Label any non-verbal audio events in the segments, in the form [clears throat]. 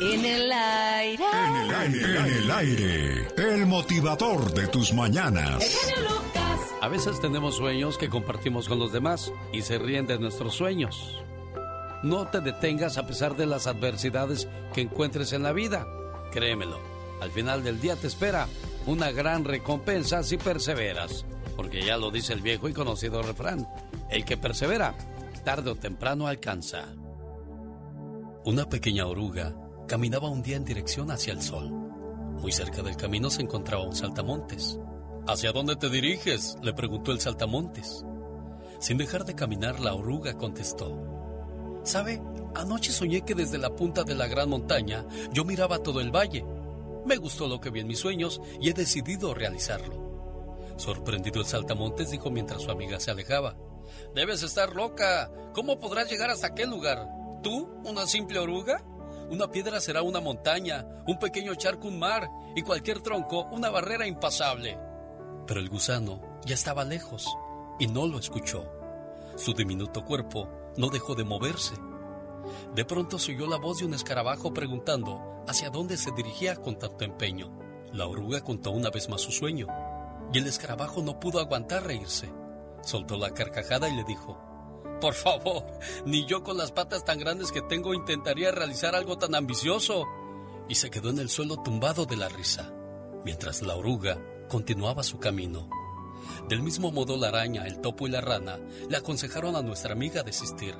En el aire. En el aire. En el aire. El motivador de tus mañanas. A veces tenemos sueños que compartimos con los demás y se ríen de nuestros sueños. No te detengas a pesar de las adversidades que encuentres en la vida. Créemelo, al final del día te espera una gran recompensa si perseveras. Porque ya lo dice el viejo y conocido refrán, el que persevera, tarde o temprano alcanza. Una pequeña oruga caminaba un día en dirección hacia el sol. Muy cerca del camino se encontraba un saltamontes. ¿Hacia dónde te diriges? le preguntó el saltamontes. Sin dejar de caminar, la oruga contestó. ¿Sabe? Anoche soñé que desde la punta de la gran montaña yo miraba todo el valle. Me gustó lo que vi en mis sueños y he decidido realizarlo. Sorprendido el saltamontes dijo mientras su amiga se alejaba. Debes estar loca. ¿Cómo podrás llegar hasta aquel lugar? ¿Tú, una simple oruga? Una piedra será una montaña, un pequeño charco un mar y cualquier tronco una barrera impasable. Pero el gusano ya estaba lejos y no lo escuchó. Su diminuto cuerpo no dejó de moverse. De pronto se oyó la voz de un escarabajo preguntando hacia dónde se dirigía con tanto empeño. La oruga contó una vez más su sueño y el escarabajo no pudo aguantar reírse. Soltó la carcajada y le dijo, Por favor, ni yo con las patas tan grandes que tengo intentaría realizar algo tan ambicioso. Y se quedó en el suelo tumbado de la risa, mientras la oruga continuaba su camino. Del mismo modo la araña, el topo y la rana le aconsejaron a nuestra amiga desistir.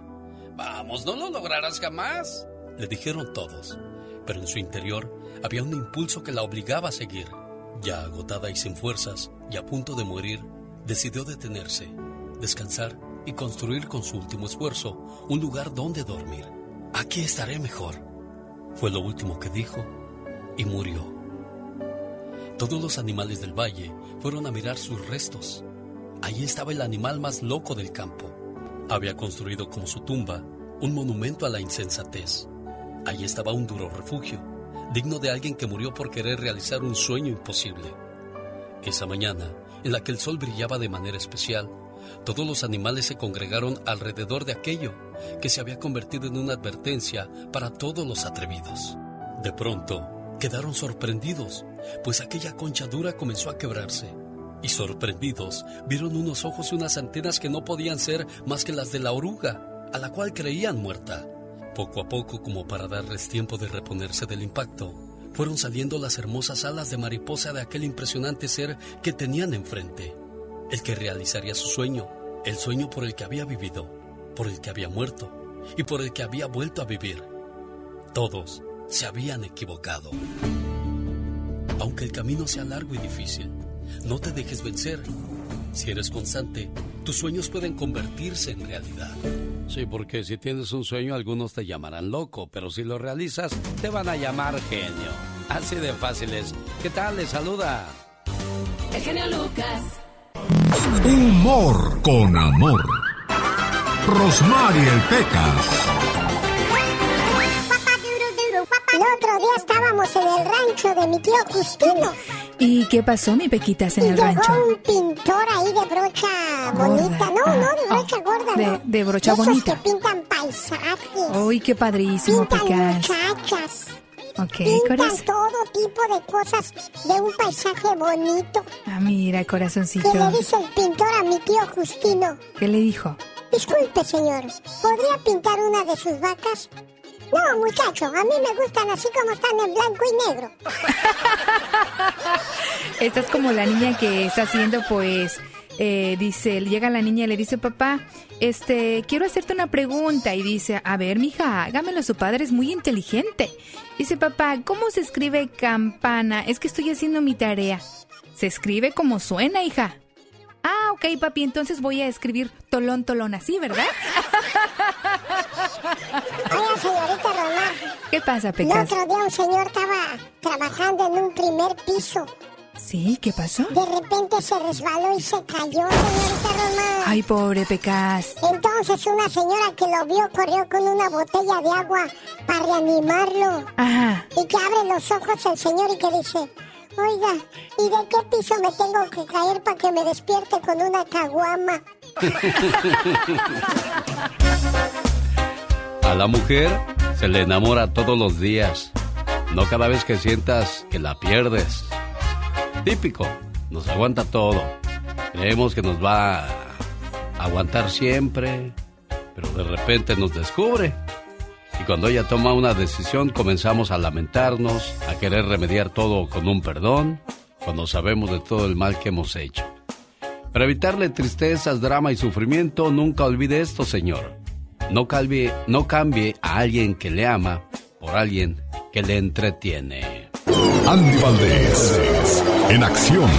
Vamos, no lo lograrás jamás, le dijeron todos, pero en su interior había un impulso que la obligaba a seguir. Ya agotada y sin fuerzas, y a punto de morir, decidió detenerse, descansar y construir con su último esfuerzo un lugar donde dormir. Aquí estaré mejor. Fue lo último que dijo y murió. Todos los animales del valle fueron a mirar sus restos. Allí estaba el animal más loco del campo. Había construido como su tumba un monumento a la insensatez. Allí estaba un duro refugio, digno de alguien que murió por querer realizar un sueño imposible. Esa mañana, en la que el sol brillaba de manera especial, todos los animales se congregaron alrededor de aquello que se había convertido en una advertencia para todos los atrevidos. De pronto, quedaron sorprendidos, pues aquella concha dura comenzó a quebrarse. Y sorprendidos, vieron unos ojos y unas antenas que no podían ser más que las de la oruga, a la cual creían muerta. Poco a poco, como para darles tiempo de reponerse del impacto, fueron saliendo las hermosas alas de mariposa de aquel impresionante ser que tenían enfrente, el que realizaría su sueño, el sueño por el que había vivido, por el que había muerto y por el que había vuelto a vivir. Todos se habían equivocado. Aunque el camino sea largo y difícil, no te dejes vencer. Si eres constante, tus sueños pueden convertirse en realidad. Sí, porque si tienes un sueño, algunos te llamarán loco, pero si lo realizas, te van a llamar genio. Así de fácil es. ¿Qué tal? Les saluda. El genio Lucas. Humor con amor. Rosmarie Pecas. El otro día estábamos en el rancho de mi tío Justino. ¿Y qué pasó, mi Pequitas, en y el llegó rancho? un pintor ahí de brocha bonita. No, Ah, no, de brocha oh, gorda, de- no. de brocha Esos bonita. que pintan paisajes. ¡Uy, qué padrísimo, pintan Pecas! muchachas. Ok, Pintan corazón. todo tipo de cosas de un paisaje bonito. Ah, mira, ¿Qué corazoncito. le dice el pintor a mi tío Justino? ¿Qué le dijo? Disculpe, señor, ¿podría pintar una de sus vacas? No, muchacho, a mí me gustan así como están en blanco y negro. [laughs] Esta es como la niña que está haciendo, pues, eh, dice, llega la niña y le dice, papá, este, quiero hacerte una pregunta. Y dice, a ver, mija, hágamelo, su padre es muy inteligente. Dice, papá, ¿cómo se escribe campana? Es que estoy haciendo mi tarea. Se escribe como suena, hija. Ah, ok, papi, entonces voy a escribir tolón, tolón, así, ¿verdad? Oiga, señorita Román, ¿Qué pasa, el Pecas? otro día un señor estaba trabajando en un primer piso. Sí, ¿qué pasó? De repente se resbaló y se cayó, señorita Román. Ay, pobre Pecas. Entonces una señora que lo vio corrió con una botella de agua para reanimarlo. Ajá. Y que abre los ojos el señor y que dice, oiga, ¿y de qué piso me tengo que caer para que me despierte con una caguama? [laughs] A la mujer se le enamora todos los días. no cada vez que sientas que la pierdes. Típico, nos aguanta todo. Creemos que nos va a aguantar siempre, pero de repente nos descubre. Y cuando ella toma una decisión comenzamos a lamentarnos, a querer remediar todo con un perdón, cuando sabemos de todo el mal que hemos hecho. Para evitarle tristezas, drama y sufrimiento, nunca olvide esto, Señor. No cambie, no cambie a alguien que le ama por alguien que le entretiene. Andy Valdés, en acción.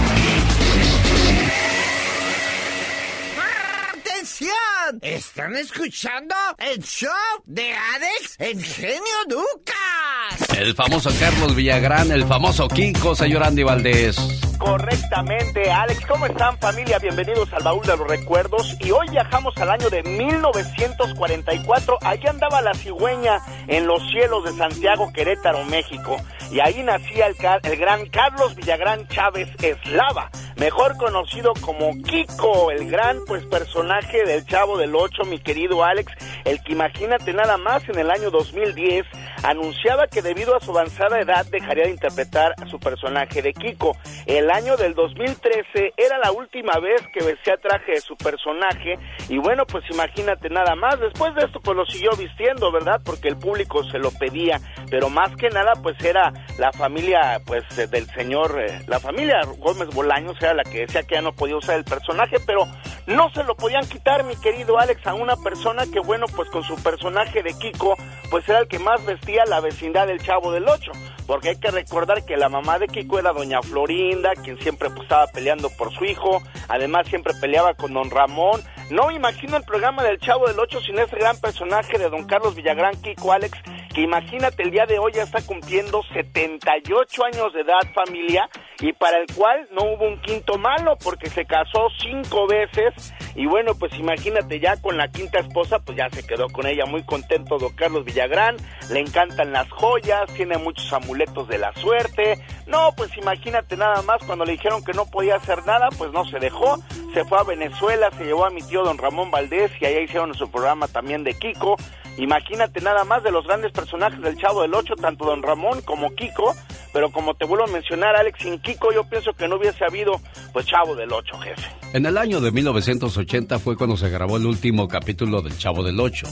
¡Atención! ¿Están escuchando el show de Alex El Genio Lucas? El famoso Carlos Villagrán, el famoso Kiko, señor Andy Valdés. Correctamente, Alex. ¿Cómo están familia? Bienvenidos al baúl de los recuerdos. Y hoy viajamos al año de 1944. Allí andaba la cigüeña en los cielos de Santiago, Querétaro, México. Y ahí nacía el, el gran Carlos Villagrán Chávez Eslava, mejor conocido como Kiko, el gran pues personaje del Chavo del Ocho, mi querido Alex, el que imagínate nada más en el año 2010 anunciaba que debido a su avanzada edad dejaría de interpretar a su personaje de Kiko. El año del 2013 era la última vez que vestía traje de su personaje y bueno, pues imagínate nada más. Después de esto pues lo siguió vistiendo, ¿verdad? Porque el público se lo pedía, pero más que nada pues era la familia pues del señor, eh, la familia Gómez Bolaños era la que decía que ya no podía usar el personaje, pero no se lo podían quitar, mi querido Alex, a una persona que bueno, pues con su personaje de Kiko pues era el que más vestía la vecindad del Chavo del Ocho, porque hay que recordar que la mamá de Kiko era doña Florinda, quien siempre pues, estaba peleando por su hijo, además siempre peleaba con don Ramón. No me imagino el programa del Chavo del Ocho sin ese gran personaje de don Carlos Villagrán, Kiko Alex, que imagínate el día de hoy ya está cumpliendo 78 años de edad familia y para el cual no hubo un quinto malo porque se casó cinco veces y bueno pues imagínate ya con la quinta esposa pues ya se quedó con ella muy contento don Carlos Villagrán, le encantan las joyas, tiene muchos amuletos de la suerte, no pues imagínate nada más cuando le dijeron que no podía hacer nada pues no se dejó, se fue a Venezuela, se llevó a mi tío don Ramón Valdés y allá hicieron su programa también de Kiko Imagínate nada más de los grandes personajes del Chavo del Ocho, tanto Don Ramón como Kiko, pero como te vuelvo a mencionar, Alex, sin Kiko yo pienso que no hubiese habido, pues, Chavo del Ocho, jefe. En el año de 1980 fue cuando se grabó el último capítulo del Chavo del Ocho.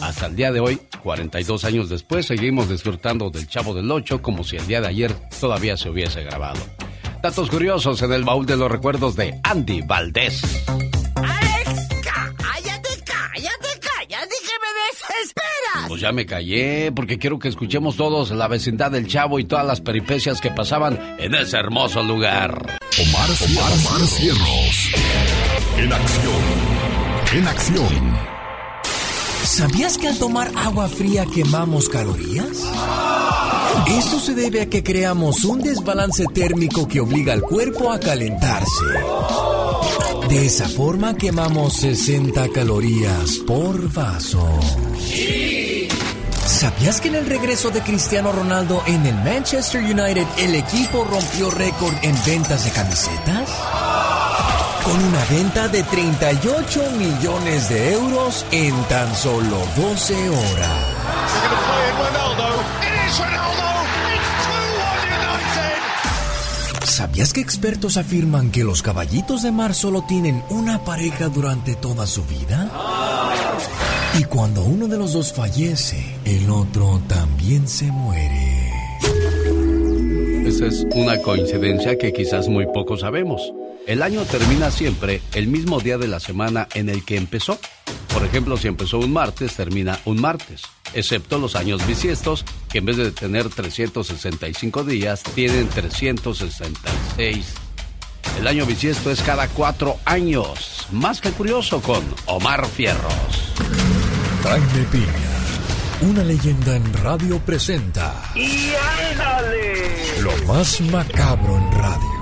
Hasta el día de hoy, 42 años después, seguimos disfrutando del Chavo del Ocho como si el día de ayer todavía se hubiese grabado. Datos curiosos en el baúl de los recuerdos de Andy Valdés. Pues ya me callé, porque quiero que escuchemos todos la vecindad del Chavo y todas las peripecias que pasaban en ese hermoso lugar. Omar, Omar, Cierros. En acción. En acción. ¿Sabías que al tomar agua fría quemamos calorías? Esto se debe a que creamos un desbalance térmico que obliga al cuerpo a calentarse. De esa forma quemamos 60 calorías por vaso. ¿Sabías que en el regreso de Cristiano Ronaldo en el Manchester United el equipo rompió récord en ventas de camisetas? Con una venta de 38 millones de euros en tan solo 12 horas. ¿Sabías que expertos afirman que los caballitos de mar solo tienen una pareja durante toda su vida? Y cuando uno de los dos fallece, el otro también se muere. Esa es una coincidencia que quizás muy poco sabemos. El año termina siempre el mismo día de la semana en el que empezó. Por ejemplo, si empezó un martes, termina un martes, excepto los años bisiestos, que en vez de tener 365 días, tienen 366. El año bisiesto es cada cuatro años. Más que curioso con Omar Fierros. Jaime Piña, una leyenda en radio presenta. ¡Y ándale! Lo más macabro en radio.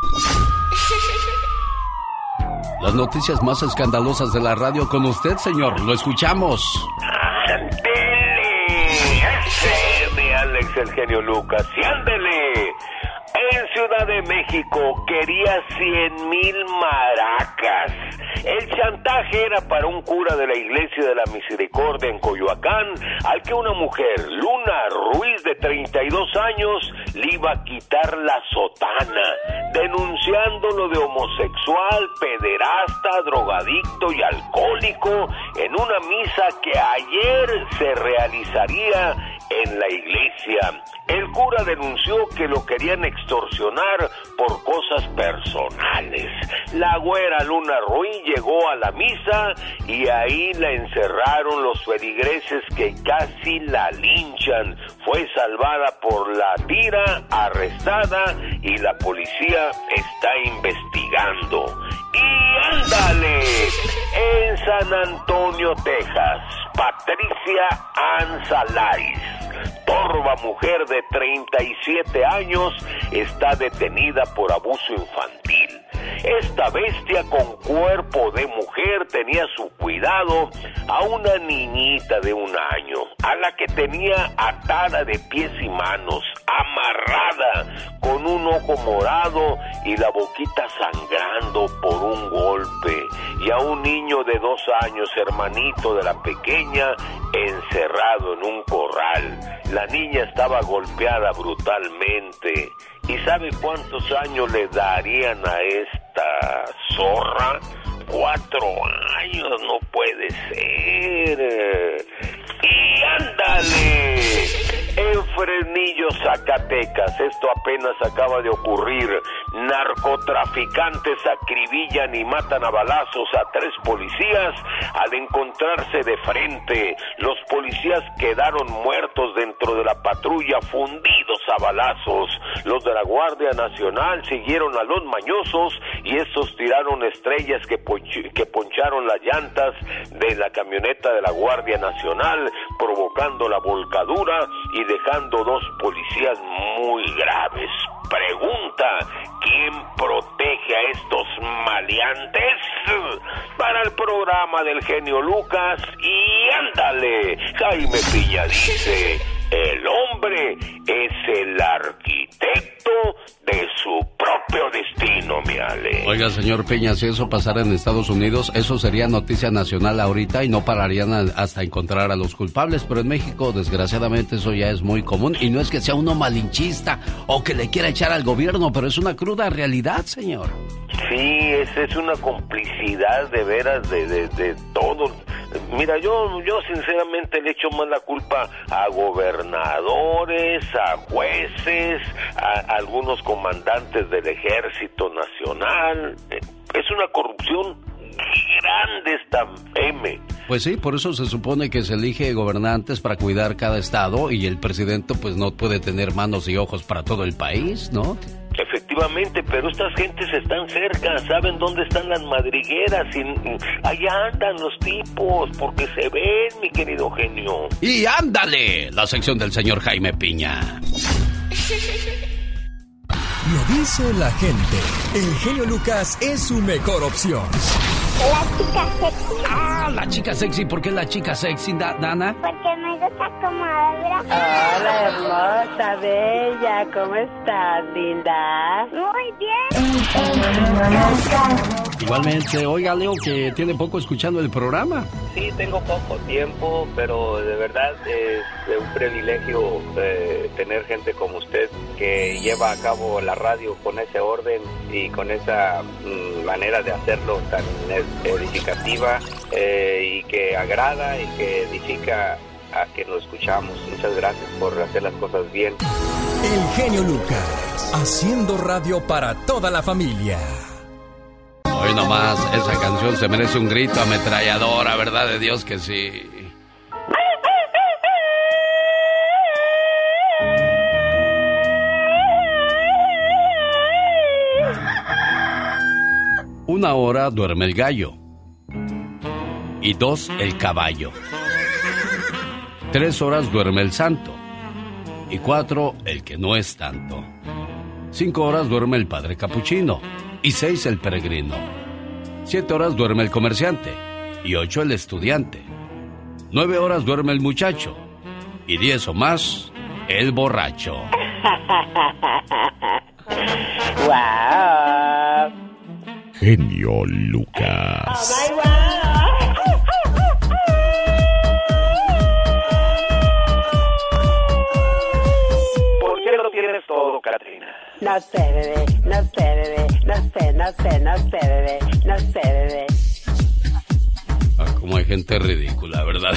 [laughs] Las noticias más escandalosas de la radio con usted, señor. Lo escuchamos. ¡Ándele! ¡Ese Alex el genio Lucas! ¡Y ándele! Ciudad de México quería 100 mil maracas. El chantaje era para un cura de la Iglesia de la Misericordia en Coyoacán, al que una mujer, Luna Ruiz de 32 años, le iba a quitar la sotana, denunciándolo de homosexual, pederasta, drogadicto y alcohólico en una misa que ayer se realizaría en la iglesia. El cura denunció que lo querían extorsionar por cosas personales. La güera Luna Ruiz llegó a la misa y ahí la encerraron los feligreses que casi la linchan. Fue salvada por la tira, arrestada y la policía está investigando. Y ándale, en San Antonio, Texas, Patricia Anzalais torva mujer de 37 años está detenida por abuso infantil. Esta bestia con cuerpo de mujer tenía su cuidado a una niñita de un año, a la que tenía atada de pies y manos, amarrada, con un ojo morado y la boquita sangrando por un golpe, y a un niño de dos años, hermanito de la pequeña, encerrado en un corral. La niña estaba golpeada brutalmente. ¿Y sabe cuántos años le darían a esta zorra? Cuatro años, no puede ser. Y ándale. En Fresnillo, Zacatecas, esto apenas acaba de ocurrir. Narcotraficantes acribillan y matan a balazos a tres policías al encontrarse de frente. Los policías quedaron muertos dentro de la patrulla, fundidos a balazos. Los de la Guardia Nacional siguieron a los mañosos y estos tiraron estrellas que, que poncharon las llantas de la camioneta de la Guardia Nacional, provocando la volcadura y dejando dos policías muy graves. Pregunta, ¿quién protege a estos maleantes? Para el programa del genio Lucas y ándale, Jaime Piña dice, el hombre es el arquitecto de su propio destino, mi Ale. Oiga, señor Peña, si eso pasara en Estados Unidos, eso sería noticia nacional ahorita y no pararían hasta encontrar a los culpables. Pero en México, desgraciadamente, eso ya es muy común. Y no es que sea uno malinchista o que le quiera echar al gobierno, pero es una cruda realidad, señor. Sí, es, es una complicidad de veras de, de, de todo. Mira, yo, yo sinceramente le echo más la culpa a gobernadores, a jueces, a, algunos comandantes del ejército nacional. Es una corrupción grande esta M. Pues sí, por eso se supone que se elige gobernantes para cuidar cada estado y el presidente pues no puede tener manos y ojos para todo el país, ¿no? Efectivamente, pero estas gentes están cerca, saben dónde están las madrigueras, y allá andan los tipos, porque se ven, mi querido genio. Y ándale, la sección del señor Jaime Piña. Lo dice la gente. El genio Lucas es su mejor opción. La chica sexy. Ah, la chica sexy. ¿Por qué la chica sexy, Dana? Porque me gusta como habla. Hola, hermosa, bella. ¿Cómo estás, linda? Muy bien. Igualmente, oiga, Leo, que tiene poco escuchando el programa. Sí, tengo poco tiempo, pero de verdad es un privilegio eh, tener gente como usted que lleva a cabo la radio con ese orden y con esa mm, manera de hacerlo tan edificativa eh, y que agrada y que edifica a que lo escuchamos. Muchas gracias por hacer las cosas bien. El genio Lucas, haciendo radio para toda la familia. Hoy nomás, esa canción se merece un grito ametralladora, ¿verdad de Dios que sí? Una hora duerme el gallo. Y dos el caballo. Tres horas duerme el santo. Y cuatro el que no es tanto. Cinco horas duerme el padre capuchino. Y seis el peregrino. Siete horas duerme el comerciante. Y ocho el estudiante. Nueve horas duerme el muchacho. Y diez o más el borracho. [laughs] ¡Wow! genio Lucas. No sé, bebé, no sé, bebé, no sé, no sé, no sé, bebé, no sé, bebé. Ah, como hay gente ridícula, ¿verdad?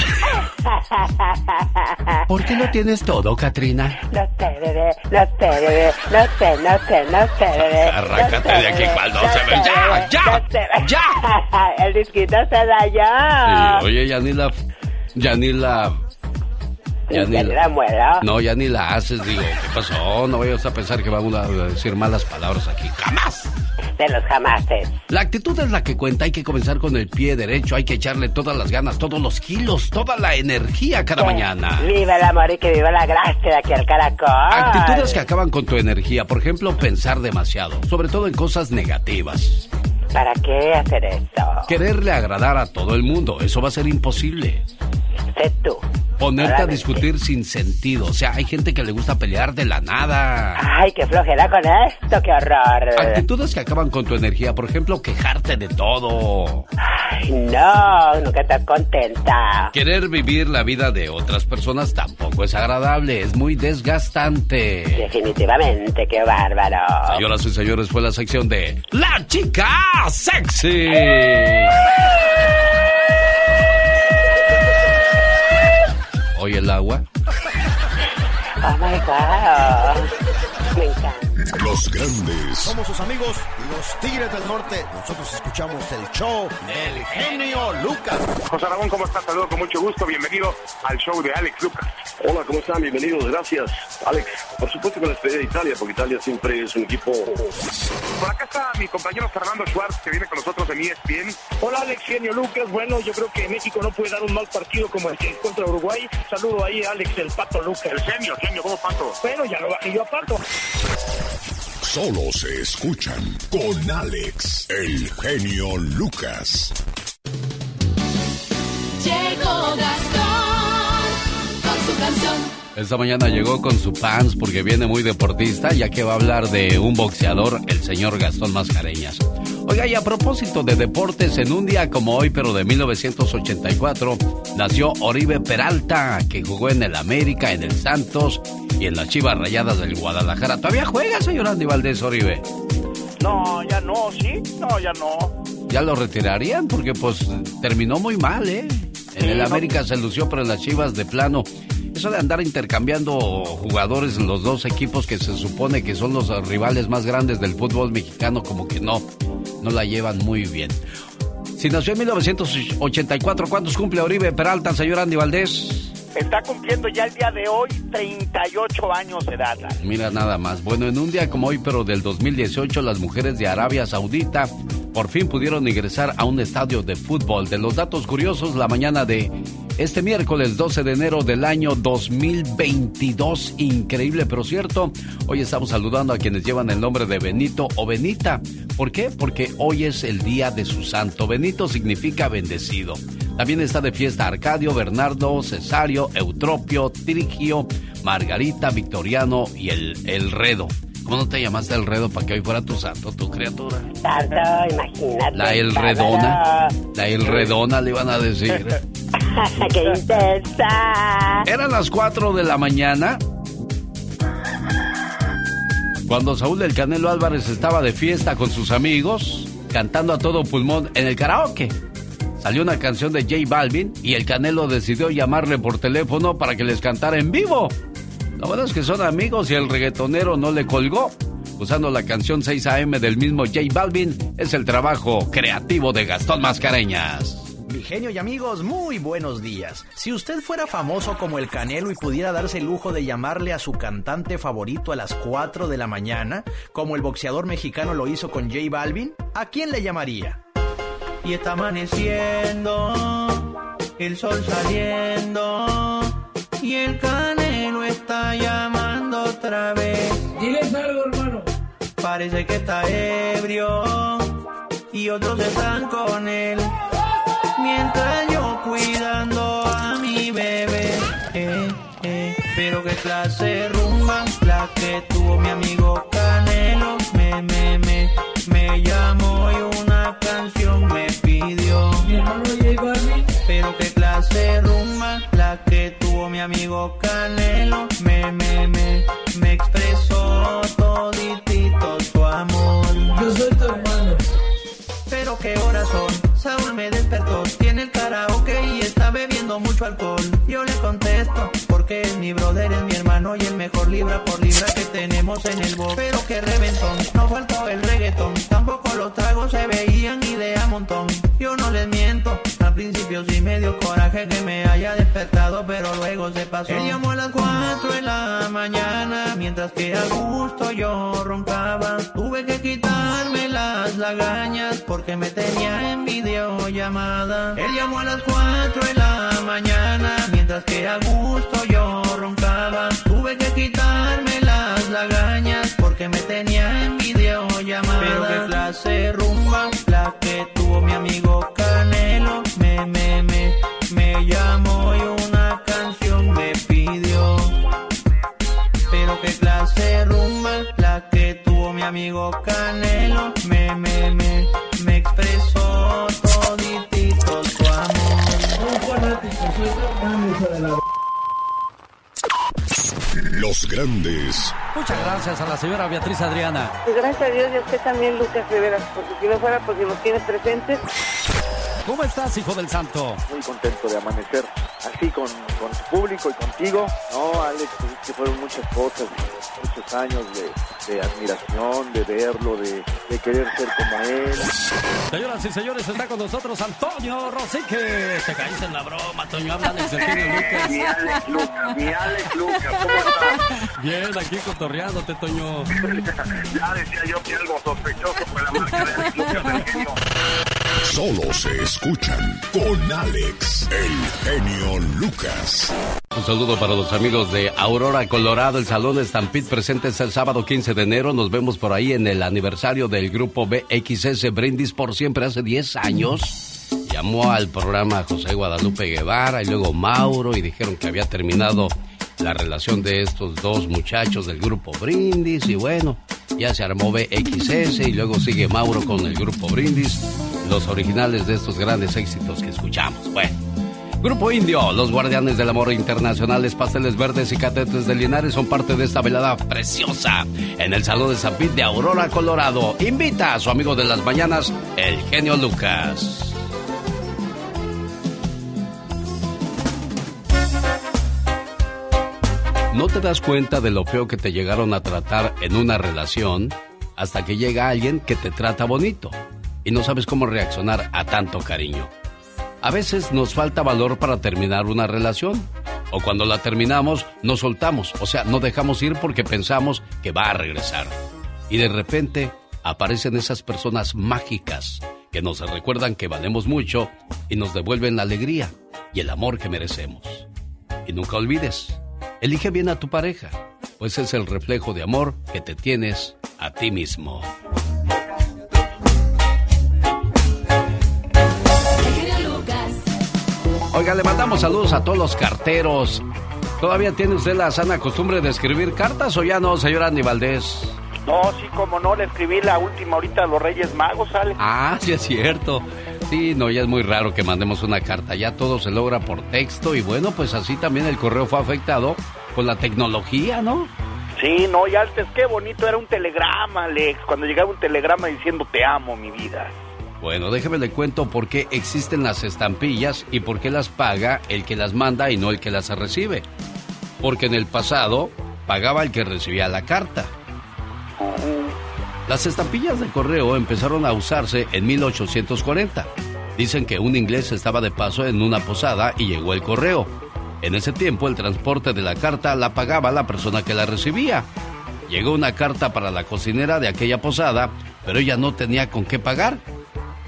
¿Por qué no tienes todo, Katrina? No sé, bebé, no sé, bebé, no sé, no sé, no sé, bebé. Arráncate no sé, de aquí, cual no no se ve. ¡Ya, bebé, ya, no ya! El disquito se dañó. Sí, oye, ya ni la... Ya ni la... Ya ni la muero. No, ya ni la haces, digo, ¿qué pasó? No vayas a pensar que vamos a decir malas palabras aquí. ¡Jamás! De los jamases. La actitud es la que cuenta, hay que comenzar con el pie derecho, hay que echarle todas las ganas, todos los kilos, toda la energía cada mañana. Viva el amor y que viva la gracia de aquí al caracol. Actitudes que acaban con tu energía, por ejemplo, pensar demasiado, sobre todo en cosas negativas. ¿Para qué hacer eso? Quererle agradar a todo el mundo, eso va a ser imposible. Tú. Ponerte a discutir sin sentido, o sea, hay gente que le gusta pelear de la nada. Ay, qué flojera con esto, qué horror. Actitudes que acaban con tu energía, por ejemplo, quejarte de todo. Ay, no, nunca estás contenta. Querer vivir la vida de otras personas tampoco es agradable, es muy desgastante. Definitivamente, qué bárbaro. Señoras y señores, fue la sección de La Chica Sexy. Oye el agua. Oh my god. Me encanta. Los grandes Somos sus amigos, los Tigres del Norte. Nosotros escuchamos el show del genio Lucas. José Ramón, ¿cómo estás? Saludos con mucho gusto. Bienvenido al show de Alex Lucas. Hola, ¿cómo están? Bienvenidos, gracias. Alex, por supuesto con la despedida de Italia, porque Italia siempre es un equipo... Por acá está mi compañero Fernando Schwartz, que viene con nosotros en ESPN. Hola Alex, genio Lucas. Bueno, yo creo que México no puede dar un mal partido como el que contra Uruguay. Saludo ahí a Alex, el Pato Lucas. El genio, genio, ¿cómo pato? Bueno, ya lo bajé yo a Pato. Solo se escuchan con Alex, el genio Lucas. Llegó Gastón con su canción. Esta mañana llegó con su pants porque viene muy deportista, ya que va a hablar de un boxeador, el señor Gastón Mascareñas. Oiga, y a propósito de deportes, en un día como hoy, pero de 1984, nació Oribe Peralta, que jugó en el América, en el Santos y en las Chivas Rayadas del Guadalajara. ¿Todavía juega, señor Andy Valdés Oribe? No, ya no, ¿sí? No, ya no. Ya lo retirarían porque pues terminó muy mal, ¿eh? En Sí, el no. América se lució, pero en las Chivas de plano. Eso de andar intercambiando jugadores en los dos equipos que se supone que son los rivales más grandes del fútbol mexicano, como que no, no la llevan muy bien. Si nació en 1984, ¿cuántos cumple Oribe Peralta, señor Andy Valdés? Está cumpliendo ya el día de hoy 38 años de edad. Mira nada más. Bueno, en un día como hoy, pero del 2018, las mujeres de Arabia Saudita por fin pudieron ingresar a un estadio de fútbol. De los datos curiosos, la mañana de este miércoles 12 de enero del año 2022. Increíble, pero cierto. Hoy estamos saludando a quienes llevan el nombre de Benito o Benita. ¿Por qué? Porque hoy es el día de su santo. Benito significa bendecido. También está de fiesta Arcadio, Bernardo, Cesario, Eutropio, Trigio, Margarita, Victoriano y el, el Redo. ¿Cómo no te llamaste el Redo para que hoy fuera tu santo, tu criatura? Santo, imagínate. La El Redona. La El Redona le iban a decir. [laughs] ¡Qué intensa! Eran las 4 de la mañana cuando Saúl del Canelo Álvarez estaba de fiesta con sus amigos, cantando a todo pulmón en el karaoke. Salió una canción de J Balvin y el Canelo decidió llamarle por teléfono para que les cantara en vivo. Lo bueno es que son amigos y el reggaetonero no le colgó. Usando la canción 6 AM del mismo J Balvin, es el trabajo creativo de Gastón Mascareñas. Mi genio y amigos, muy buenos días. Si usted fuera famoso como el Canelo y pudiera darse el lujo de llamarle a su cantante favorito a las 4 de la mañana, como el boxeador mexicano lo hizo con J Balvin, ¿a quién le llamaría? Y está amaneciendo, el sol saliendo, y el Canelo está llamando otra vez. Diles algo, hermano. Parece que está ebrio, y otros están con él. Mientras yo cuidando a mi bebé, eh, eh. Pero qué clase rumba la que tuvo mi amigo Canelo. Me, me, me, me llamó y una canción hace rumba, la que tuvo mi amigo Canelo. Me, me, me, me expresó toditito su amor. Yo soy tu hermano. Pero qué horas son, Saúl me despertó, tiene el karaoke y está bebiendo mucho alcohol. Yo le contesto, porque es mi brother, es mi hermano y el mejor libra por libra que tenemos en el box. Pero qué reventón, no faltó el reggaetón, tampoco los tragos se veían y de a montón. Yo no les miento, al principio sí me dio coraje que me haya despertado, pero luego se pasó. Él llamó a las 4 de la mañana, mientras que a gusto yo roncaba. Tuve que quitarme las lagañas porque me tenía en videollamada. Él llamó a las 4 de la mañana, mientras que a gusto yo roncaba. Tuve que quitarme las lagañas porque me tenía en videollamada. Pero qué clase rumba la que amigo Canelo. Me, me, me, me llamó y una canción me pidió. Pero qué clase rumba la que tuvo mi amigo Canelo. Me, me, me, me expresó Los grandes Muchas gracias a la señora Beatriz Adriana. Pues gracias a Dios y a usted también, Lucas Rivera, porque si no fuera porque nos tiene presentes. ¿Cómo estás, hijo del santo? Muy contento de amanecer así con, con tu público y contigo. No, Alex, pues es que fueron muchas cosas, muchos años de, de admiración, de verlo, de, de querer ser como él. Señoras y señores, está con nosotros Antonio Rosique. Te caíste en la broma, Toño. Habla [laughs] Alex Eugenio Lucas. Mi Alex Lucas, mi Alex Lucas, ¿cómo [laughs] estás? Bien, aquí cotorreándote, Toño. [laughs] ya decía yo que algo sospechoso fue la marca de Alex Lucas del genio. Solo se escuchan con Alex, el genio Lucas. Un saludo para los amigos de Aurora, Colorado. El Salón Stampede presente es el sábado 15 de enero. Nos vemos por ahí en el aniversario del grupo BXS Brindis por siempre hace 10 años. Llamó al programa José Guadalupe Guevara y luego Mauro y dijeron que había terminado la relación de estos dos muchachos del grupo Brindis y bueno, ya se armó BXS y luego sigue Mauro con el grupo Brindis, los originales de estos grandes éxitos que escuchamos. Bueno. Grupo Indio, los guardianes del amor internacionales, pasteles verdes y catetes de Linares son parte de esta velada preciosa en el Salón de San Pete de Aurora, Colorado. Invita a su amigo de las mañanas, el genio Lucas. No te das cuenta de lo feo que te llegaron a tratar en una relación hasta que llega alguien que te trata bonito y no sabes cómo reaccionar a tanto cariño. A veces nos falta valor para terminar una relación. O cuando la terminamos, nos soltamos. O sea, no dejamos ir porque pensamos que va a regresar. Y de repente aparecen esas personas mágicas que nos recuerdan que valemos mucho y nos devuelven la alegría y el amor que merecemos. Y nunca olvides, elige bien a tu pareja, pues es el reflejo de amor que te tienes a ti mismo. Oiga, le mandamos saludos a todos los carteros. ¿Todavía tiene usted la sana costumbre de escribir cartas o ya no, señor Andy Valdés? No, sí, como no, le escribí la última ahorita a los Reyes Magos, Alex. Ah, sí es cierto. Sí, no, ya es muy raro que mandemos una carta. Ya todo se logra por texto y bueno, pues así también el correo fue afectado con la tecnología, ¿no? Sí, no, y antes qué bonito era un telegrama, Alex, cuando llegaba un telegrama diciendo te amo, mi vida. Bueno, déjeme le cuento por qué existen las estampillas y por qué las paga el que las manda y no el que las recibe. Porque en el pasado pagaba el que recibía la carta. Las estampillas de correo empezaron a usarse en 1840. Dicen que un inglés estaba de paso en una posada y llegó el correo. En ese tiempo el transporte de la carta la pagaba la persona que la recibía. Llegó una carta para la cocinera de aquella posada, pero ella no tenía con qué pagar.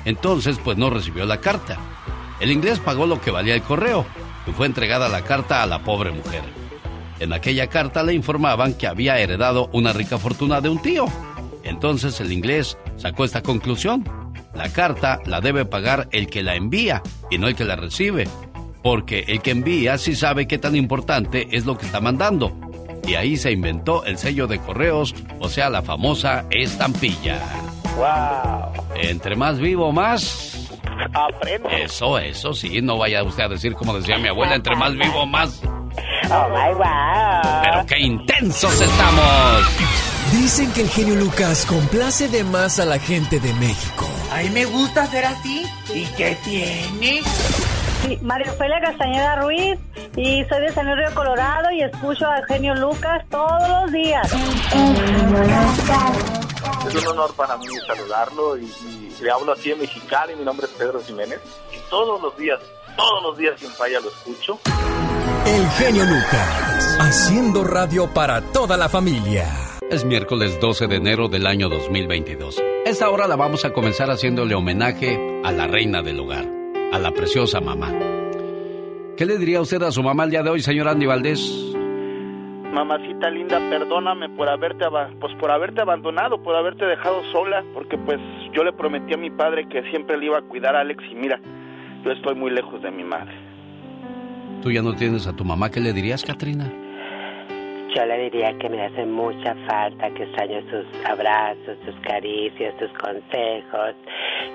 Entonces, pues no recibió la carta. El inglés pagó lo que valía el correo y fue entregada la carta a la pobre mujer. En aquella carta le informaban que había heredado una rica fortuna de un tío. Entonces el inglés sacó esta conclusión. La carta la debe pagar el que la envía y no el que la recibe. Porque el que envía sí sabe qué tan importante es lo que está mandando. Y ahí se inventó el sello de correos, o sea, la famosa estampilla. ¡Wow! Entre más vivo, más. Aprende. Eso, eso sí, no vaya usted a decir como decía mi abuela, entre más vivo, más. Oh my wow. Pero qué intensos estamos. Dicen que el genio Lucas complace de más a la gente de México. A mí me gusta ser así. ¿Y qué tiene? Sí, María Ofelia Castañeda Ruiz y soy de San Luis Río Colorado y escucho a Eugenio Lucas todos los días. Es un honor para mí saludarlo y, y le hablo aquí en Mexicali, mi nombre es Pedro Jiménez y todos los días, todos los días sin falla lo escucho. El genio Lucas, haciendo radio para toda la familia. Es miércoles 12 de enero del año 2022. Esta hora la vamos a comenzar haciéndole homenaje a la reina del hogar, a la preciosa mamá. ¿Qué le diría usted a su mamá el día de hoy, señor Andy Valdés? Mamacita linda, perdóname por haberte pues por haberte abandonado, por haberte dejado sola, porque pues yo le prometí a mi padre que siempre le iba a cuidar a Alex y mira, yo estoy muy lejos de mi madre. Tú ya no tienes a tu mamá, ¿qué le dirías, Katrina? Yo le diría que me hace mucha falta, que extraño sus abrazos, sus caricias, sus consejos,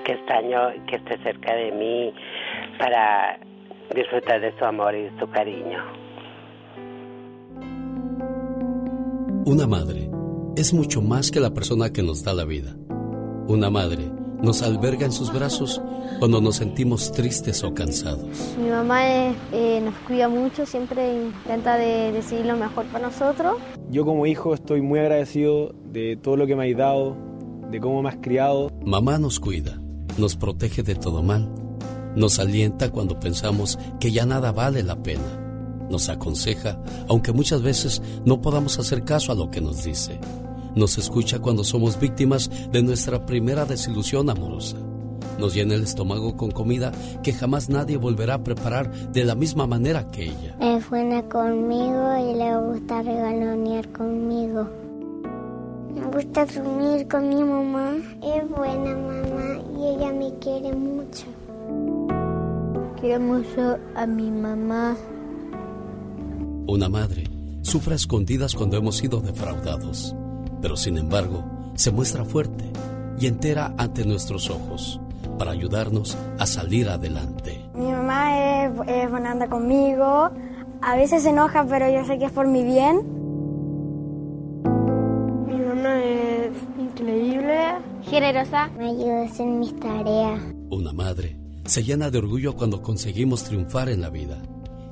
que extraño que esté cerca de mí para disfrutar de su amor y de su cariño. Una madre es mucho más que la persona que nos da la vida. Una madre nos alberga en sus brazos cuando nos sentimos tristes o cansados. Mi mamá eh, eh, nos cuida mucho, siempre intenta de decidir lo mejor para nosotros. Yo como hijo estoy muy agradecido de todo lo que me has dado, de cómo me has criado. Mamá nos cuida, nos protege de todo mal, nos alienta cuando pensamos que ya nada vale la pena, nos aconseja, aunque muchas veces no podamos hacer caso a lo que nos dice, nos escucha cuando somos víctimas de nuestra primera desilusión amorosa, nos llena el estómago con comida que jamás nadie volverá a preparar de la misma manera que ella. Es buena conmigo y le gusta regalonear conmigo. Me gusta dormir con mi mamá. Es buena mamá y ella me quiere mucho. Quiero mucho a mi mamá. Una madre sufre a escondidas cuando hemos sido defraudados, pero sin embargo se muestra fuerte y entera ante nuestros ojos para ayudarnos a salir adelante. Mi mamá es, es buena onda conmigo. A veces se enoja, pero yo sé que es por mi bien. Mi mamá es increíble. Generosa. Me ayuda a hacer mis tareas. Una madre se llena de orgullo cuando conseguimos triunfar en la vida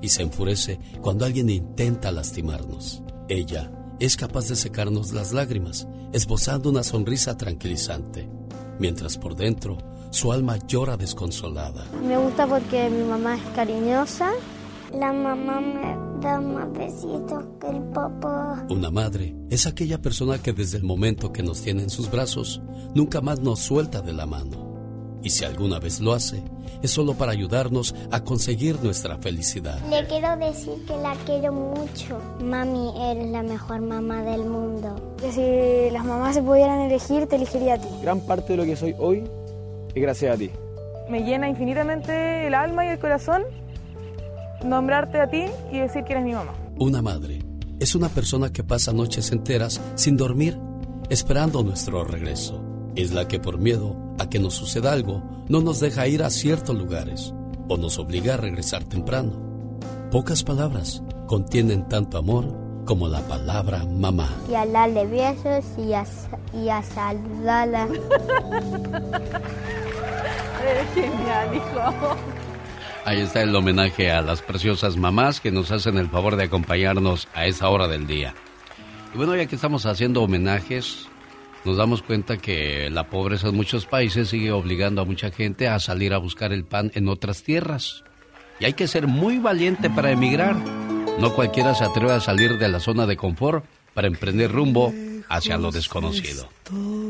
y se enfurece cuando alguien intenta lastimarnos. Ella es capaz de secarnos las lágrimas, esbozando una sonrisa tranquilizante, mientras por dentro su alma llora desconsolada. Me gusta porque mi mamá es cariñosa. La mamá me da más besitos que el papá. Una madre es aquella persona que desde el momento que nos tiene en sus brazos, nunca más nos suelta de la mano. Y si alguna vez lo hace, es solo para ayudarnos a conseguir nuestra felicidad. Le quiero decir que la quiero mucho. Mami, eres la mejor mamá del mundo. Que si las mamás se pudieran elegir, te elegiría a ti. Gran parte de lo que soy hoy es gracias a ti. Me llena infinitamente el alma y el corazón nombrarte a ti y decir que eres mi mamá. Una madre es una persona que pasa noches enteras sin dormir, esperando nuestro regreso. Es la que por miedo a que nos suceda algo, no nos deja ir a ciertos lugares o nos obliga a regresar temprano. Pocas palabras contienen tanto amor como la palabra mamá. Y a darle besos y a, y a saludarla. Eres genial, hijo. Ahí está el homenaje a las preciosas mamás que nos hacen el favor de acompañarnos a esa hora del día. Y bueno, ya que estamos haciendo homenajes, nos damos cuenta que la pobreza en muchos países sigue obligando a mucha gente a salir a buscar el pan en otras tierras. Y hay que ser muy valiente para emigrar. No cualquiera se atreve a salir de la zona de confort para emprender rumbo hacia lo desconocido.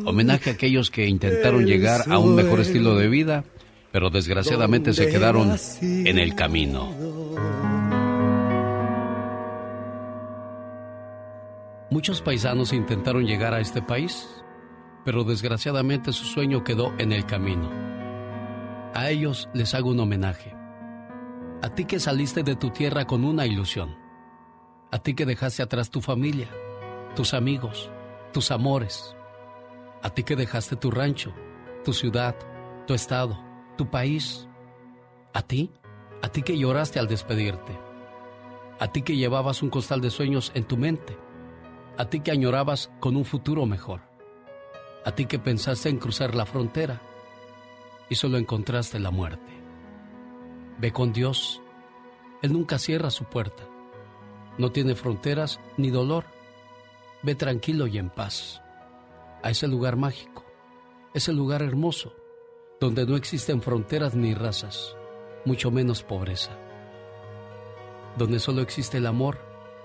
Homenaje a aquellos que intentaron llegar a un mejor estilo de vida, pero desgraciadamente se quedaron en el camino. Muchos paisanos intentaron llegar a este país, pero desgraciadamente su sueño quedó en el camino. A ellos les hago un homenaje. A ti que saliste de tu tierra con una ilusión. A ti que dejaste atrás tu familia, tus amigos, tus amores. A ti que dejaste tu rancho, tu ciudad, tu estado, tu país. A ti, a ti que lloraste al despedirte. A ti que llevabas un costal de sueños en tu mente. A ti que añorabas con un futuro mejor. A ti que pensaste en cruzar la frontera y solo encontraste la muerte. Ve con Dios. Él nunca cierra su puerta. No tiene fronteras ni dolor. Ve tranquilo y en paz a ese lugar mágico, ese lugar hermoso, donde no existen fronteras ni razas, mucho menos pobreza, donde solo existe el amor,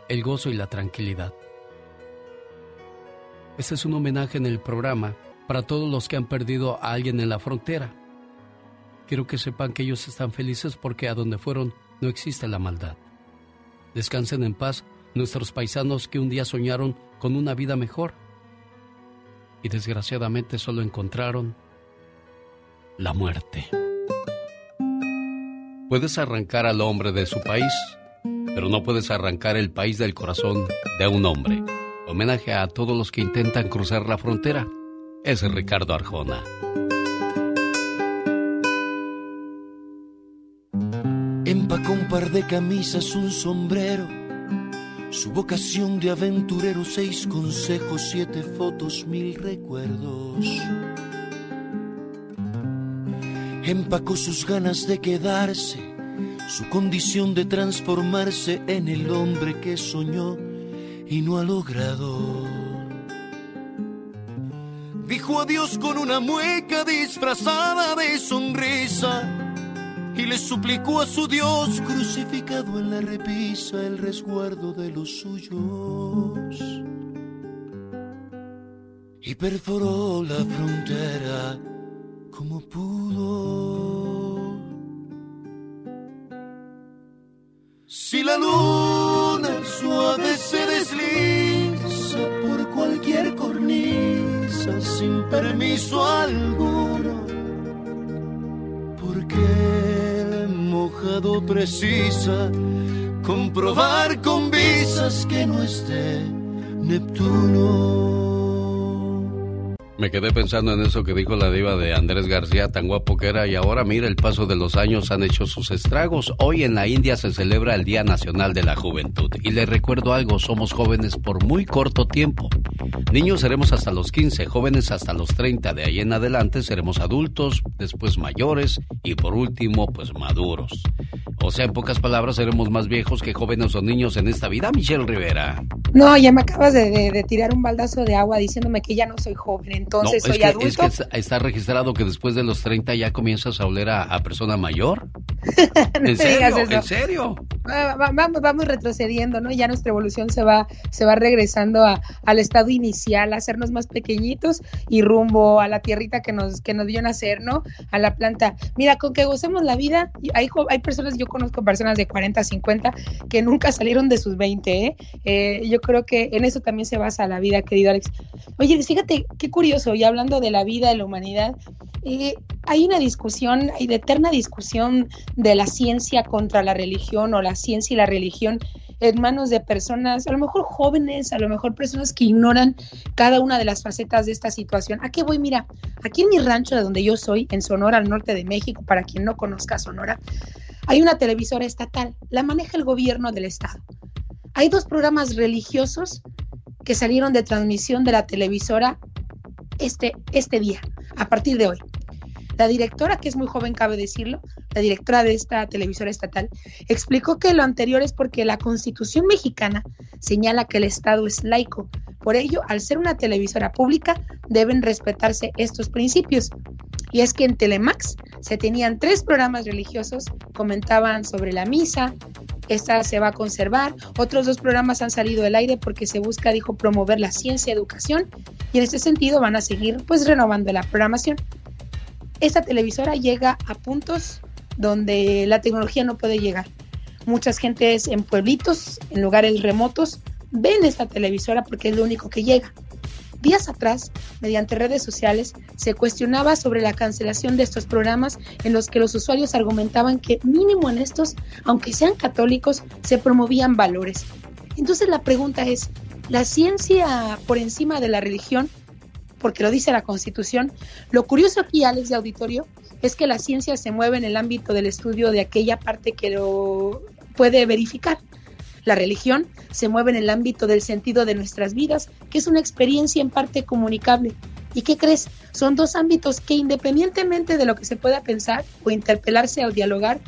el gozo y la tranquilidad. Este es un homenaje en el programa para todos los que han perdido a alguien en la frontera. Quiero que sepan que ellos están felices porque a donde fueron no existe la maldad. Descansen en paz nuestros paisanos que un día soñaron con una vida mejor y desgraciadamente solo encontraron la muerte. Puedes arrancar al hombre de su país, pero no puedes arrancar el país del corazón de un hombre. Homenaje a todos los que intentan cruzar la frontera. Es Ricardo Arjona. Empacó un par de camisas, un sombrero su vocación de aventurero, seis consejos, siete fotos, mil recuerdos. Empacó sus ganas de quedarse, su condición de transformarse en el hombre que soñó y no ha logrado. Dijo adiós con una mueca disfrazada de sonrisa y le suplicó a su Dios crucificado en la repisa el resguardo de los suyos. Y perforó la frontera como pudo. Si la luna suave se desliza por cualquier cornisa sin permiso alguno, porque mojado precisa comprobar con visas que no esté Neptuno. Me quedé pensando en eso que dijo la diva de Andrés García, tan guapo que era, y ahora mira, el paso de los años han hecho sus estragos. Hoy en la India se celebra el Día Nacional de la Juventud. Y le recuerdo algo, somos jóvenes por muy corto tiempo. Niños seremos hasta los 15, jóvenes hasta los 30, de ahí en adelante seremos adultos, después mayores y por último, pues maduros. O sea, en pocas palabras, seremos más viejos que jóvenes o niños en esta vida, Michelle Rivera. No, ya me acabas de, de tirar un baldazo de agua diciéndome que ya no soy joven entonces soy adulto. Es que está registrado que después de los 30 ya comienzas a oler a, persona mayor. [laughs] ¿En serio? ¿En serio? Vamos, vamos retrocediendo, ¿no? Ya nuestra evolución se va, se va regresando a, al estado inicial, a hacernos más pequeñitos y rumbo a la tierrita que nos, que nos dio nacer, ¿no? A la planta. Mira, con que gocemos la vida, hay, hay personas, yo conozco personas de 40, 50 que nunca salieron de sus 20, ¿eh? ¿eh? Yo creo que en eso también se basa la vida, querido Alex. Oye, fíjate, qué curioso, y hablando de la vida, de la humanidad, eh, hay una discusión, hay de eterna discusión de la ciencia contra la religión o la ciencia y la religión en manos de personas, a lo mejor jóvenes, a lo mejor personas que ignoran cada una de las facetas de esta situación. ¿A qué voy? Mira, aquí en mi rancho de donde yo soy, en Sonora, al norte de México, para quien no conozca Sonora, hay una televisora estatal, la maneja el gobierno del estado. Hay dos programas religiosos que salieron de transmisión de la televisora este, este día, a partir de hoy. La directora, que es muy joven, cabe decirlo, la directora de esta televisora estatal, explicó que lo anterior es porque la constitución mexicana señala que el Estado es laico. Por ello, al ser una televisora pública, deben respetarse estos principios. Y es que en Telemax se tenían tres programas religiosos, comentaban sobre la misa, esta se va a conservar, otros dos programas han salido del aire porque se busca, dijo, promover la ciencia y educación, y en este sentido van a seguir pues renovando la programación. Esta televisora llega a puntos donde la tecnología no puede llegar. Muchas gentes en pueblitos, en lugares remotos, ven esta televisora porque es lo único que llega. Días atrás, mediante redes sociales, se cuestionaba sobre la cancelación de estos programas en los que los usuarios argumentaban que mínimo en estos, aunque sean católicos, se promovían valores. Entonces la pregunta es, ¿la ciencia por encima de la religión porque lo dice la Constitución. Lo curioso aquí, Alex de Auditorio, es que la ciencia se mueve en el ámbito del estudio de aquella parte que lo puede verificar. La religión se mueve en el ámbito del sentido de nuestras vidas, que es una experiencia en parte comunicable. ¿Y qué crees? Son dos ámbitos que independientemente de lo que se pueda pensar o interpelarse o dialogar,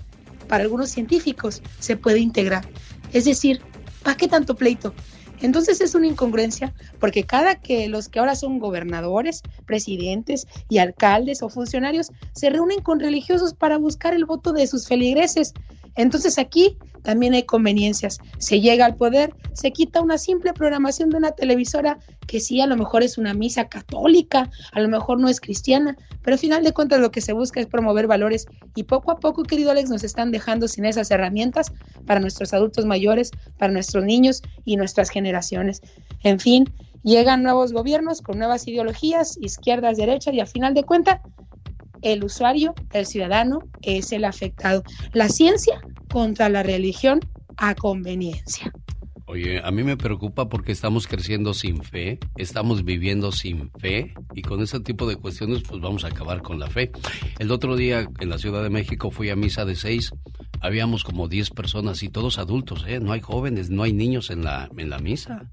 para algunos científicos se puede integrar. Es decir, ¿para qué tanto pleito? Entonces es una incongruencia porque cada que los que ahora son gobernadores, presidentes y alcaldes o funcionarios se reúnen con religiosos para buscar el voto de sus feligreses. Entonces aquí también hay conveniencias. Se llega al poder, se quita una simple programación de una televisora que sí, a lo mejor es una misa católica, a lo mejor no es cristiana, pero al final de cuentas lo que se busca es promover valores y poco a poco, querido Alex, nos están dejando sin esas herramientas para nuestros adultos mayores, para nuestros niños y nuestras generaciones. En fin, llegan nuevos gobiernos con nuevas ideologías, izquierdas, derechas y al final de cuentas el usuario, el ciudadano, es el afectado. La ciencia contra la religión a conveniencia. Oye, a mí me preocupa porque estamos creciendo sin fe, estamos viviendo sin fe y con ese tipo de cuestiones pues vamos a acabar con la fe. El otro día en la Ciudad de México fui a misa de seis, habíamos como diez personas y todos adultos, ¿eh? No hay jóvenes, no hay niños en la, en la misa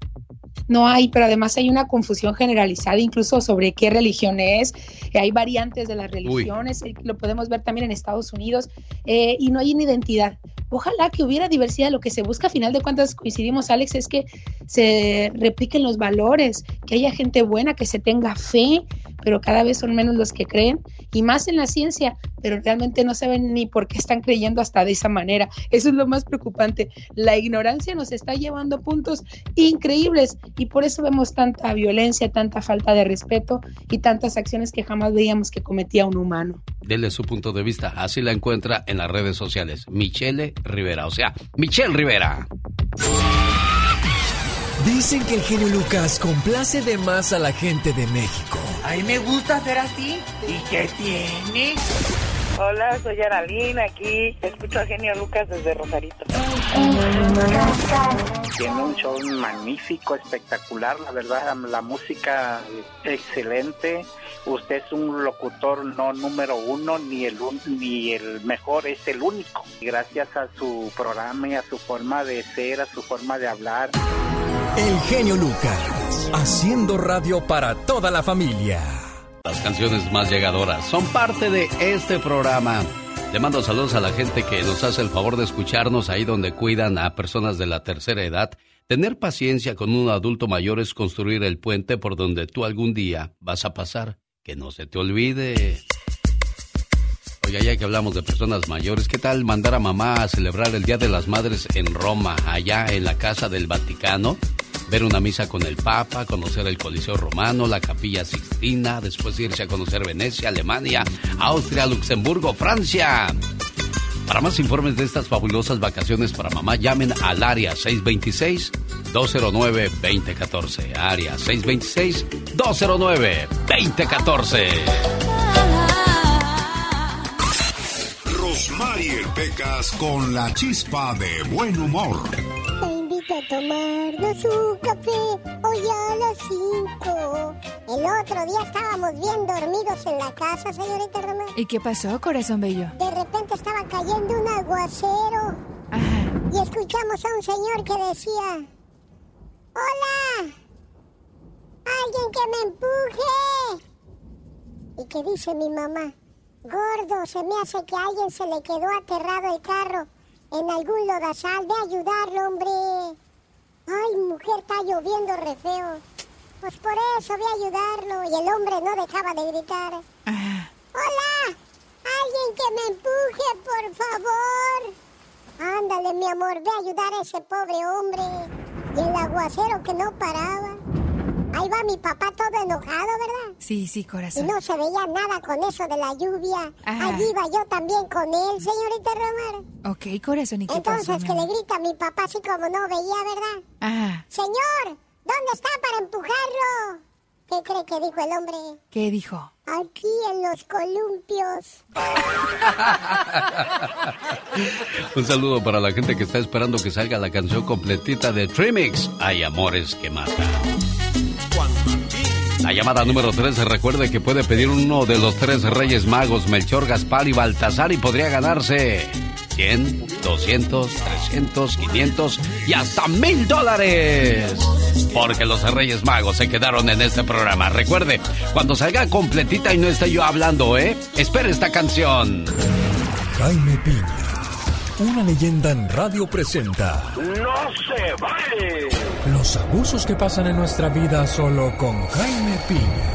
no hay, pero además hay una confusión generalizada incluso sobre qué religión es, hay variantes de las religiones, eh, lo podemos ver también en Estados Unidos, eh, y no hay una identidad. Ojalá que hubiera diversidad, lo que se busca a final de cuentas, coincidimos Alex, es que se repliquen los valores, que haya gente buena, que se tenga fe, pero cada vez son menos los que creen, y más en la ciencia, pero realmente no saben ni por qué están creyendo hasta de esa manera. Eso es lo más preocupante. La ignorancia nos está llevando a puntos increíbles y por eso vemos tanta violencia, tanta falta de respeto y tantas acciones que jamás veíamos que cometía un humano. Dele su punto de vista, así la encuentra en las redes sociales, Michelle Rivera, o sea, Michelle Rivera. Dicen que el genio Lucas complace de más a la gente de México. A mí me gusta ser así. ¿Y qué tiene? Hola, soy Aralina, aquí escucho a Genio Lucas desde Rosarito. Tiene un show magnífico, espectacular, la verdad, la música excelente. Usted es un locutor no número uno, ni el, ni el mejor, es el único. Gracias a su programa y a su forma de ser, a su forma de hablar. El genio Lucas, haciendo radio para toda la familia. Las canciones más llegadoras son parte de este programa. Le mando saludos a la gente que nos hace el favor de escucharnos ahí donde cuidan a personas de la tercera edad. Tener paciencia con un adulto mayor es construir el puente por donde tú algún día vas a pasar. Que no se te olvide. Oye, ya que hablamos de personas mayores, ¿qué tal mandar a mamá a celebrar el Día de las Madres en Roma, allá en la Casa del Vaticano? ver una misa con el Papa, conocer el Coliseo Romano, la Capilla Sixtina, después irse a conocer Venecia, Alemania, Austria, Luxemburgo, Francia. Para más informes de estas fabulosas vacaciones para mamá, llamen al área 626-209-2014. Área 626-209-2014. Rosmarie Pecas con la chispa de buen humor a tomarnos un café hoy a las 5. El otro día estábamos bien dormidos en la casa, señorita Román. ¿Y qué pasó, corazón bello? De repente estaba cayendo un aguacero. Y escuchamos a un señor que decía: ¡Hola! ¡Alguien que me empuje! ¿Y qué dice mi mamá? Gordo, se me hace que a alguien se le quedó aterrado el carro en algún lodazal. Ve a ayudarlo, hombre. Ay, mujer, está lloviendo re feo. Pues por eso voy a ayudarlo. Y el hombre no dejaba de gritar. ¡Hola! ¡Alguien que me empuje, por favor! Ándale, mi amor, ve a ayudar a ese pobre hombre. Y el aguacero que no paraba. Va mi papá todo enojado, ¿verdad? Sí, sí, corazón. Y no se veía nada con eso de la lluvia. Allí iba yo también con él, señorita Romar. Ok, corazón, ¿y qué Entonces que le grita a mi papá así como no veía, ¿verdad? Ajá. Señor, ¿dónde está para empujarlo? ¿Qué cree que dijo el hombre? ¿Qué dijo? Aquí en los columpios. [laughs] Un saludo para la gente que está esperando que salga la canción completita de Trimix. Hay amores que matan. La llamada número 3 recuerde que puede pedir uno de los tres reyes magos, Melchor, Gaspar y Baltasar, y podría ganarse 100, 200, 300, 500 y hasta mil dólares. Porque los reyes magos se quedaron en este programa. Recuerde, cuando salga completita y no esté yo hablando, ¿eh? Espere esta canción. Jaime Piña Una leyenda en radio presenta. ¡No se vale! Los abusos que pasan en nuestra vida solo con Jaime Piña.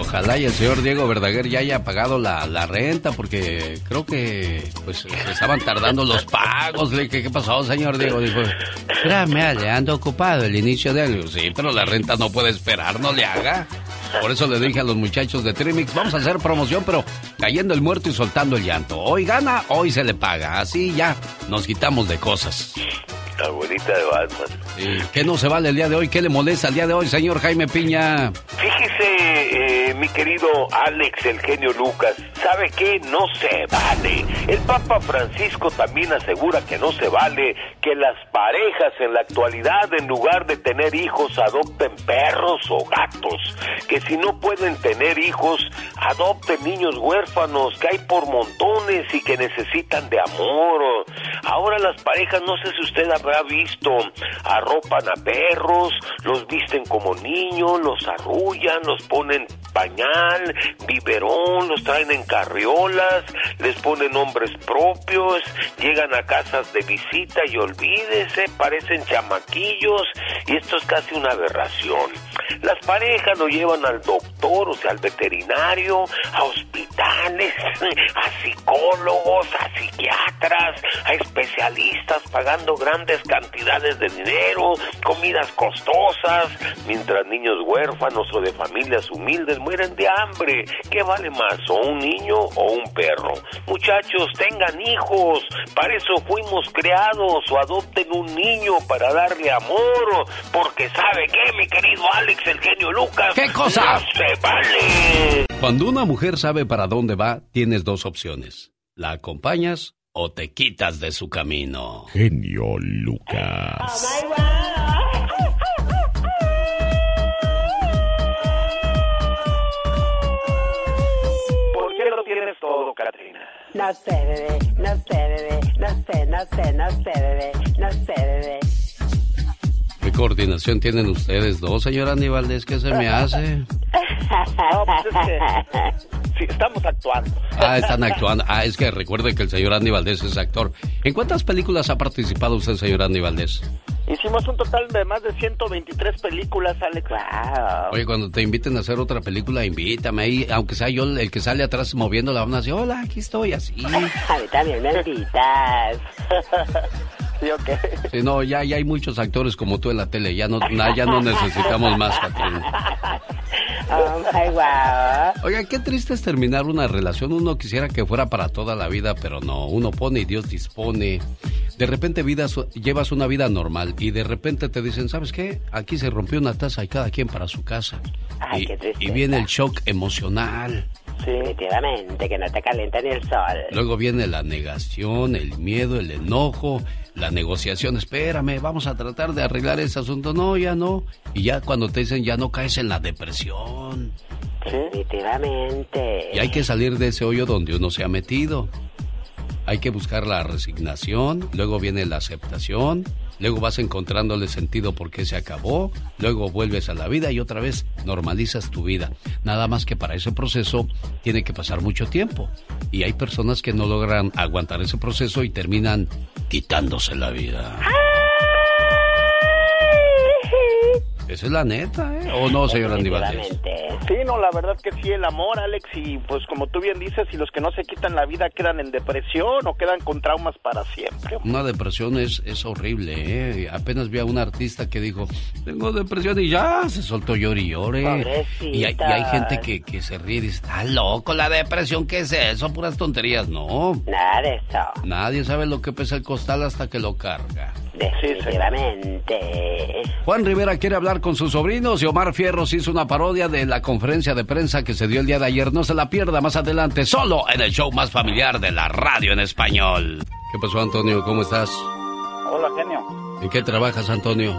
Ojalá y el señor Diego Verdaguer ya haya pagado la, la renta porque creo que pues estaban tardando los pagos. Le dije, ¿qué pasó, señor Diego? Dijo, espérame, le ando ocupado el inicio de año. Sí, pero la renta no puede esperar, no le haga. Por eso le dije a los muchachos de Trimix, vamos a hacer promoción, pero cayendo el muerto y soltando el llanto. Hoy gana, hoy se le paga. Así ya nos quitamos de cosas. La abuelita de Batman. Sí. ¿Qué no se vale el día de hoy? ¿Qué le molesta el día de hoy, señor Jaime Piña? Fíjese, eh, mi querido Alex, el genio Lucas, ¿sabe qué? No se vale. El Papa Francisco también asegura que no se vale que las parejas en la actualidad, en lugar de tener hijos, adopten perros o gatos. Que si no pueden tener hijos, adopten niños huérfanos, que hay por montones y que necesitan de amor. Ahora las parejas, no sé si usted habrá visto, arropan a perros, los visten como niños, los arrullan, los ponen pañal, biberón, los traen en carriolas, les ponen nombres propios, llegan a casas de visita y olvídese, parecen chamaquillos y esto es casi una aberración. Las parejas lo llevan al doctor, o sea, al veterinario, a hospitales, [laughs] a psicólogos, a psiquiatras, a especialistas pagando grandes cantidades de dinero, comidas costosas, mientras niños huérfanos o de familias humildes mueren de hambre. ¿Qué vale más, o un niño o un perro? Muchachos, tengan hijos, para eso fuimos creados, o adopten un niño para darle amor, porque ¿sabe qué, mi querido Alex, el genio Lucas? ¿Qué cosa? ¡No se vale! Cuando una mujer sabe para dónde va, tienes dos opciones. La acompañas o te quitas de su camino. Genio Lucas. ¿Por qué lo tienes todo, Katrina? No sé, bebé, no sé, bebé, no sé, no sé, no sé, bebé, no sé, bebé. ¿Qué coordinación tienen ustedes dos, señora Aníbaldez? ¿Qué se me hace? No, pues es que sí, estamos actuando. Ah, están actuando. Ah, es que recuerde que el señor Andy Valdés es actor. ¿En cuántas películas ha participado usted, señor Andy Valdés? Hicimos un total de más de 123 películas, Alex. Oye, cuando te inviten a hacer otra película, invítame ahí, aunque sea yo el que sale atrás moviendo la mano así, hola, aquí estoy, así. [laughs] A mí también me invitas. Sí, ok. Sí, no, ya, ya hay muchos actores como tú en la tele, ya no, na- ya no necesitamos más, Catrina. Oh, my wow. Oiga, qué triste es terminar una relación. Uno quisiera que fuera para toda la vida, pero no. Uno pone y Dios dispone. De repente vida, llevas una vida normal y de repente te dicen, ¿sabes qué? Aquí se rompió una taza y cada quien para su casa. Ay, y, qué y viene el shock emocional. Sí, definitivamente, que no te calienta ni el sol. Luego viene la negación, el miedo, el enojo, la negociación. Espérame, vamos a tratar de arreglar ese asunto. No, ya no. Y ya cuando te dicen ya no caes en la depresión. Definitivamente. Y hay que salir de ese hoyo donde uno se ha metido. Hay que buscar la resignación, luego viene la aceptación, luego vas encontrándole sentido por qué se acabó, luego vuelves a la vida y otra vez normalizas tu vida. Nada más que para ese proceso tiene que pasar mucho tiempo. Y hay personas que no logran aguantar ese proceso y terminan quitándose la vida. Esa es la neta, ¿eh? ¿O no, señor Andy? Sí, no, la verdad que sí, el amor, Alex, y pues como tú bien dices, si los que no se quitan la vida quedan en depresión o quedan con traumas para siempre. Una depresión es, es horrible, ¿eh? Apenas vi a un artista que dijo, tengo depresión y ya se soltó llore y llore. Y hay, y hay gente que, que se ríe y dice, está loco la depresión, ¿qué es eso? Puras tonterías. No. Nada de eso. Nadie sabe lo que pesa el costal hasta que lo carga. Definitivamente. Juan Rivera quiere hablar con sus sobrinos y Omar Fierros hizo una parodia de la conferencia de prensa que se dio el día de ayer. No se la pierda más adelante, solo en el show más familiar de la radio en español. ¿Qué pasó, Antonio? ¿Cómo estás? Hola, genio. ¿En qué trabajas, Antonio?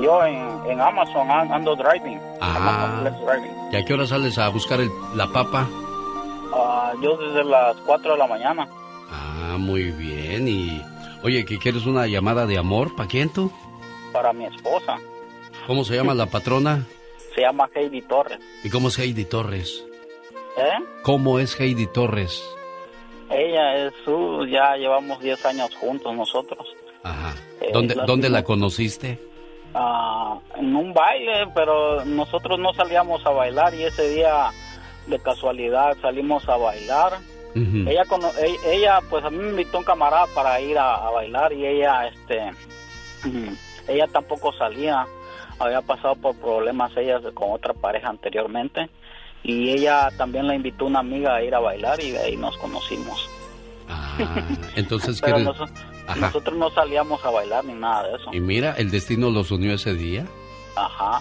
Yo en, en Amazon an- ando driving. Ah. Amazon Flex driving. ¿Y a qué hora sales a buscar el- la papa? Ah, yo desde las 4 de la mañana. Ah, muy bien. Y, oye, ¿que quieres una llamada de amor? ¿Para quién tú? Para mi esposa. ¿Cómo se llama la patrona? Se llama Heidi Torres. ¿Y cómo es Heidi Torres? ¿Eh? ¿Cómo es Heidi Torres? ella es su, ya llevamos 10 años juntos nosotros. Ajá. Eh, ¿Dónde, la, ¿dónde la conociste? Uh, en un baile, pero nosotros no salíamos a bailar y ese día de casualidad salimos a bailar. ella, e, ella, pues a mí me invitó un camarada para ir a, a bailar y ella, este, ella tampoco salía. Había pasado por problemas ella con otra pareja anteriormente y ella también la invitó una amiga a ir a bailar y de ahí nos conocimos. Ah, entonces Pero nosotros no salíamos a bailar ni nada de eso. Y mira, el destino los unió ese día. Ajá.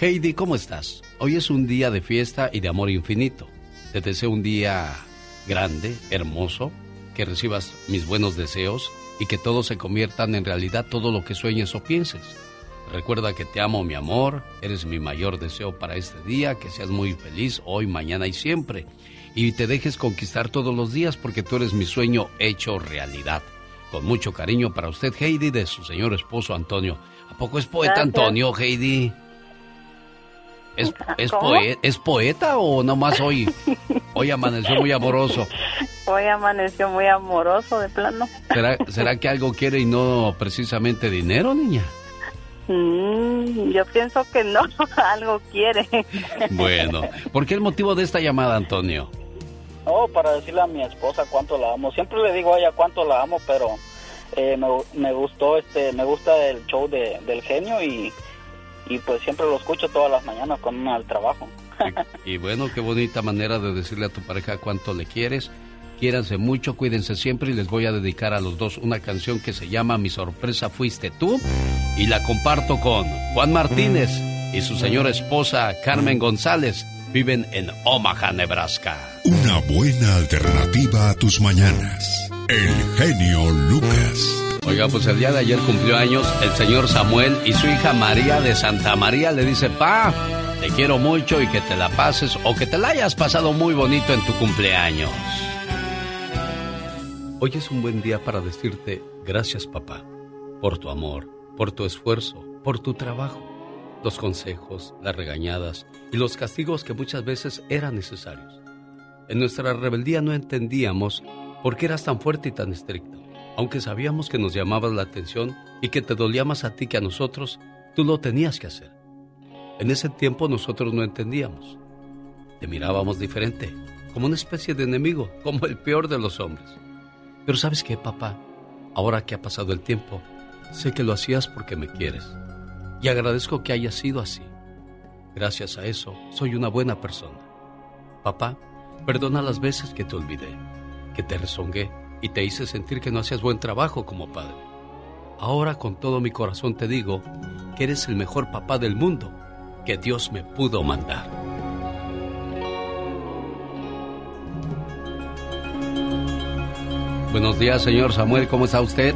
Heidi, ¿cómo estás? Hoy es un día de fiesta y de amor infinito. Te deseo un día grande, hermoso, que recibas mis buenos deseos y que todos se conviertan en realidad todo lo que sueñes o pienses. Recuerda que te amo, mi amor, eres mi mayor deseo para este día, que seas muy feliz hoy, mañana y siempre. Y te dejes conquistar todos los días porque tú eres mi sueño hecho realidad. Con mucho cariño para usted, Heidi, de su señor esposo Antonio. ¿A poco es poeta Antonio, Heidi? ¿Es, es, ¿Es, poeta o nomás hoy? Hoy amaneció muy amoroso. Hoy amaneció muy amoroso, de plano. ¿Será, ¿Será que algo quiere y no precisamente dinero, niña? Mm, yo pienso que no, [laughs] algo quiere. Bueno, ¿por qué el motivo de esta llamada, Antonio? Oh, para decirle a mi esposa cuánto la amo. Siempre le digo a ella cuánto la amo, pero eh, me, me, gustó, este, me gusta el show de, del genio y, y pues siempre lo escucho todas las mañanas cuando al trabajo. y, y bueno, qué bonita manera de decirle a tu pareja cuánto le quieres Quiéranse mucho, cuídense siempre y les voy a dedicar a los dos una canción que se llama Mi sorpresa fuiste tú y la comparto con Juan Martínez y su señora esposa Carmen González. Viven en Omaha, Nebraska. Una buena alternativa a tus mañanas. El genio Lucas. Oiga, pues el día de ayer cumplió años el señor Samuel y su hija María de Santa María le dice, pa, te quiero mucho y que te la pases o que te la hayas pasado muy bonito en tu cumpleaños. Hoy es un buen día para decirte gracias papá, por tu amor, por tu esfuerzo, por tu trabajo, los consejos, las regañadas y los castigos que muchas veces eran necesarios. En nuestra rebeldía no entendíamos por qué eras tan fuerte y tan estricto. Aunque sabíamos que nos llamabas la atención y que te dolía más a ti que a nosotros, tú lo tenías que hacer. En ese tiempo nosotros no entendíamos. Te mirábamos diferente, como una especie de enemigo, como el peor de los hombres. Pero sabes qué, papá, ahora que ha pasado el tiempo, sé que lo hacías porque me quieres. Y agradezco que haya sido así. Gracias a eso, soy una buena persona. Papá, perdona las veces que te olvidé, que te rezongué y te hice sentir que no hacías buen trabajo como padre. Ahora con todo mi corazón te digo que eres el mejor papá del mundo que Dios me pudo mandar. Buenos días, señor Samuel, ¿cómo está usted?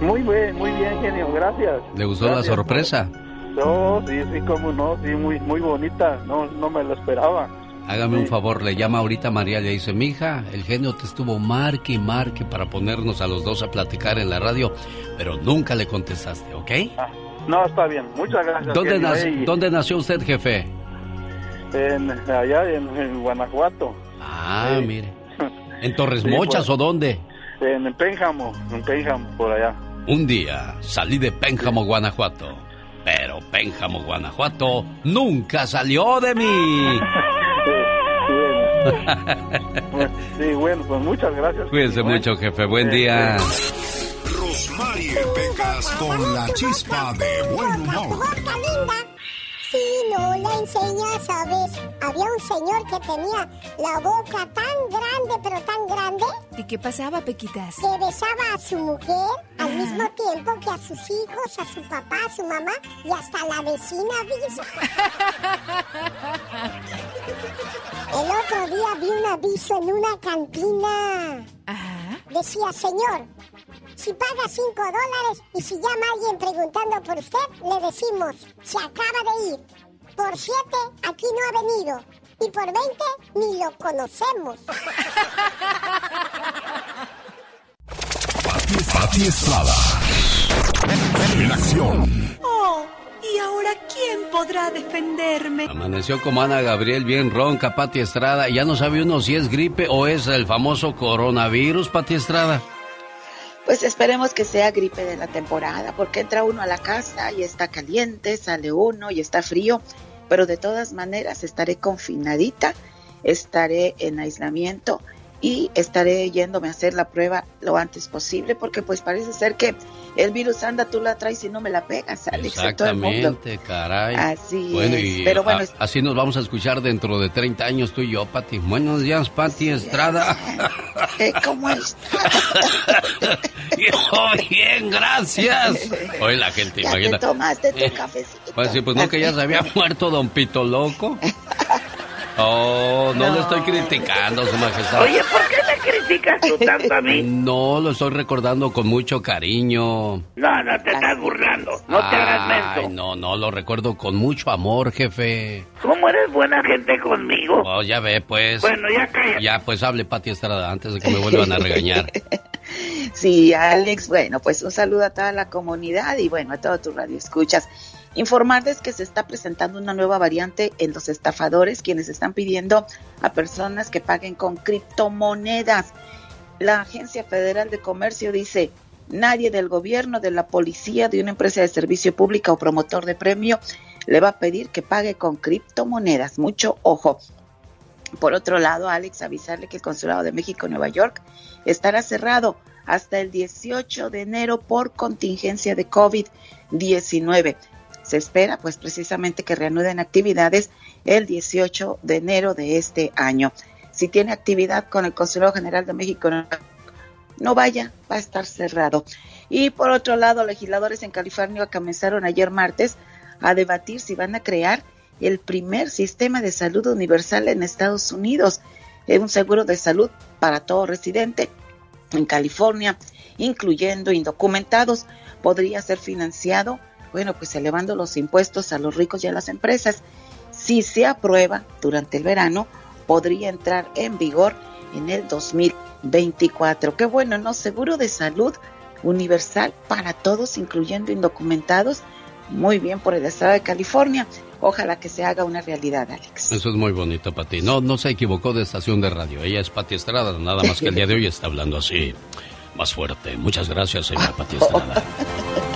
Muy bien, muy bien, genio, gracias. ¿Le gustó la sorpresa? No, sí, sí, cómo no, sí, muy, muy bonita, no, no me lo esperaba. Hágame un favor, le llama ahorita María, le dice, mija, el genio te estuvo marque y marque para ponernos a los dos a platicar en la radio, pero nunca le contestaste, ¿ok? Ah, no, está bien, muchas gracias. ¿Dónde, nació, ¿dónde nació usted, jefe? En, allá en, Guanajuato. Ah, mire. ¿En Torres Mochas o dónde? En Pénjamo, en Pénjamo, por allá. Un día salí de Pénjamo, Guanajuato. Pero Pénjamo, Guanajuato nunca salió de mí. Sí, bueno, pues muchas gracias. Cuídense mucho, jefe. Buen día. Rosmarie Pecas con la chispa de buen humor. No la enseñas, ¿sabes? Había un señor que tenía la boca tan grande, pero tan grande. ¿Y qué pasaba, Pequitas? Que besaba a su mujer al mismo tiempo que a sus hijos, a su papá, a su mamá y hasta a la vecina misma. [laughs] El otro día vi un aviso en una cantina. Ajá. Decía, señor, si paga 5 dólares y si llama alguien preguntando por usted, le decimos, se acaba de ir. Por 7, aquí no ha venido. Y por 20, ni lo conocemos. Pati Estrada. En acción. Oh, ¿y ¿Y ahora quién podrá defenderme? Amaneció como Ana Gabriel bien ronca, Pati Estrada. Ya no sabe uno si es gripe o es el famoso coronavirus, Pati Estrada. Pues esperemos que sea gripe de la temporada, porque entra uno a la casa y está caliente, sale uno y está frío, pero de todas maneras estaré confinadita, estaré en aislamiento y estaré yéndome a hacer la prueba lo antes posible porque pues parece ser que el virus anda, tú la traes y no me la pegas, Alex. Exactamente, caray. Así es. Pero bueno, así nos vamos a escuchar dentro de 30 años tú y yo, Pati. Buenos días, Pati Estrada. Eh, ¿Cómo estás? [laughs] bien, gracias. [laughs] Hoy la gente, ya Te tomaste tu cafecito. [laughs] Pues sí, pues no que ya se había muerto Don Pito Loco. Oh, no, lo estoy criticando, Su Majestad. Oye, ¿por qué me criticas tú tanto a mí? [laughs] No, lo estoy recordando con mucho cariño. No, no te estás burlando. No te hagas Ay, no, no, lo recuerdo con mucho amor, jefe. ¿Cómo eres buena gente conmigo? Oh, ya ve, pues. Bueno, ya cállate. Ya, pues hable Pati Estrada antes de que me vuelvan a regañar. [laughs] sí, Alex, bueno, pues un saludo a toda la comunidad y bueno, a todo tu radio escuchas. Informarles que se está presentando una nueva variante en los estafadores, quienes están pidiendo a personas que paguen con criptomonedas. La Agencia Federal de Comercio dice, nadie del gobierno, de la policía, de una empresa de servicio pública o promotor de premio le va a pedir que pague con criptomonedas. Mucho ojo. Por otro lado, Alex, avisarle que el Consulado de México en Nueva York estará cerrado hasta el 18 de enero por contingencia de COVID-19 se espera pues precisamente que reanuden actividades el 18 de enero de este año. Si tiene actividad con el Consulado General de México, no vaya, va a estar cerrado. Y por otro lado, legisladores en California comenzaron ayer martes a debatir si van a crear el primer sistema de salud universal en Estados Unidos, un seguro de salud para todo residente en California, incluyendo indocumentados, podría ser financiado bueno, pues elevando los impuestos a los ricos y a las empresas. Si se aprueba durante el verano, podría entrar en vigor en el 2024. Qué bueno, ¿no? Seguro de salud universal para todos, incluyendo indocumentados. Muy bien por el estado de California. Ojalá que se haga una realidad, Alex. Eso es muy bonito, Pati. No, no se equivocó de estación de radio. Ella es Pati Estrada, nada más que el día de hoy está hablando así, más fuerte. Muchas gracias, señora Pati [laughs] Estrada. [laughs]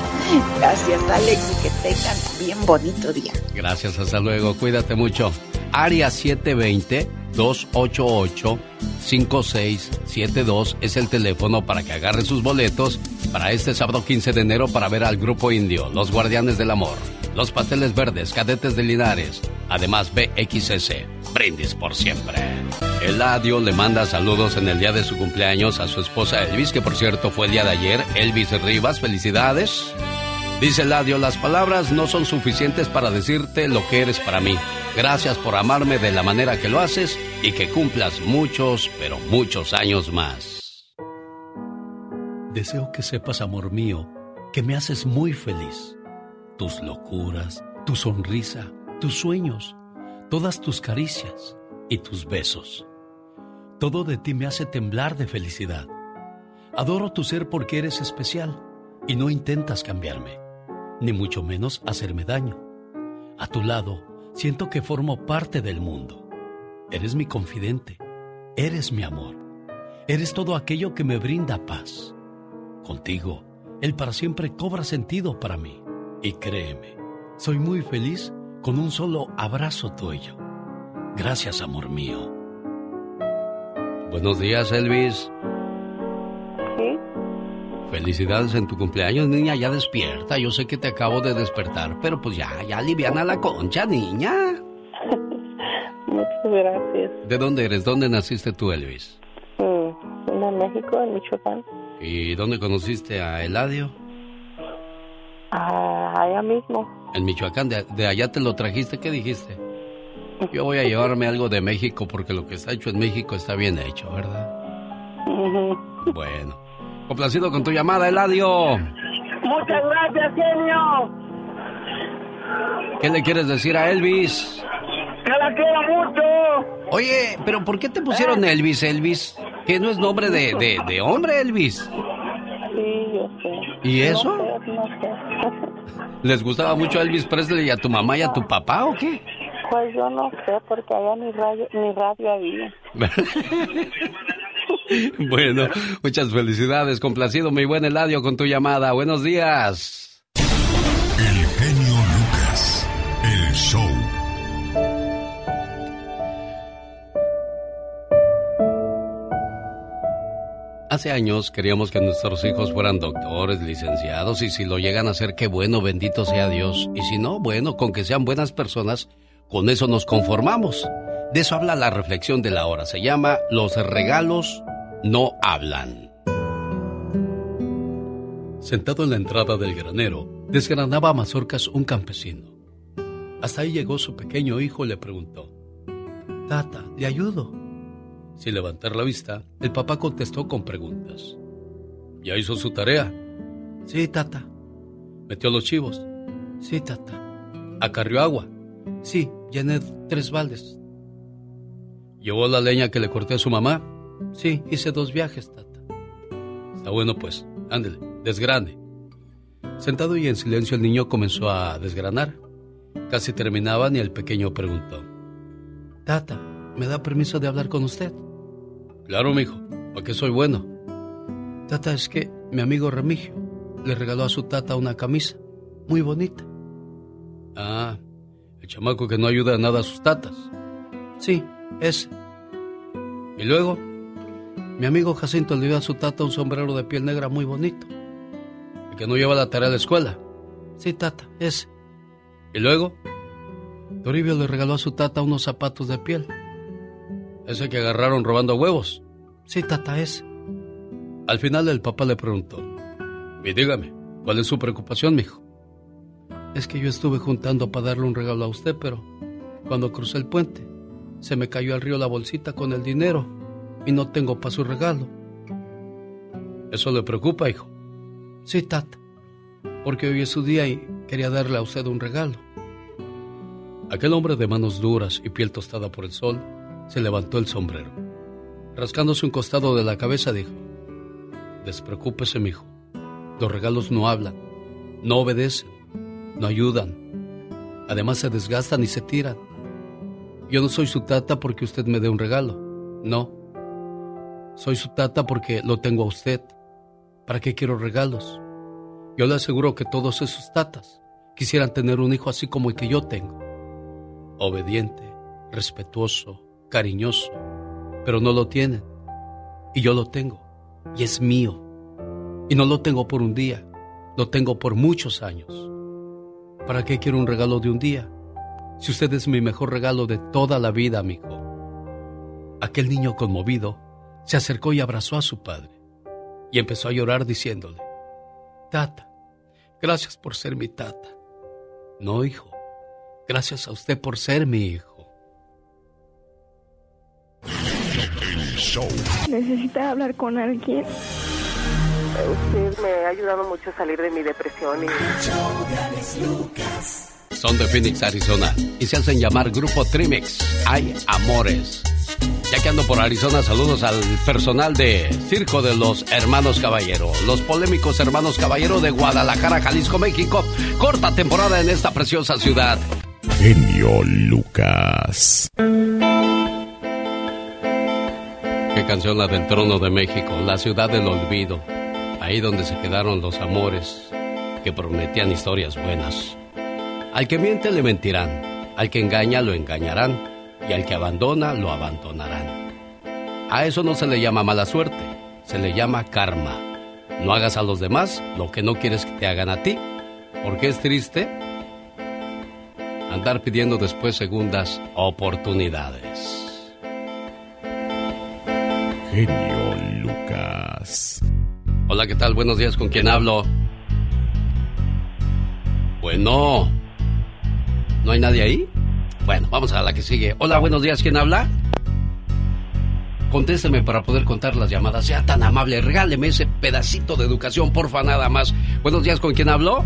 Gracias, Alex, y que tengan bien bonito día. Gracias, hasta luego. Cuídate mucho. Área 720-288-5672 es el teléfono para que agarre sus boletos para este sábado 15 de enero para ver al Grupo Indio, Los Guardianes del Amor, Los Pasteles Verdes, Cadetes de Linares, además BXS, Brindis por siempre. Eladio le manda saludos en el día de su cumpleaños a su esposa Elvis, que por cierto fue el día de ayer. Elvis Rivas, felicidades. Dice Ladio, las palabras no son suficientes para decirte lo que eres para mí. Gracias por amarme de la manera que lo haces y que cumplas muchos, pero muchos años más. Deseo que sepas, amor mío, que me haces muy feliz. Tus locuras, tu sonrisa, tus sueños, todas tus caricias y tus besos. Todo de ti me hace temblar de felicidad. Adoro tu ser porque eres especial y no intentas cambiarme ni mucho menos hacerme daño. A tu lado, siento que formo parte del mundo. Eres mi confidente, eres mi amor, eres todo aquello que me brinda paz. Contigo, el para siempre cobra sentido para mí. Y créeme, soy muy feliz con un solo abrazo tuyo. Gracias, amor mío. Buenos días, Elvis. Felicidades en tu cumpleaños, niña, ya despierta. Yo sé que te acabo de despertar, pero pues ya, ya aliviana la concha, niña. [laughs] Muchas gracias. ¿De dónde eres? ¿Dónde naciste tú, Elvis? Mm, en México, en Michoacán. ¿Y dónde conociste a Eladio? Ah, allá mismo. En Michoacán, de, allá te lo trajiste, ¿qué dijiste? Yo voy a llevarme algo de México porque lo que está hecho en México está bien hecho, ¿verdad? Bueno. Complacido con tu llamada, Eladio. Muchas gracias, genio. ¿Qué le quieres decir a Elvis? Que la quiero mucho. Oye, pero ¿por qué te pusieron Elvis, Elvis? Que no es nombre de, de, hombre, Elvis. Sí, yo sé. ¿Y eso? No sé, no sé. [laughs] ¿Les gustaba mucho Elvis Presley y a tu mamá y a tu papá o qué? Pues yo no sé, porque allá ni radio, ni radio había. [laughs] bueno, muchas felicidades. Complacido, mi buen Eladio, con tu llamada. Buenos días. El genio Lucas. El show. Hace años queríamos que nuestros hijos fueran doctores, licenciados, y si lo llegan a ser, qué bueno, bendito sea Dios. Y si no, bueno, con que sean buenas personas, con eso nos conformamos. De eso habla la reflexión de la hora. Se llama Los regalos no hablan. Sentado en la entrada del granero, desgranaba mazorcas un campesino. Hasta ahí llegó su pequeño hijo y le preguntó, Tata, ¿le ayudo? Sin levantar la vista, el papá contestó con preguntas. ¿Ya hizo su tarea? Sí, tata. ¿Metió los chivos? Sí, tata. ¿Acarrió agua? Sí, llené tres baldes. ¿Llevó la leña que le corté a su mamá? Sí, hice dos viajes, tata. Está bueno pues, ándele, desgrane. Sentado y en silencio el niño comenzó a desgranar. Casi terminaban y el pequeño preguntó. Tata, ¿me da permiso de hablar con usted? Claro, mijo, porque soy bueno. Tata, es que mi amigo Remigio le regaló a su tata una camisa muy bonita. Ah, el chamaco que no ayuda a nada a sus tatas. Sí, ese. Y luego, mi amigo Jacinto le dio a su tata un sombrero de piel negra muy bonito. El que no lleva la tarea a la escuela. Sí, tata, ese. Y luego, Toribio le regaló a su tata unos zapatos de piel ese que agarraron robando huevos. Sí, tata, es. Al final el papá le preguntó. Y dígame, ¿cuál es su preocupación, mijo? Es que yo estuve juntando para darle un regalo a usted, pero cuando crucé el puente, se me cayó al río la bolsita con el dinero y no tengo para su regalo. ¿Eso le preocupa, hijo? Sí, tata, porque hoy es su día y quería darle a usted un regalo. Aquel hombre de manos duras y piel tostada por el sol se levantó el sombrero. Rascándose un costado de la cabeza dijo, Despreocúpese, mijo. Los regalos no hablan, no obedecen, no ayudan. Además se desgastan y se tiran. Yo no soy su tata porque usted me dé un regalo. No. Soy su tata porque lo tengo a usted. ¿Para qué quiero regalos? Yo le aseguro que todos esos tatas quisieran tener un hijo así como el que yo tengo. Obediente, respetuoso, cariñoso, pero no lo tienen. Y yo lo tengo. Y es mío. Y no lo tengo por un día, lo tengo por muchos años. ¿Para qué quiero un regalo de un día? Si usted es mi mejor regalo de toda la vida, amigo. Aquel niño conmovido se acercó y abrazó a su padre y empezó a llorar diciéndole, Tata, gracias por ser mi tata. No, hijo, gracias a usted por ser mi hijo. ¿Necesita hablar con alguien? Usted me ha ayudado mucho a salir de mi depresión y... Son de Phoenix, Arizona y se hacen llamar Grupo Trimix. Hay amores. Ya que ando por Arizona, saludos al personal de Circo de los Hermanos Caballero, los polémicos Hermanos Caballero de Guadalajara, Jalisco, México. Corta temporada en esta preciosa ciudad. Genio Lucas. Qué canción la del trono de México, la ciudad del olvido, ahí donde se quedaron los amores que prometían historias buenas. Al que miente le mentirán, al que engaña lo engañarán y al que abandona lo abandonarán. A eso no se le llama mala suerte, se le llama karma. No hagas a los demás lo que no quieres que te hagan a ti, porque es triste andar pidiendo después segundas oportunidades. Genio Lucas. Hola, ¿qué tal? Buenos días, ¿con quién hablo? Bueno, ¿no hay nadie ahí? Bueno, vamos a la que sigue. Hola, buenos días, ¿quién habla? Contésteme para poder contar las llamadas. Sea tan amable, regáleme ese pedacito de educación, porfa, nada más. Buenos días, ¿con quién hablo?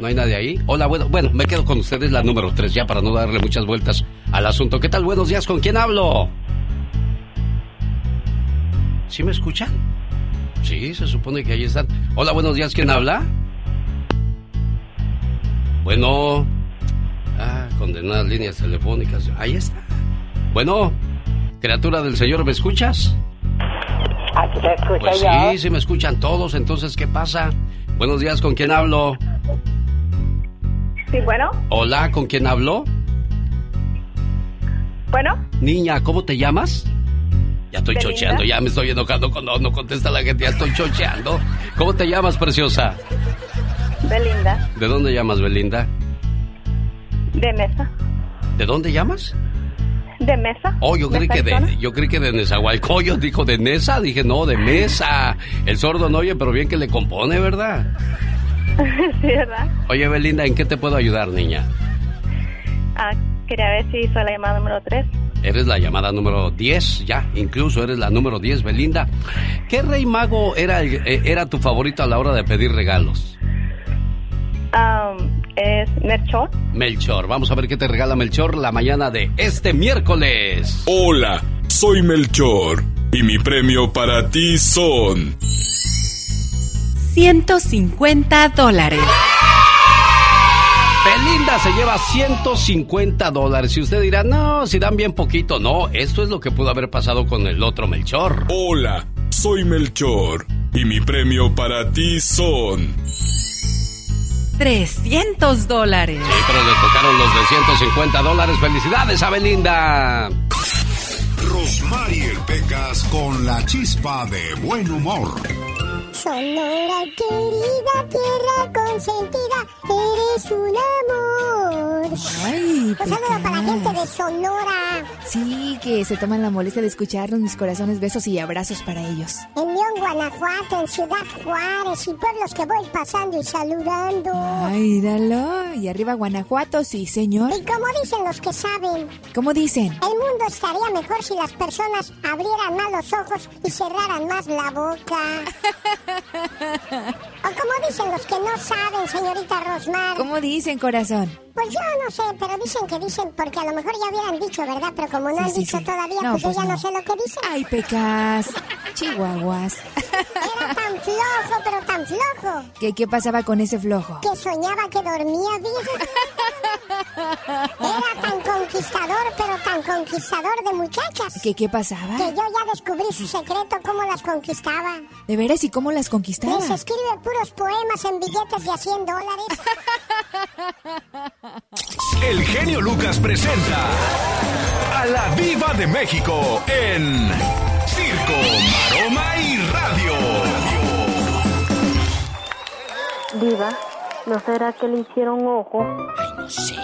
¿No hay nadie ahí? Hola, bueno, bueno, me quedo con ustedes la número 3 ya para no darle muchas vueltas al asunto. ¿Qué tal? Buenos días, ¿con quién hablo? ¿Sí me escuchan? Sí, se supone que ahí están. Hola, buenos días, ¿quién habla? Bueno. Ah, condenadas líneas telefónicas. Ahí está. Bueno, criatura del Señor, ¿me escuchas? Escucho Pues yo. sí, sí me escuchan todos, entonces, ¿qué pasa? Buenos días, ¿con quién hablo? Sí, bueno, Hola, ¿con quién hablo? bueno, Niña, ¿cómo te llamas? Ya estoy chocheando, ya me estoy enojando cuando no contesta la gente, ya estoy chocheando. ¿Cómo te llamas, preciosa? Belinda, ¿De dónde llamas, Belinda? de mesa, ¿De dónde llamas? de mesa. Oh, yo creí que de, yo creí que de Nezahualcóyotl, dijo de Nesa, dije no, de mesa. El sordo no oye, pero bien que le compone, ¿verdad? [laughs] sí, ¿verdad? Oye, Belinda, ¿en qué te puedo ayudar, niña? Ah, quería ver si hizo la llamada número 3. Eres la llamada número 10, ya, incluso eres la número 10, Belinda. ¿Qué rey mago era, eh, era tu favorito a la hora de pedir regalos? es Melchor. Melchor, vamos a ver qué te regala Melchor la mañana de este miércoles. Hola, soy Melchor y mi premio para ti son 150 dólares. Belinda se lleva 150 dólares. Y usted dirá, no, si dan bien poquito. No, esto es lo que pudo haber pasado con el otro Melchor. Hola, soy Melchor y mi premio para ti son 300 dólares. Sí, pero le tocaron los de 150 dólares. Felicidades a Belinda. Rosmarie Pecas con la chispa de buen humor. Sonora querida, tierra consentida, eres un amor. Ay, Un saludo para la gente de Sonora. Sí, que se toman la molestia de escucharnos, mis corazones, besos y abrazos para ellos. En León, Guanajuato, en Ciudad Juárez y pueblos que voy pasando y saludando. Ay, dalo. Y arriba Guanajuato, sí, señor. Y como dicen los que saben, ¿Cómo dicen? el mundo estaría mejor si las personas abrieran más los ojos y cerraran más la boca. [laughs] O como dicen los que no saben, señorita Rosmar. ¿Cómo dicen, corazón? Pues yo no sé, pero dicen que dicen, porque a lo mejor ya hubieran dicho, ¿verdad? Pero como no Sí, han sí, dicho sí. todavía, No, pues, pues yo ya no. no. sé lo que dicen. Ay, pecas. Chihuahuas. Era tan flojo, pero tan flojo, ¿Qué, ¿Qué pasaba con ese flojo? que soñaba que dormía, fíjese. [laughs] Era tan conquistador, pero tan conquistador de muchachas. ¿Qué, qué pasaba? Que yo ya descubrí su secreto, cómo las conquistaba. ¿De veras y cómo las conquistaba? Les escribe puros poemas en billetes de a 100 dólares. [laughs] El genio Lucas presenta a la Viva de México en Circo, Maroma y Radio. Diva, ¿no será que le hicieron ojo? Ay, no sé,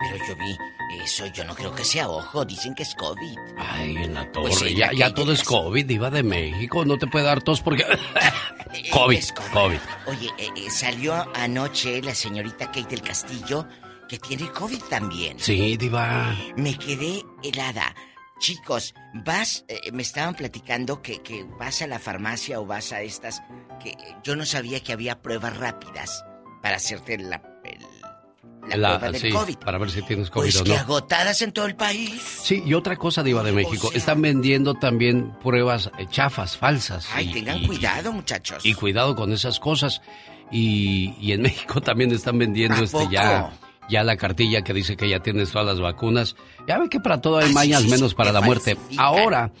pero yo vi eso, yo no creo que sea ojo, dicen que es COVID. Ay, en la torre. Pues sí, ya, todo es COVID, iba de México. No te puede dar tos porque. [laughs] [laughs] COVID, COVID. Oye, eh, eh, salió anoche la señorita Kate del Castillo, que tiene COVID también. Sí, Diva. Me quedé helada. Chicos, vas, eh, me estaban platicando que, que vas a la farmacia o vas a estas, que yo no sabía que había pruebas rápidas para hacerte la, el- la La- prueba del sí, COVID. para ver si tienes COVID Pues o que no. agotadas en todo el país. Sí, y otra cosa, Diva de México. Están vendiendo también pruebas eh, chafas, falsas. Ay, y- tengan y- cuidado, muchachos. Y cuidado con esas cosas. Y, y en [laughs] México también están vendiendo ¿A este ya, ya la cartilla que dice que ya tienes todas las vacunas. Ya ve que para todo hay Ah, mañas sí, sí, menos para la muerte. Ahora,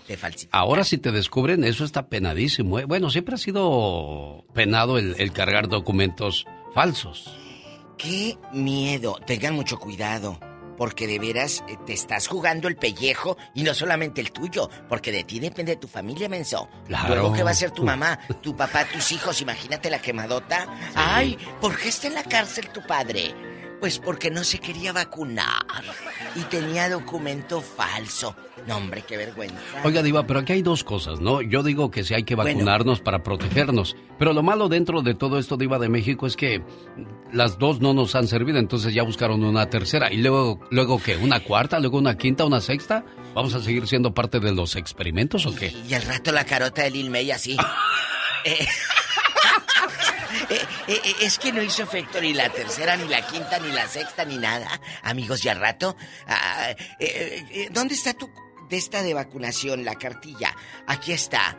ahora si te descubren, eso está penadísimo. ¿eh? Bueno, siempre ha sido penado el, el cargar documentos falsos. Qué miedo. Tengan mucho cuidado. Porque de veras eh, te estás jugando el pellejo y no solamente el tuyo, porque de ti depende tu familia, menso. Claro. Luego, ¿qué va a ser tu mamá, [laughs] tu papá, tus hijos? Imagínate la quemadota. Ay, ¿por qué está en la cárcel tu padre? Pues porque no se quería vacunar y tenía documento falso. No, hombre, qué vergüenza. Oiga, Diva, pero aquí hay dos cosas, ¿no? Yo digo que sí hay que Bueno. vacunarnos para protegernos. Pero lo malo dentro de todo esto, Diva de México, es que las dos no nos han servido, entonces ya buscaron una tercera. ¿Y luego, luego qué? ¿Una cuarta? ¿Luego una quinta? ¿Una sexta? ¿Vamos a seguir siendo parte de los experimentos o qué? Y al rato la carota de Lil May así. [laughs] Eh, eh, eh, es que no hizo efecto ni la tercera, ni la quinta, ni la sexta, ni nada. Amigos, y al rato. ah, eh, ¿Dónde está tu de esta de vacunación, la cartilla? Aquí está.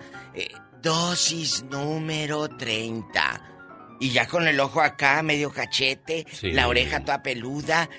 Dosis número 30. Y ya con el ojo acá, medio cachete, la oreja toda peluda.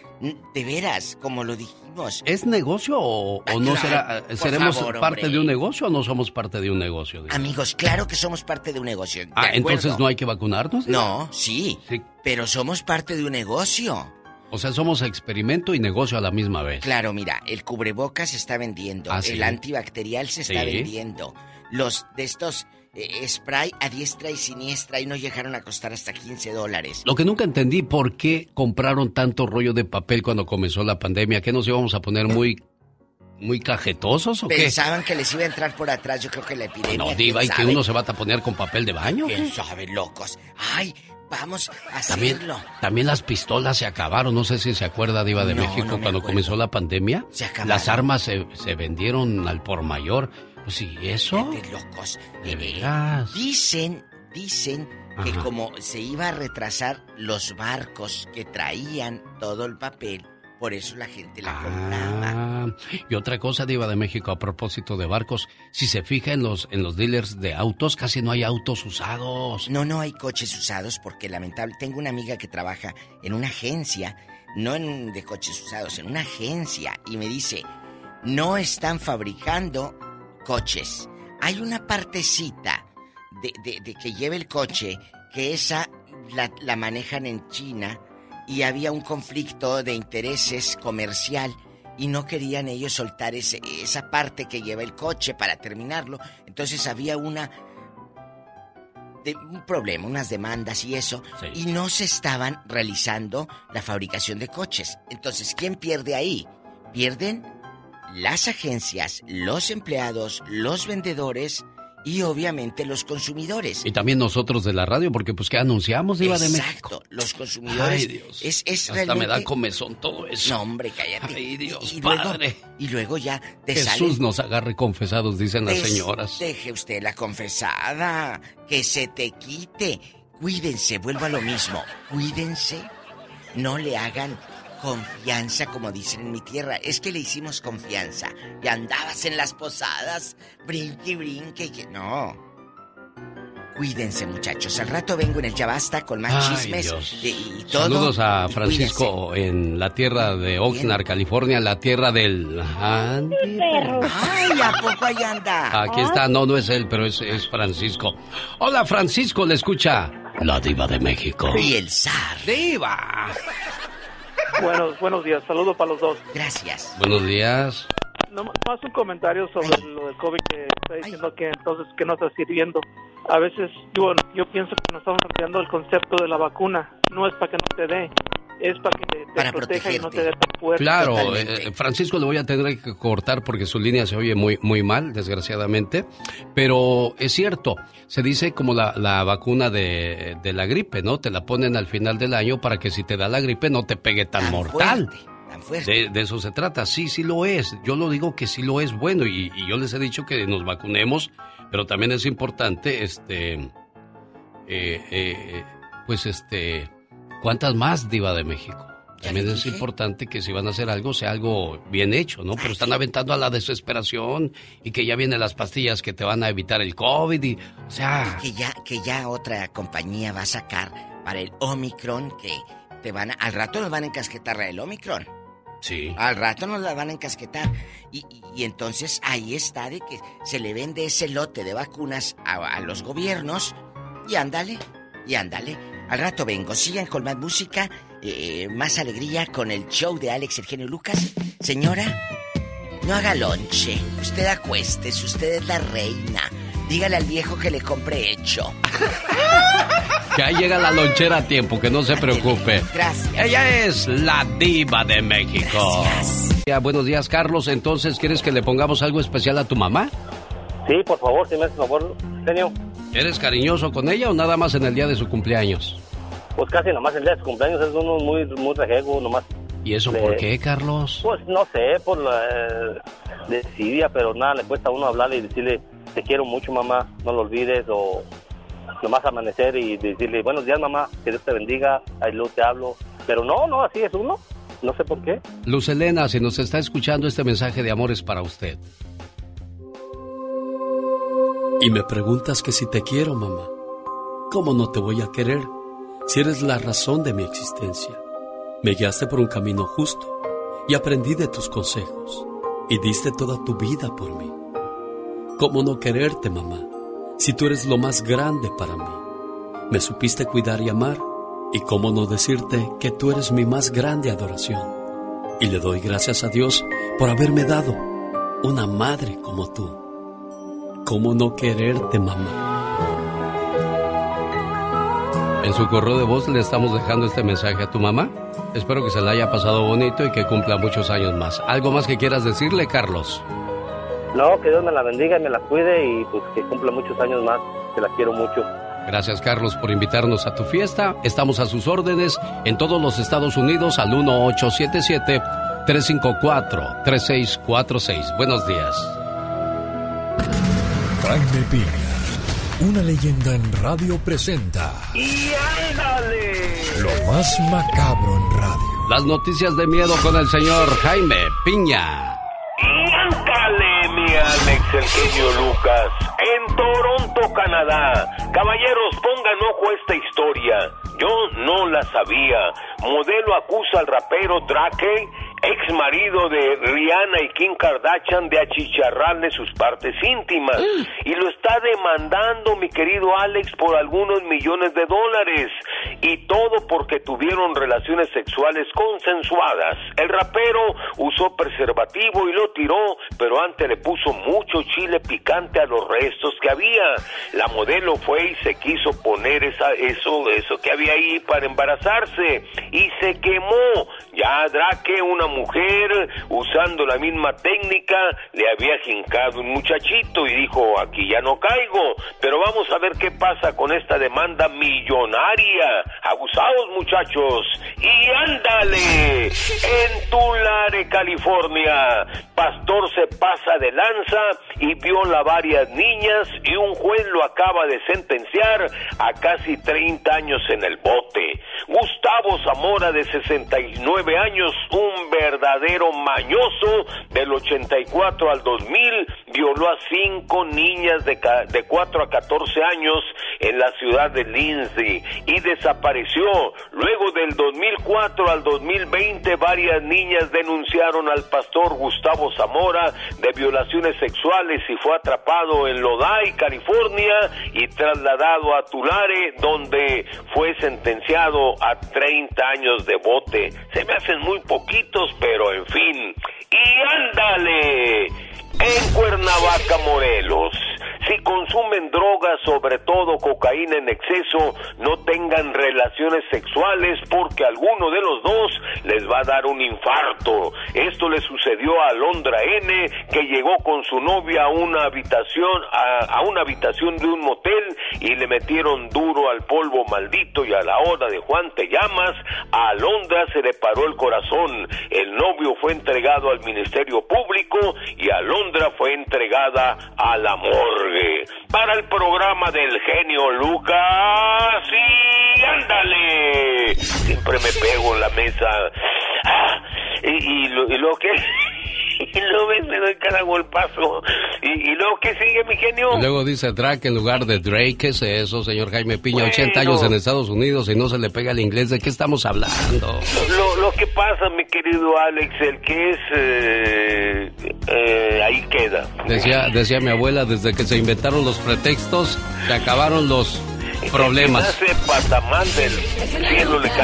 De veras, como lo dijimos. ¿Es negocio o, no será? ¿Seremos parte de un negocio o no somos parte de un negocio? Amigos, claro que somos parte de un negocio. ah, entonces no hay que vacunarnos. No, sí, Pero somos parte de un negocio. O sea, somos experimento y negocio a la misma vez. Claro, mira, el cubrebocas se está vendiendo, ah, el antibacterial se está vendiendo, los de estos eh, spray a diestra y siniestra y no llegaron a costar hasta 15 dólares. Lo que nunca entendí, ¿por qué compraron tanto rollo de papel cuando comenzó la pandemia? ¿Qué nos íbamos a poner muy muy cajetosos o qué? Pensaban que les iba a entrar por atrás, yo creo que la epidemia. No, diva, y que uno se va a poner con papel de baño. ¿Quién sabe, locos? Ay, vamos a hacerlo. También, las pistolas se acabaron, no sé si se acuerda, diva de México, cuando comenzó la pandemia. Se acabaron. Las armas se, se vendieron al por mayor. Pues sí, eso. De locos. Eh, dicen, dicen que como se iba a retrasar los barcos que traían todo el papel, por eso la gente la compraba. Ah, y otra cosa, Diva de México, a propósito de barcos, si se fija en los, en los dealers de autos, casi no hay autos usados. No, no hay coches usados porque lamentable. Tengo una amiga que trabaja en una agencia, no en, de coches usados, en una agencia, y me dice, no están fabricando coches. Hay una partecita de, que lleve el coche que esa la, manejan en China y había un conflicto de intereses comercial y no querían ellos soltar ese, esa parte que lleva el coche para terminarlo. Entonces había una de, un problema, unas demandas y eso, y no se estaban realizando la fabricación de coches. Entonces, ¿quién pierde ahí? Pierden las agencias, los empleados, los vendedores y obviamente los consumidores. Y también nosotros de la radio, porque pues que anunciamos iba de México. Exacto, los consumidores. Ay, Dios. Es, es Hasta me da comezón todo eso. No, hombre, cállate. Ay, Dios, y, padre. Luego, y luego ya te Jesús nos agarre confesados, dicen las señoras. Deje usted la confesada, que se te quite. Cuídense, vuelvo a lo mismo. Cuídense. No le hagan confianza, como dicen en mi tierra. Es que le hicimos confianza. Y andabas en las posadas, brinque, brinque. Que... No. Cuídense, muchachos. Al rato vengo en el Chabasta con más chismes y, todo. Saludos a Francisco en la tierra de Oxnard, California, la tierra del. Ay, ¿a poco ahí anda? Aquí está, no, no es él, pero es, es Francisco. Hola, Francisco, le escucha la Diva de México. Y el zar. ¡Diva! Buenos, buenos días, saludos para los dos. Gracias. Buenos días. No, más un comentario sobre lo del COVID que está diciendo que entonces que no está sirviendo. A veces yo, yo pienso que nos estamos olvidando el concepto de la vacuna. No es para que no te dé, es para que te, proteja y no te dé tan fuerte. Claro, eh, Francisco le voy a tener que cortar porque su línea se oye muy, muy mal, desgraciadamente. Pero es cierto, se dice como la, la vacuna de, de, la gripe, ¿no? Te la ponen al final del año para que si te da la gripe no te pegue tan, mortal. De, de, eso se trata, sí, sí lo es. Yo lo digo que sí lo es bueno y, y yo les he dicho que nos vacunemos, pero también es importante, este, eh, eh, pues este, ¿Cuántas más, Diva de México? También es importante que si van a hacer algo, sea algo bien hecho, ¿no? Pero están aventando a la desesperación y que ya vienen las pastillas que te van a evitar el COVID y, o sea... que ya, que ya otra compañía va a sacar para el Omicron que te van a... Al rato nos van a encasquetar el Omicron. Sí. Al rato nos la van a encasquetar. Y, y, entonces ahí está de que se le vende ese lote de vacunas a, a los gobiernos y ándale, y ándale. Al rato vengo. Sigan con más música, eh, más alegría con el show de Alex Eugenio Lucas. Señora, no haga lonche. Usted acuéstese, usted es la reina. Dígale al viejo que le compre hecho. Que ahí llega la lonchera a tiempo, que no se preocupe. Gracias. Ella es la diva de México. Gracias. buenos días, Carlos. Entonces, ¿quieres que le pongamos algo especial a tu mamá? Sí, por favor, si me haces favor, genio. ¿Eres cariñoso con ella o nada más en el día de su cumpleaños? Pues casi nomás el día de su cumpleaños es uno muy, muy rejego, nomás. ¿Y eso por qué, Carlos? Pues no sé, por la eh, desidia, pero nada, le cuesta a uno hablarle y decirle, te quiero mucho, mamá, no lo olvides, o nomás amanecer y decirle, buenos días, mamá, que Dios te bendiga, ahí luego te hablo. Pero no, no, así es uno, no sé por qué. Luz Elena, si nos está escuchando, este mensaje de amor es para usted. Y me preguntas que si te quiero, mamá. ¿Cómo no te voy a querer si eres la razón de mi existencia. Me guiaste por un camino justo y aprendí de tus consejos y diste toda tu vida por mí. ¿Cómo no quererte, mamá, si tú eres lo más grande para mí? Me supiste cuidar y amar y cómo no decirte que tú eres mi más grande adoración. Y le doy gracias a Dios por haberme dado una madre como tú. ¿Cómo no quererte, mamá? En su correo de voz le estamos dejando este mensaje a tu mamá. Espero que se la haya pasado bonito y que cumpla muchos años más. ¿Algo más que quieras decirle, Carlos? No, que Dios me la bendiga y me la cuide y pues que cumpla muchos años más. Que la quiero mucho. Gracias, Carlos, por invitarnos a tu fiesta. Estamos a sus órdenes en todos los Estados Unidos al 1877-354-3646. Buenos días. Jaime Piña una leyenda en radio presenta. ¡Y ándale! Lo más macabro en radio. Las noticias de miedo con el señor Jaime Piña. ¡Y ándale, mi Alex, el genio Lucas! En Toronto, Canadá. Caballeros, pongan ojo a esta historia. Yo no la sabía. Modelo acusa al rapero Drake ex marido de Rihanna y Kim Kardashian de achicharrarle sus partes íntimas mm. y lo está demandando mi querido Alex por algunos millones de dólares y todo porque tuvieron relaciones sexuales consensuadas. El rapero usó preservativo y lo tiró, pero antes le puso mucho chile picante a los restos que había. La modelo fue y se quiso poner esa, eso, eso que había ahí para embarazarse y se quemó. Ya Drake, una mujer usando la misma técnica le había jincado un muchachito y dijo, aquí ya no caigo, pero vamos a ver qué pasa con esta demanda millonaria. Abusados muchachos. Y ándale, en Tulare, California, pastor se pasa de lanza y viola varias niñas y un juez lo acaba de sentenciar a casi 30 años en el bote. Gustavo Zamora de 69 años, un verdadero mañoso del 84 al 2000, violó a cinco niñas de, de 4 a 14 años en la ciudad de Lindsay y desapareció. Luego del 2004 al 2020, varias niñas denunciaron al pastor Gustavo Zamora de violaciones sexuales y fue atrapado en Lodi, California y trasladado a Tulare, donde fue sentenciado a 30 años de bote. Se me hacen muy poquitos, pero en fin. Y ándale, en Cuernavaca, Morelos si consumen drogas, sobre todo cocaína en exceso, no tengan relaciones sexuales porque alguno de los dos les va a dar un infarto. Esto le sucedió a Londra N, que llegó con su novia a una habitación, a, una habitación de un motel y le metieron duro al polvo maldito y a la hora de Juan Te Llamas, a Alondra se le paró el corazón. El novio fue entregado al Ministerio Público y Alondra fue entregada a la morgue para el programa del genio Lucas. Y ándale. Siempre me pego en la mesa. Ah, y, lo, y lo que [laughs] y luego me doy cada golpazo. Y, y luego, ¿qué sigue, mi genio? luego dice Drake en lugar de Drake. ¿Qué es eso, señor Jaime Piña? 80 años en Estados Unidos y no se le pega el inglés. ¿De qué estamos hablando? Lo, lo que pasa, mi querido Alex, el que es... Eh, eh, ahí queda. Decía, decía mi abuela, desde que se inventaron los pretextos, se acabaron los problemas.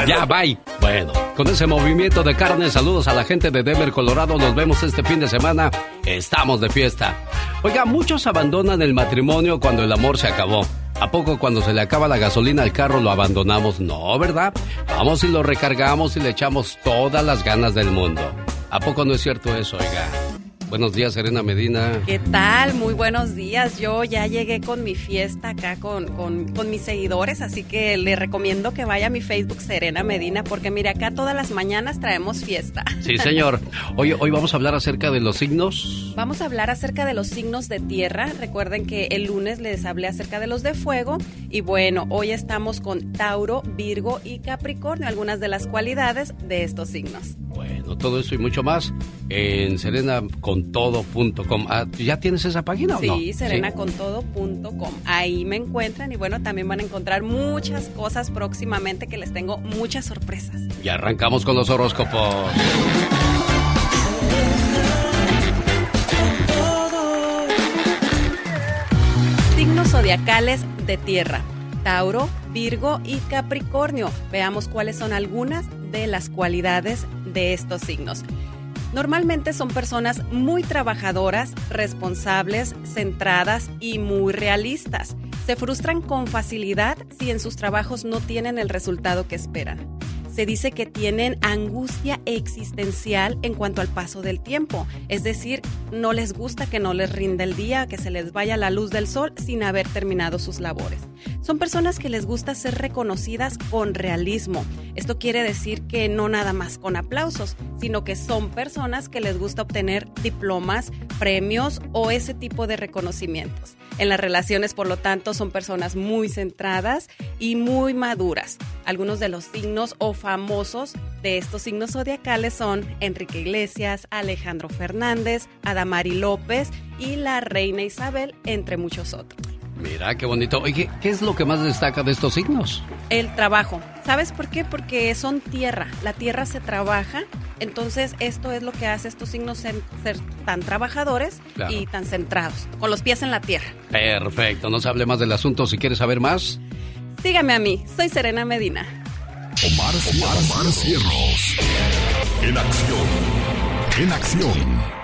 Ya, bye. Bueno, con ese movimiento de carne, saludos a la gente de Denver, Colorado. Nos vemos este fin de semana. Estamos de fiesta. Oiga, muchos abandonan el matrimonio cuando el amor se acabó. ¿A poco cuando se le acaba la gasolina al carro lo abandonamos? No, ¿verdad? Vamos y lo recargamos y le echamos todas las ganas del mundo. ¿A poco no es cierto eso, oiga? Buenos días, Serena Medina. ¿Qué tal? Muy buenos días. Yo ya llegué con mi fiesta acá con, con, mis seguidores, así que le recomiendo que vaya a mi Facebook Serena Medina, porque mire, acá todas las mañanas traemos fiesta. Sí, señor. Hoy, [laughs] hoy vamos a hablar acerca de los signos. Vamos a hablar acerca de los signos de tierra. Recuerden que el lunes les hablé acerca de los de fuego. Y bueno, hoy estamos con Tauro, Virgo y Capricornio, algunas de las cualidades de estos signos. Bueno, todo eso y mucho más en Serena con serenacontodo.com. Ah, ¿Ya tienes esa página o no? Sí, serenacontodo.com. Ahí me encuentran y bueno, también van a encontrar muchas cosas próximamente que les tengo muchas sorpresas. Y arrancamos con los horóscopos. Signos zodiacales de tierra. Tauro, Virgo y Capricornio. Veamos cuáles son algunas de las cualidades de estos signos. Normalmente son personas muy trabajadoras, responsables, centradas y muy realistas. Se frustran con facilidad si en sus trabajos no tienen el resultado que esperan se dice que tienen angustia existencial en cuanto al paso del tiempo. Es decir, no les gusta que no les rinda el día, que se les vaya la luz del sol sin haber terminado sus labores. Son personas que les gusta ser reconocidas con realismo. Esto quiere decir que no nada más con aplausos, sino que son personas que les gusta obtener diplomas, premios o ese tipo de reconocimientos. En las relaciones, por lo tanto, son personas muy centradas y muy maduras. Algunos de los signos o famosos de estos signos zodiacales son Enrique Iglesias, Alejandro Fernández, Adamari López y la reina Isabel, entre muchos otros. Mira, qué bonito. Oye, ¿qué es lo que más destaca de estos signos? El trabajo. ¿Sabes por qué? Porque son tierra. La tierra se trabaja. Entonces, esto es lo que hace estos signos ser, tan trabajadores y tan centrados, con los pies en la tierra. Perfecto. No se hable más del asunto si quieres saber más. Sígame a mí. Soy Serena Medina. Omar, Omar, Cierros. En acción. En acción.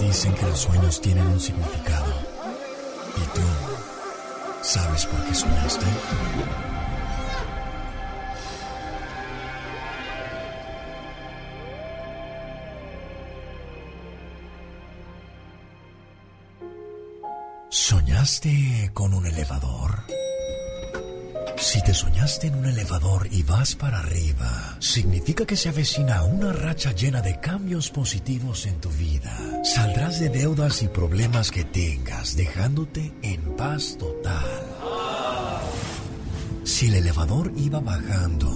Dicen que los sueños tienen un significado. ¿Y tú sabes por qué soñaste? ¿Soñaste con un elevador? Si te soñaste en un elevador y vas para arriba, significa que se avecina una racha llena de cambios positivos en tu vida. Saldrás de deudas y problemas que tengas, dejándote en paz total. Si el elevador iba bajando,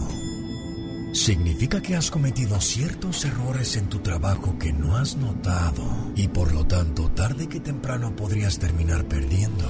significa que has cometido ciertos errores en tu trabajo que no has notado y por lo tanto tarde que temprano podrías terminar perdiendo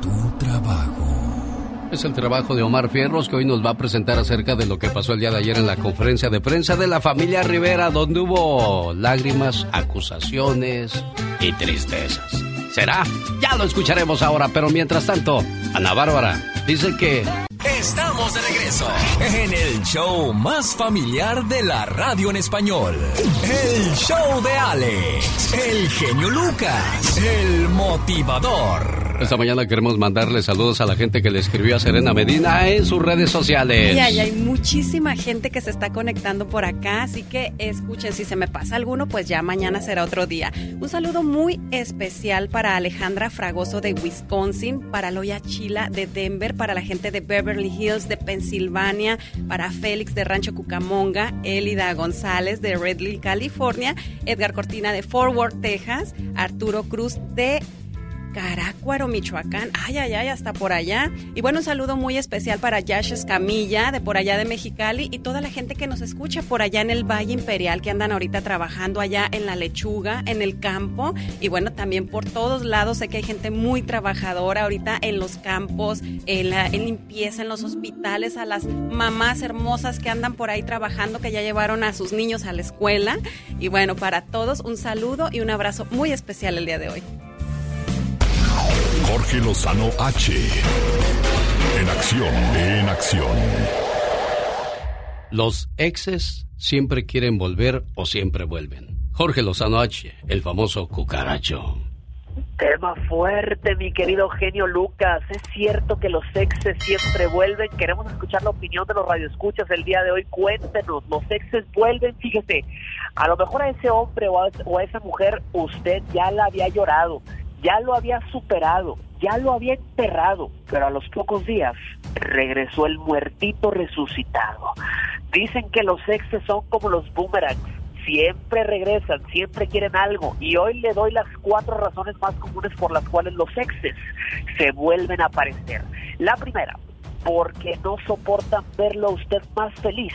tu trabajo. Es el trabajo de Omar Fierros que hoy nos va a presentar acerca de lo que pasó el día de ayer en la conferencia de prensa de la familia Rivera, donde hubo lágrimas, acusaciones y tristezas. ¿Será? Ya lo escucharemos ahora, pero mientras tanto, Ana Bárbara dice que... Estamos de regreso en el show más familiar de la radio en español. El show de Alex, el genio Lucas, el motivador. Esta mañana queremos mandarle saludos a la gente que le escribió a Serena Medina en sus redes sociales. Y hay muchísima gente que se está conectando por acá, así que escuchen, si se me pasa alguno, pues ya mañana será otro día. Un saludo muy especial para Alejandra Fragoso de Wisconsin, para Loya Chila de Denver, para la gente de Beverly Hills de Pensilvania, para Félix de Rancho Cucamonga, Elida González de Redley, California, Edgar Cortina de Fort Worth, Texas, Arturo Cruz de Carácuaro, Michoacán. Ay, ay, ay, hasta por allá. Y bueno, un saludo muy especial para Yash Escamilla, de por allá de Mexicali, y toda la gente que nos escucha por allá en el Valle Imperial, que andan ahorita trabajando allá en la lechuga, en el campo. Y bueno, también por todos lados sé que hay gente muy trabajadora ahorita en los campos, en, la, en limpieza, en los hospitales, a las mamás hermosas que andan por ahí trabajando, que ya llevaron a sus niños a la escuela. Y bueno, para todos un saludo y un abrazo muy especial el día de hoy. Jorge Lozano H. En acción, en acción. Los exes siempre quieren volver o siempre vuelven. Jorge Lozano H, el famoso cucaracho. Tema fuerte, mi querido genio Lucas. Es cierto que los exes siempre vuelven. Queremos escuchar la opinión de los radioescuchas el día de hoy. Cuéntenos, los exes vuelven. Fíjese, a lo mejor a ese hombre o a, o a esa mujer usted ya la había llorado ya lo había superado, ya lo había enterrado, pero a los pocos días regresó el muertito resucitado. Dicen que los exes son como los boomerangs, siempre regresan, siempre quieren algo, y hoy le doy las cuatro razones más comunes por las cuales los exes se vuelven a aparecer. La primera, porque no soportan verlo a usted más feliz.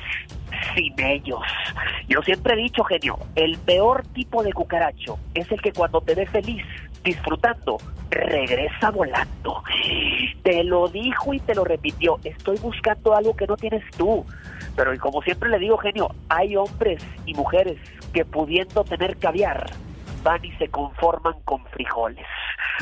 sin ellos. Yo siempre he dicho, genio, el peor tipo de cucaracho es el que cuando te ve feliz, disfrutando, regresa volando. Te lo dijo y te lo repitió. Estoy buscando algo que no tienes tú. Pero como siempre le digo, genio, hay hombres y mujeres que pudiendo tener caviar, van y se conforman con frijoles.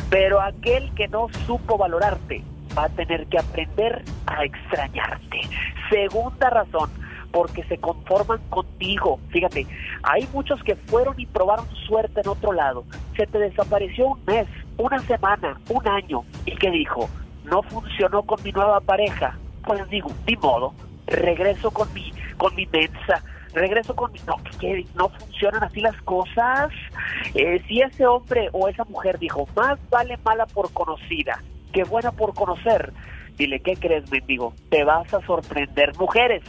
Pero aquel que no supo valorarte, va a tener que aprender a extrañarte. Segunda razón, porque se conforman contigo. Fíjate, hay muchos que fueron y probaron suerte en otro lado. Se te desapareció un mes, una semana, un año. ¿Y qué dijo? No funcionó con mi nueva pareja. Pues digo, ni modo, regreso con mi, con mi mensa, regreso con mi... No, que no funcionan así las cosas. Eh, si ese hombre o esa mujer dijo, más vale mala por conocida que buena por conocer, dile, ¿qué crees, mendigo? Te vas a sorprender. Mujeres,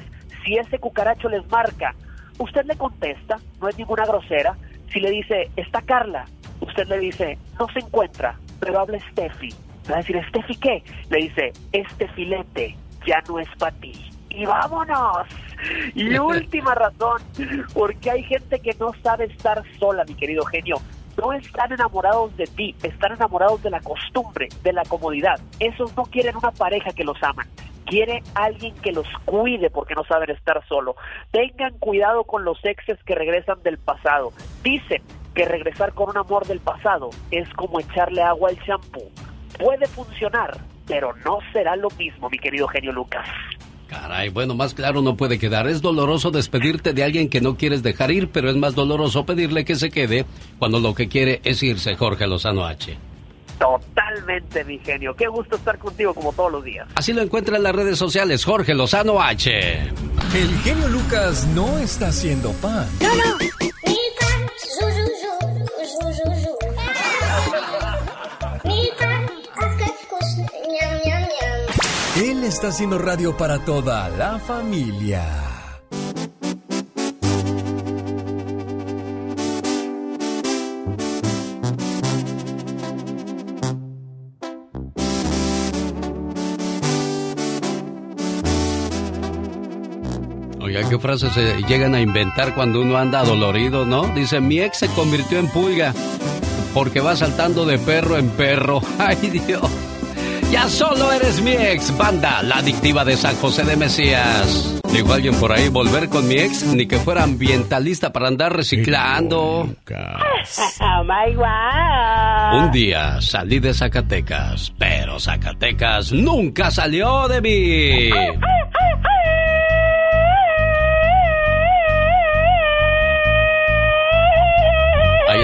si ese cucaracho les marca, usted le contesta, no es ninguna grosera. Si le dice, está Carla, usted le dice, no se encuentra, pero habla Steffi. Le va a decir, ¿Steffi qué? Le dice, este filete ya no es para ti. Y vámonos. Y [laughs] última razón, porque hay gente que no sabe estar sola, mi querido genio. No están enamorados de ti, están enamorados de la costumbre, de la comodidad. Esos no quieren una pareja que los aman quiere alguien que los cuide porque no saben estar solo. Tengan cuidado con los exes que regresan del pasado. Dicen que regresar con un amor del pasado es como echarle agua al champú. Puede funcionar, pero no será lo mismo, mi querido genio Lucas. Caray, bueno, más claro no puede quedar. Es doloroso despedirte de alguien que no quieres dejar ir, pero es más doloroso pedirle que se quede cuando lo que quiere es irse, Jorge Lozano H. Totalmente, mi genio. Qué gusto estar contigo como todos los días. Así lo encuentra en las redes sociales, Jorge Lozano H. El genio Lucas no está haciendo pan. No, no. Él está haciendo radio para toda la familia. qué frases se llegan a inventar cuando uno anda dolorido, ¿no? Dice, mi ex se convirtió en pulga porque va saltando de perro en perro. [laughs] Ay Dios. Ya solo eres mi ex, banda, la adictiva de San José de Mesías. Dijo alguien por ahí, volver con mi ex, ni que fuera ambientalista para andar reciclando. [laughs] Un día salí de Zacatecas, pero Zacatecas nunca salió de mí. [laughs]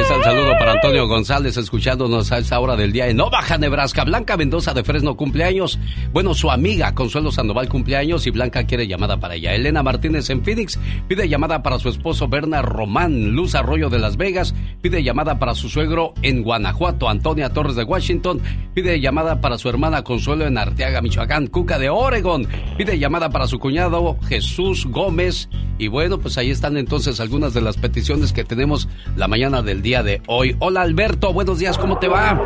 Un saludo para Antonio González escuchándonos a esta hora del día en Omaha, Nebraska. Blanca Mendoza de Fresno cumpleaños. Bueno, su amiga Consuelo Sandoval cumpleaños y Blanca quiere llamada para ella. Elena Martínez en Phoenix pide llamada para su esposo Berna Román. Luz Arroyo de Las Vegas pide llamada para su suegro en Guanajuato. Antonia Torres de Washington pide llamada para su hermana Consuelo en Arteaga, Michoacán. Cuca de Oregon pide llamada para su cuñado Jesús Gómez. Y bueno, pues ahí están entonces algunas de las peticiones que tenemos la mañana del día de hoy. Hola Alberto, buenos días, ¿cómo te va?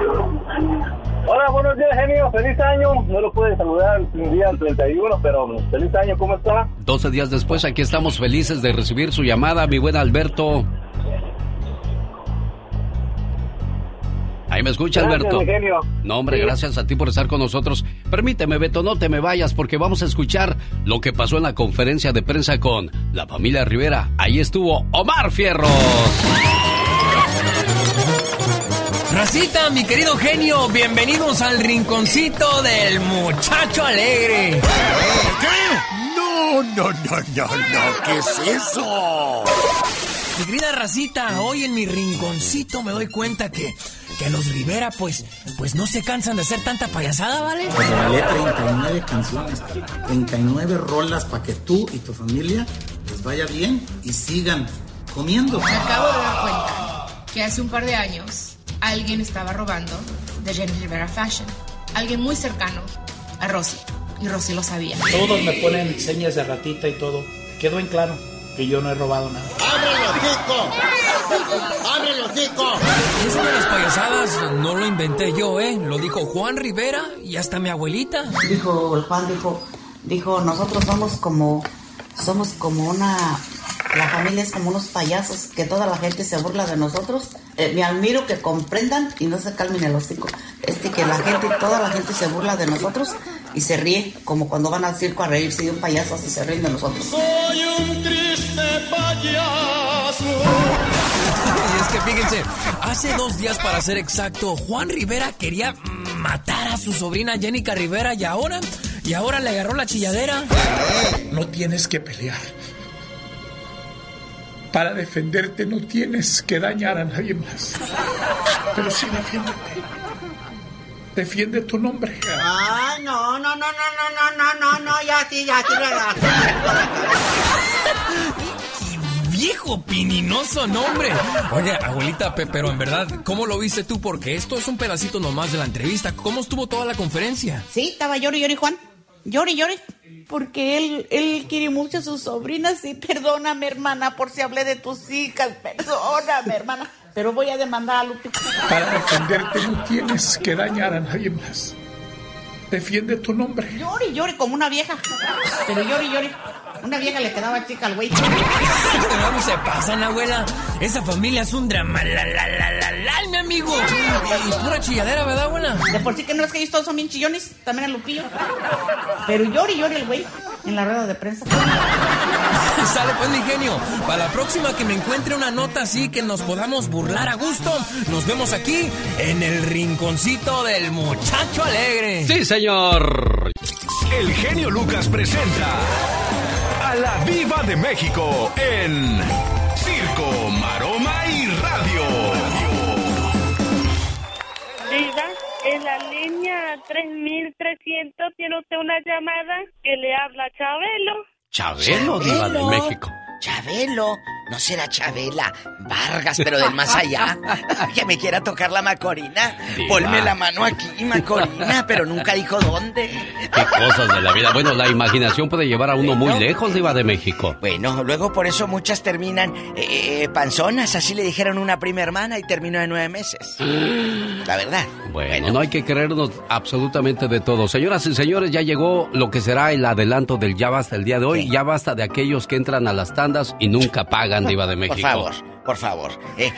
Hola, buenos días, genio. Feliz año. No lo pude saludar un día el 31, pero feliz año, ¿cómo está? 12 días después, aquí estamos felices de recibir su llamada, mi buen Alberto. Ahí me escucha, Alberto. No, hombre, gracias a ti por estar con nosotros. Permíteme, Beto, no te me vayas porque vamos a escuchar lo que pasó en la conferencia de prensa con la familia Rivera. Ahí estuvo Omar Fierros. Racita, mi querido genio, bienvenidos al rinconcito del muchacho alegre. ¿Qué? No, no, no, no, no, ¿qué es eso? Mi querida Racita, hoy en mi rinconcito me doy cuenta que, que los Rivera, pues, pues no se cansan de hacer tanta payasada, ¿vale? Pues 39 canciones, 39 rolas para que tú y tu familia les vaya bien y sigan comiendo. Me acabo de dar cuenta que hace un par de años alguien estaba robando de Jenny Rivera Fashion. Alguien muy cercano a Rosy. Y Rosy lo sabía. Todos me ponen señas de ratita y todo. Quedó en claro que yo no he robado nada. ¡Abre los ¡Abre los Eso de las payasadas no lo inventé yo, ¿eh? Lo dijo Juan Rivera y hasta mi abuelita. Dijo, Juan dijo, dijo, nosotros somos como somos como una la familia es como unos payasos que toda la gente se burla de nosotros. Eh, me admiro que comprendan y no se calmen el hocico. Este que la gente, toda la gente se burla de nosotros y se ríe, como cuando van al circo a reírse de un payaso, así se ríen de nosotros. Soy un triste payaso. Y es que fíjense, hace dos días para ser exacto, Juan Rivera quería matar a su sobrina Jenica Rivera y ahora, y ahora le agarró la chilladera. No tienes que pelear. Para defenderte no tienes que dañar a nadie más. Pero sí defiéndete. Defiende tu nombre. Ah, no, no, no, no, no, no, no, no, ya sí, ya sí, Viejo pininoso nombre. Oye, abuelita, pero en verdad, ¿cómo lo viste tú? Porque esto es un pedacito nomás de la entrevista. ¿Cómo estuvo toda la conferencia? Sí, estaba llori, llori, Juan. Llori, llori porque él, él quiere mucho a sus sobrinas y perdóname, hermana, por si hablé de tus hijas, perdóname, hermana, pero voy a demandar a Lupita. Para defenderte no tienes que dañar a nadie más. Defiende tu nombre. Llori, llori como una vieja, pero llori, llori. Una vieja le quedaba chica al güey. ¿Cómo se pasan, abuela? Esa familia es un drama. La, la, la, la, la, mi amigo. Y pura chilladera, ¿verdad, abuela? De por sí que no es que ellos todos son bien chillones. También el Lupillo. Pero llori, llori el güey. En la rueda de prensa. [laughs] Sale pues mi genio. Para la próxima que me encuentre una nota así que nos podamos burlar a gusto, nos vemos aquí en el rinconcito del muchacho alegre. Sí, señor. El genio Lucas presenta a la Viva de México en Circo, Maroma y Radio. Viva, en la línea 3300 tiene usted una llamada que le habla Chabelo. Chabelo, Diva de México. Chabelo, no será Chabela, Vargas, pero del más allá. [laughs] que me quiera tocar la Macorina. Ponme la mano aquí, Macorina, pero nunca dijo dónde. Qué cosas de la vida. Bueno, la imaginación puede llevar a uno muy lejos, Diva de México. Bueno, luego por eso muchas terminan eh, eh, panzonas, así le dijeron una prima hermana y terminó de nueve meses. La verdad. Bueno, no hay que creernos absolutamente de todo. Señoras y señores, ya llegó lo que será el adelanto del Ya Basta el día de hoy. Ya basta de aquellos que entran a las tandas y nunca pagan, Diva de México. Por favor, por favor. Eh,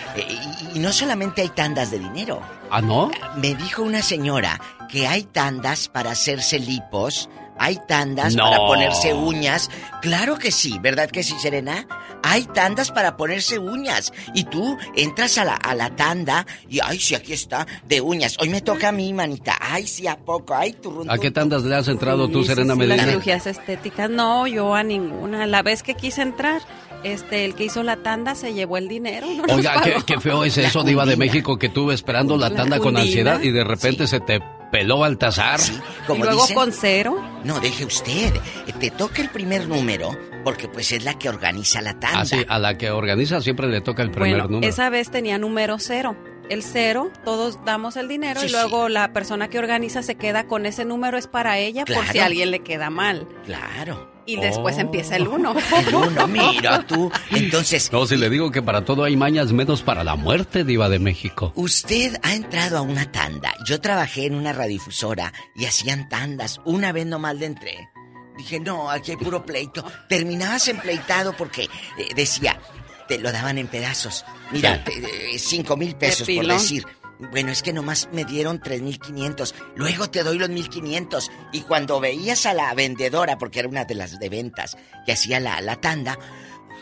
y, y no solamente hay tandas de dinero. ¿Ah, no? Me dijo una señora que hay tandas para hacerse lipos, hay tandas No. para ponerse uñas. Claro que sí, ¿verdad que sí, Serena? Hay tandas para ponerse uñas. Y tú entras a la, a la tanda y, ay, sí, aquí está, de uñas. Hoy me toca a mí, manita. Ay, sí, ¿a poco? Ay, tu ¿A qué tandas le has entrado tú, Sí, sí, Serena sí, Medina? Las cirugías estéticas, no, yo a ninguna. La vez que quise entrar, este, el que hizo la tanda se llevó el dinero. no Oiga, qué, feo es eso, Diva de México, que tú esperando la La tanda con ansiedad y de repente se te peló Baltasar. Como y luego dicen- con cero. No, deje usted. Te toca el primer número porque pues es la que organiza la tanda. Así, a la que organiza siempre le toca el primer Bueno, número. esa vez tenía número cero. El cero, todos damos el dinero Sí, y luego la persona que organiza se queda con ese número, es para ella por si a alguien le queda mal. Claro. Y después Oh. empieza el uno. [laughs] El uno, mira tú. Entonces, No, si le digo que para todo hay mañas menos para la muerte, Diva de México. usted ha entrado a una tanda. Yo trabajé en una radiodifusora y hacían tandas. Una vez nomás le entré. Dije, no, aquí hay puro pleito. Terminabas empleitado porque eh, decía, te lo daban en pedazos. Mira, Sí. te- eh, cinco mil pesos por decir. Bueno, es que nomás me dieron 3.500. Luego te doy los 1.500. Y cuando veías a la vendedora, porque era una de las de ventas, que hacía la, la tanda,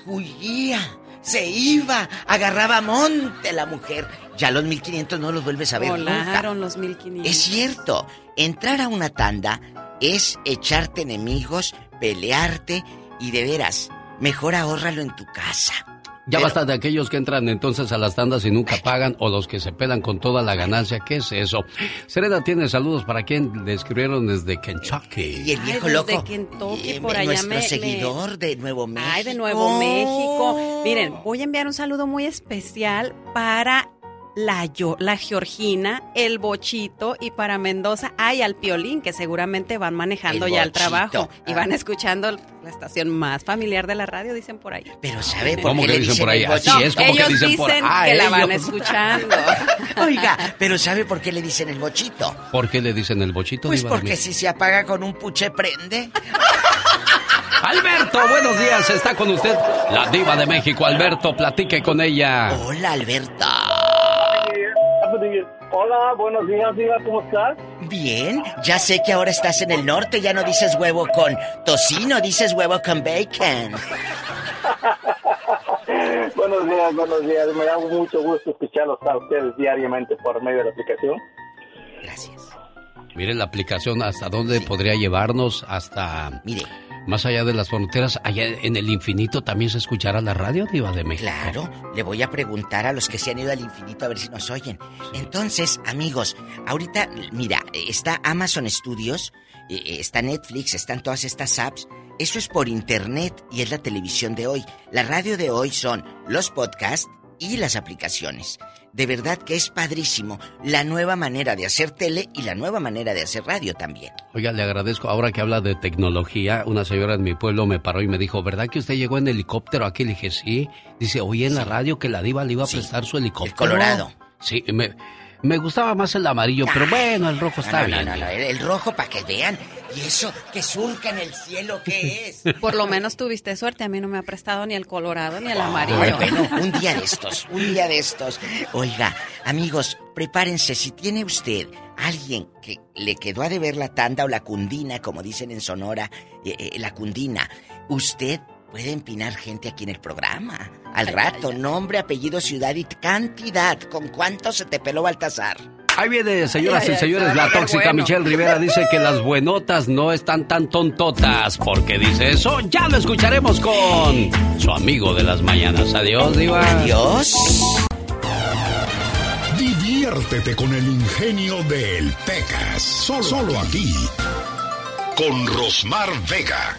huía, se iba, agarraba monte la mujer. Ya los 1.500 no los vuelves a ver nunca. Volaron los 1500. Es cierto, entrar a una tanda es echarte enemigos, pelearte y de veras, mejor ahórralo en tu casa. Ya basta de aquellos que entran entonces a las tandas y nunca pagan o los que se pedan con toda la ganancia. ¿Qué es eso? Serena tiene saludos para quien le escribieron desde Kentucky. Y el viejo Ay, loco. desde Kentucky, eh, por allá nuestro me- me- seguidor de Nuevo México. Ay, de Nuevo México. Miren, voy a enviar un saludo muy especial para la, Yo- la Georgina, el Bochito y para Mendoza, ay, al Piolín, que seguramente van manejando El ya al trabajo y Ah. van escuchando la estación más familiar de la radio, dicen por ahí. Pero ¿sabe por ¿Cómo qué que le dicen dicen por ahí? el Así bochito? es, como que Ellos dicen por dicen ah, que la van escuchando. [laughs] Oiga, pero ¿sabe por qué le dicen el bochito? ¿Por qué le dicen el bochito? Pues porque si se apaga con un puche prende. ¡Alberto! [laughs] Alberto, buenos días. Está con usted la diva de México, Alberto. Platique con ella. Hola, Alberto. Hola, buenos días, diva, ¿cómo estás? Bien, ya sé que ahora estás en el norte, ya no dices huevo con tocino, dices huevo con bacon. [laughs] buenos días, buenos días. Me da mucho gusto escucharlos a ustedes diariamente por medio de la aplicación. Gracias. Mire la aplicación hasta dónde podría llevarnos, hasta... Mire. Más allá de las fronteras, allá en el infinito también se escuchará la radio Diva de México. Claro, le voy a preguntar a los que se han ido al infinito a ver si nos oyen. Entonces, amigos, ahorita, mira, está Amazon Studios, eh, eh, está Netflix, están todas estas apps. Eso es por internet y es la televisión de hoy. La radio de hoy son los podcasts y las aplicaciones. De verdad que es padrísimo la nueva manera de hacer tele y la nueva manera de hacer radio también. Oiga, le agradezco. Ahora que habla de tecnología, una señora en mi pueblo me paró y me dijo, ¿verdad que usted llegó en helicóptero aquí? Le dije, sí. Dice, oí en la radio que la diva le iba a prestar su helicóptero. El Colorado. Sí, me, me gustaba más el amarillo, pero bueno, el rojo está no, bien. No, no, el, el rojo para que vean. ¿Y eso que surca en el cielo qué es? [laughs] Por lo menos tuviste suerte. A mí no me ha prestado ni el colorado ni el amarillo. Bueno, un día de estos, un día de estos. Oiga, amigos, prepárense. Si tiene usted alguien que le quedó a deber la tanda o la cundina, como dicen en Sonora, eh, eh, la cundina, usted puede empinar gente aquí en el programa. Al rato, nombre, apellido, ciudad y cantidad. ¿Con cuánto se te peló Baltasar? Ahí viene, señoras Ay, y señores, ay, la tóxica bueno. Michelle Rivera dice que las buenotas no están tan tontotas. ¿Por qué dice eso? Ya lo escucharemos con su amigo de las mañanas. Adiós, Diva. Adiós. Diviértete con el ingenio del Pecas. Solo, solo aquí. Con Rosmar Vega.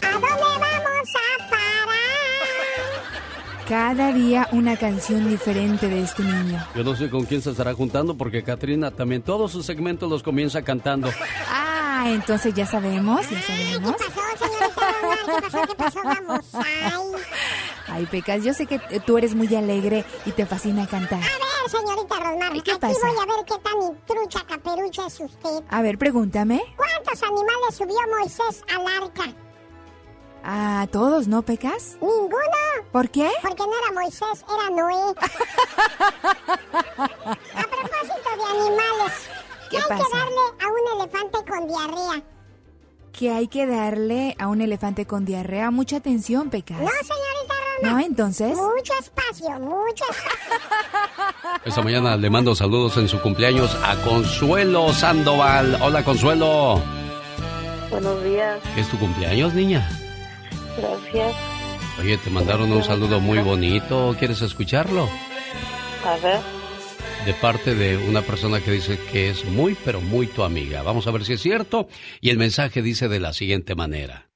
Cada día una canción diferente de este niño. Yo no sé con quién se estará juntando porque Katrina también todos sus segmentos los comienza cantando. Ah, entonces ya sabemos, ya sabemos. ¿Qué pasó, señorita? ¿Qué pasó? ¿Qué pasó? Vamos. Ay. Ay, Pecas, yo sé que tú eres muy alegre y te fascina cantar. A ver, señorita Rosmar. ¿Y qué aquí pasa? voy a ver qué tan trucha caperucha es usted. A ver, pregúntame. ¿Cuántos animales subió Moisés al arca? A todos, ¿no, Pecas? ¿Ninguno? ¿Por qué? Porque no era Moisés, era Noé. [laughs] A propósito de animales, ¿Qué hay pasa? que darle a un elefante con diarrea? Que hay que darle a un elefante con diarrea mucha atención, Pecas. No, señorita Roma. ¿No? Entonces. Mucho espacio, mucho espacio. [laughs] Esta mañana le mando saludos en su cumpleaños a Consuelo Sandoval. Hola, Consuelo. Buenos días, ¿Es tu cumpleaños, niña? Gracias. Oye, te mandaron un saludo muy bonito. ¿Quieres escucharlo? A ver, De parte de una persona que dice que es muy, pero muy tu amiga. Vamos a ver si es cierto. Y el mensaje dice de la siguiente manera.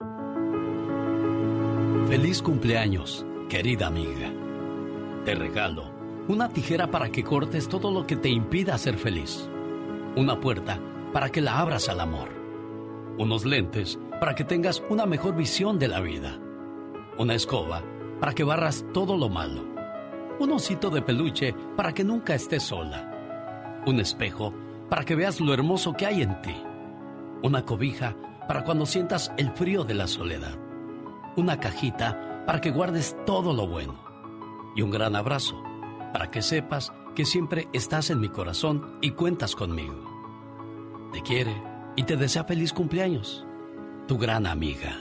Feliz cumpleaños, querida amiga. Te regalo una tijera para que cortes todo lo que te impida ser feliz. Una puerta para que la abras al amor. Unos lentes para que tengas una mejor visión de la vida. Una escoba para que barras todo lo malo. Un osito de peluche para que nunca estés sola. Un espejo para que veas lo hermoso que hay en ti. Una cobija para cuando sientas el frío de la soledad. Una cajita para que guardes todo lo bueno. Y un gran abrazo para que sepas que siempre estás en mi corazón y cuentas conmigo. Te quiere y te desea feliz cumpleaños. Tu gran amiga.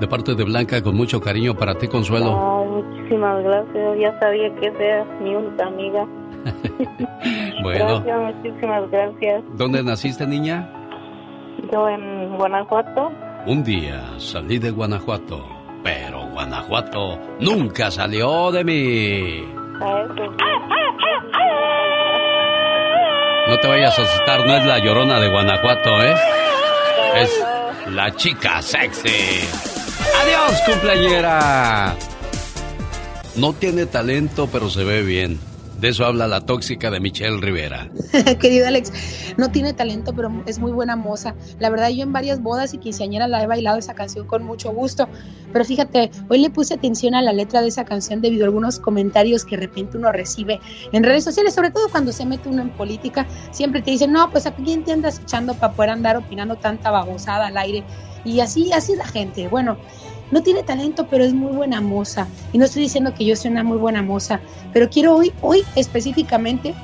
De parte de Blanca, con mucho cariño para ti, Consuelo. Muchísimas gracias. Ya sabía que sea mi única amiga. [laughs] Bueno, Gracias, muchísimas gracias. ¿dónde naciste, niña? Yo en Guanajuato. Un día salí de Guanajuato, pero Guanajuato nunca salió de mí. A eso. No te vayas a asustar, no es la llorona de Guanajuato, ¿eh? Es la chica sexy. ¡Adiós, cumpleañera! No tiene talento, pero se ve bien. De eso habla la tóxica de Michelle Rivera. [laughs] Querido Alex, no tiene talento, pero es muy buena moza. La verdad, yo en varias bodas y quinceañeras la he bailado esa canción con mucho gusto. Pero fíjate, hoy le puse atención a la letra de esa canción debido a algunos comentarios que de repente uno recibe en redes sociales, sobre todo cuando se mete uno en política. Siempre te dicen, no, pues a quién te andas echando para poder andar opinando tanta babosada al aire. Y así, así la gente. Bueno, no tiene talento, pero es muy buena moza. Y no estoy diciendo que yo sea una muy buena moza, pero quiero hoy, hoy específicamente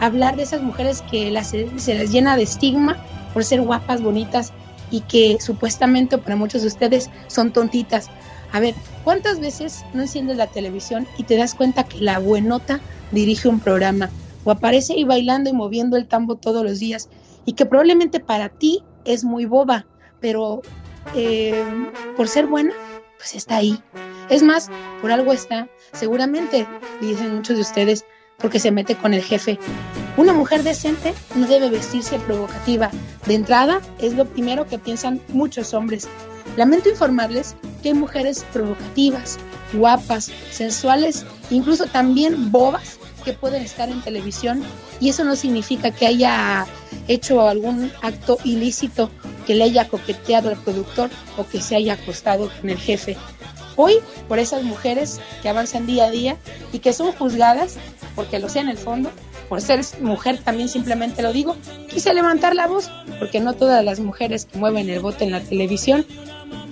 hablar de esas mujeres que se les llena de estigma por ser guapas, bonitas y que supuestamente para muchos de ustedes son tontitas. A ver, ¿cuántas veces no enciendes la televisión y te das cuenta que la buenota dirige un programa o aparece ahí bailando y moviendo el tambo todos los días y que probablemente para ti es muy boba, pero eh, por ser buena pues está ahí. Es más, por algo está, seguramente, dicen muchos de ustedes, porque se mete con el jefe. Una mujer decente no debe vestirse provocativa. De entrada, es lo primero que piensan muchos hombres. Lamento informarles que hay mujeres provocativas, guapas, sensuales, incluso también bobas, que pueden estar en televisión y eso no significa que haya hecho algún acto ilícito que le haya coqueteado al productor o que se haya acostado con el jefe. Hoy, por esas mujeres que avanzan día a día y que son juzgadas, porque lo sea en el fondo, por ser mujer también simplemente lo digo, quise levantar la voz, porque no todas las mujeres que mueven el bote en la televisión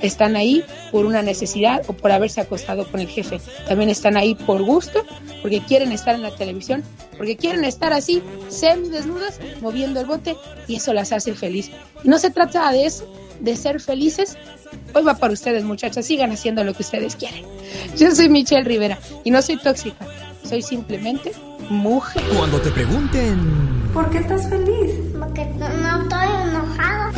están ahí por una necesidad o por haberse acostado con el jefe. También están ahí por gusto, porque quieren estar en la televisión, porque quieren estar así, semidesnudas, moviendo el bote, y eso las hace feliz. No se trata de eso, de ser felices. Hoy va para ustedes, muchachas, sigan haciendo lo que ustedes quieren. Yo soy Michelle Rivera y no soy tóxica, soy simplemente mujer. Cuando te pregunten... ¿Por qué estás feliz? Porque no estoy enojada.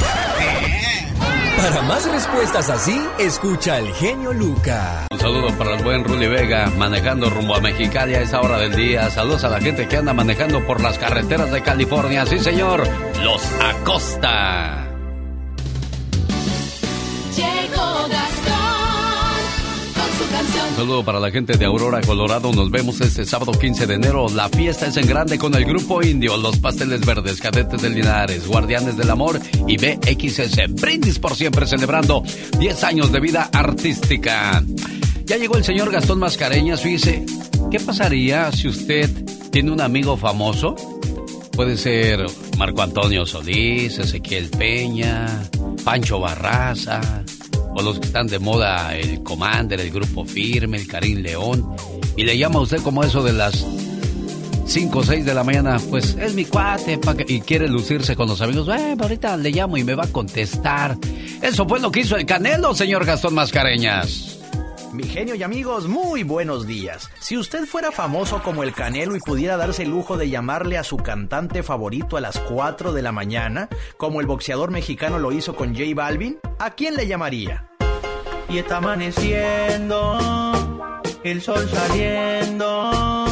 Para más respuestas así, escucha al genio Lucas. Un saludo para el buen Rully Vega, manejando rumbo a Mexicali a esa hora del día. Saludos a la gente que anda manejando por las carreteras de California. Sí, señor, los Acosta. Saludo para la gente de Aurora, Colorado. Nos vemos este sábado 15 de enero. La fiesta es en grande con el grupo indio, los pasteles verdes, cadetes de Linares, guardianes del amor y BXS. Brindis por siempre celebrando 10 años de vida artística. Ya llegó el señor Gastón Mascareñas. Fíjese, ¿qué pasaría si usted tiene un amigo famoso? Puede ser Marco Antonio Solís, Ezequiel Peña, Pancho Barraza o los que están de moda, el Commander, el Grupo Firme, el Karim León, y le llama a usted como eso de las 5 o 6 de la mañana, pues es mi cuate y quiere lucirse con los amigos, eh, ahorita le llamo y me va a contestar. Eso fue lo que hizo el Canelo, señor Gastón Mascareñas. Mi genio y amigos, muy buenos días. Si usted fuera famoso como el Canelo y pudiera darse el lujo de llamarle a su cantante favorito a las 4 de la mañana, como el boxeador mexicano lo hizo con J Balvin, ¿a quién le llamaría? Y está amaneciendo, el sol saliendo,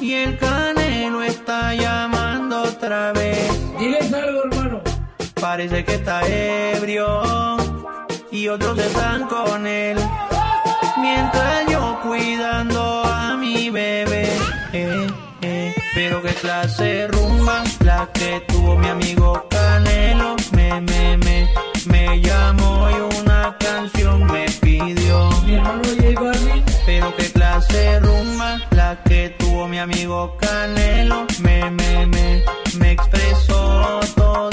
y el Canelo está llamando otra vez. Diles algo, hermano. Parece que está ebrio, y otros están con él mientras yo cuidando a mi bebé. Eh, eh. Pero qué clase rumba la que tuvo mi amigo Canelo. Me, me, me, me llamó y una canción me pidió. Hermano J Pero qué clase rumba la que tuvo mi amigo Canelo. Me, me, me, me expresó toditito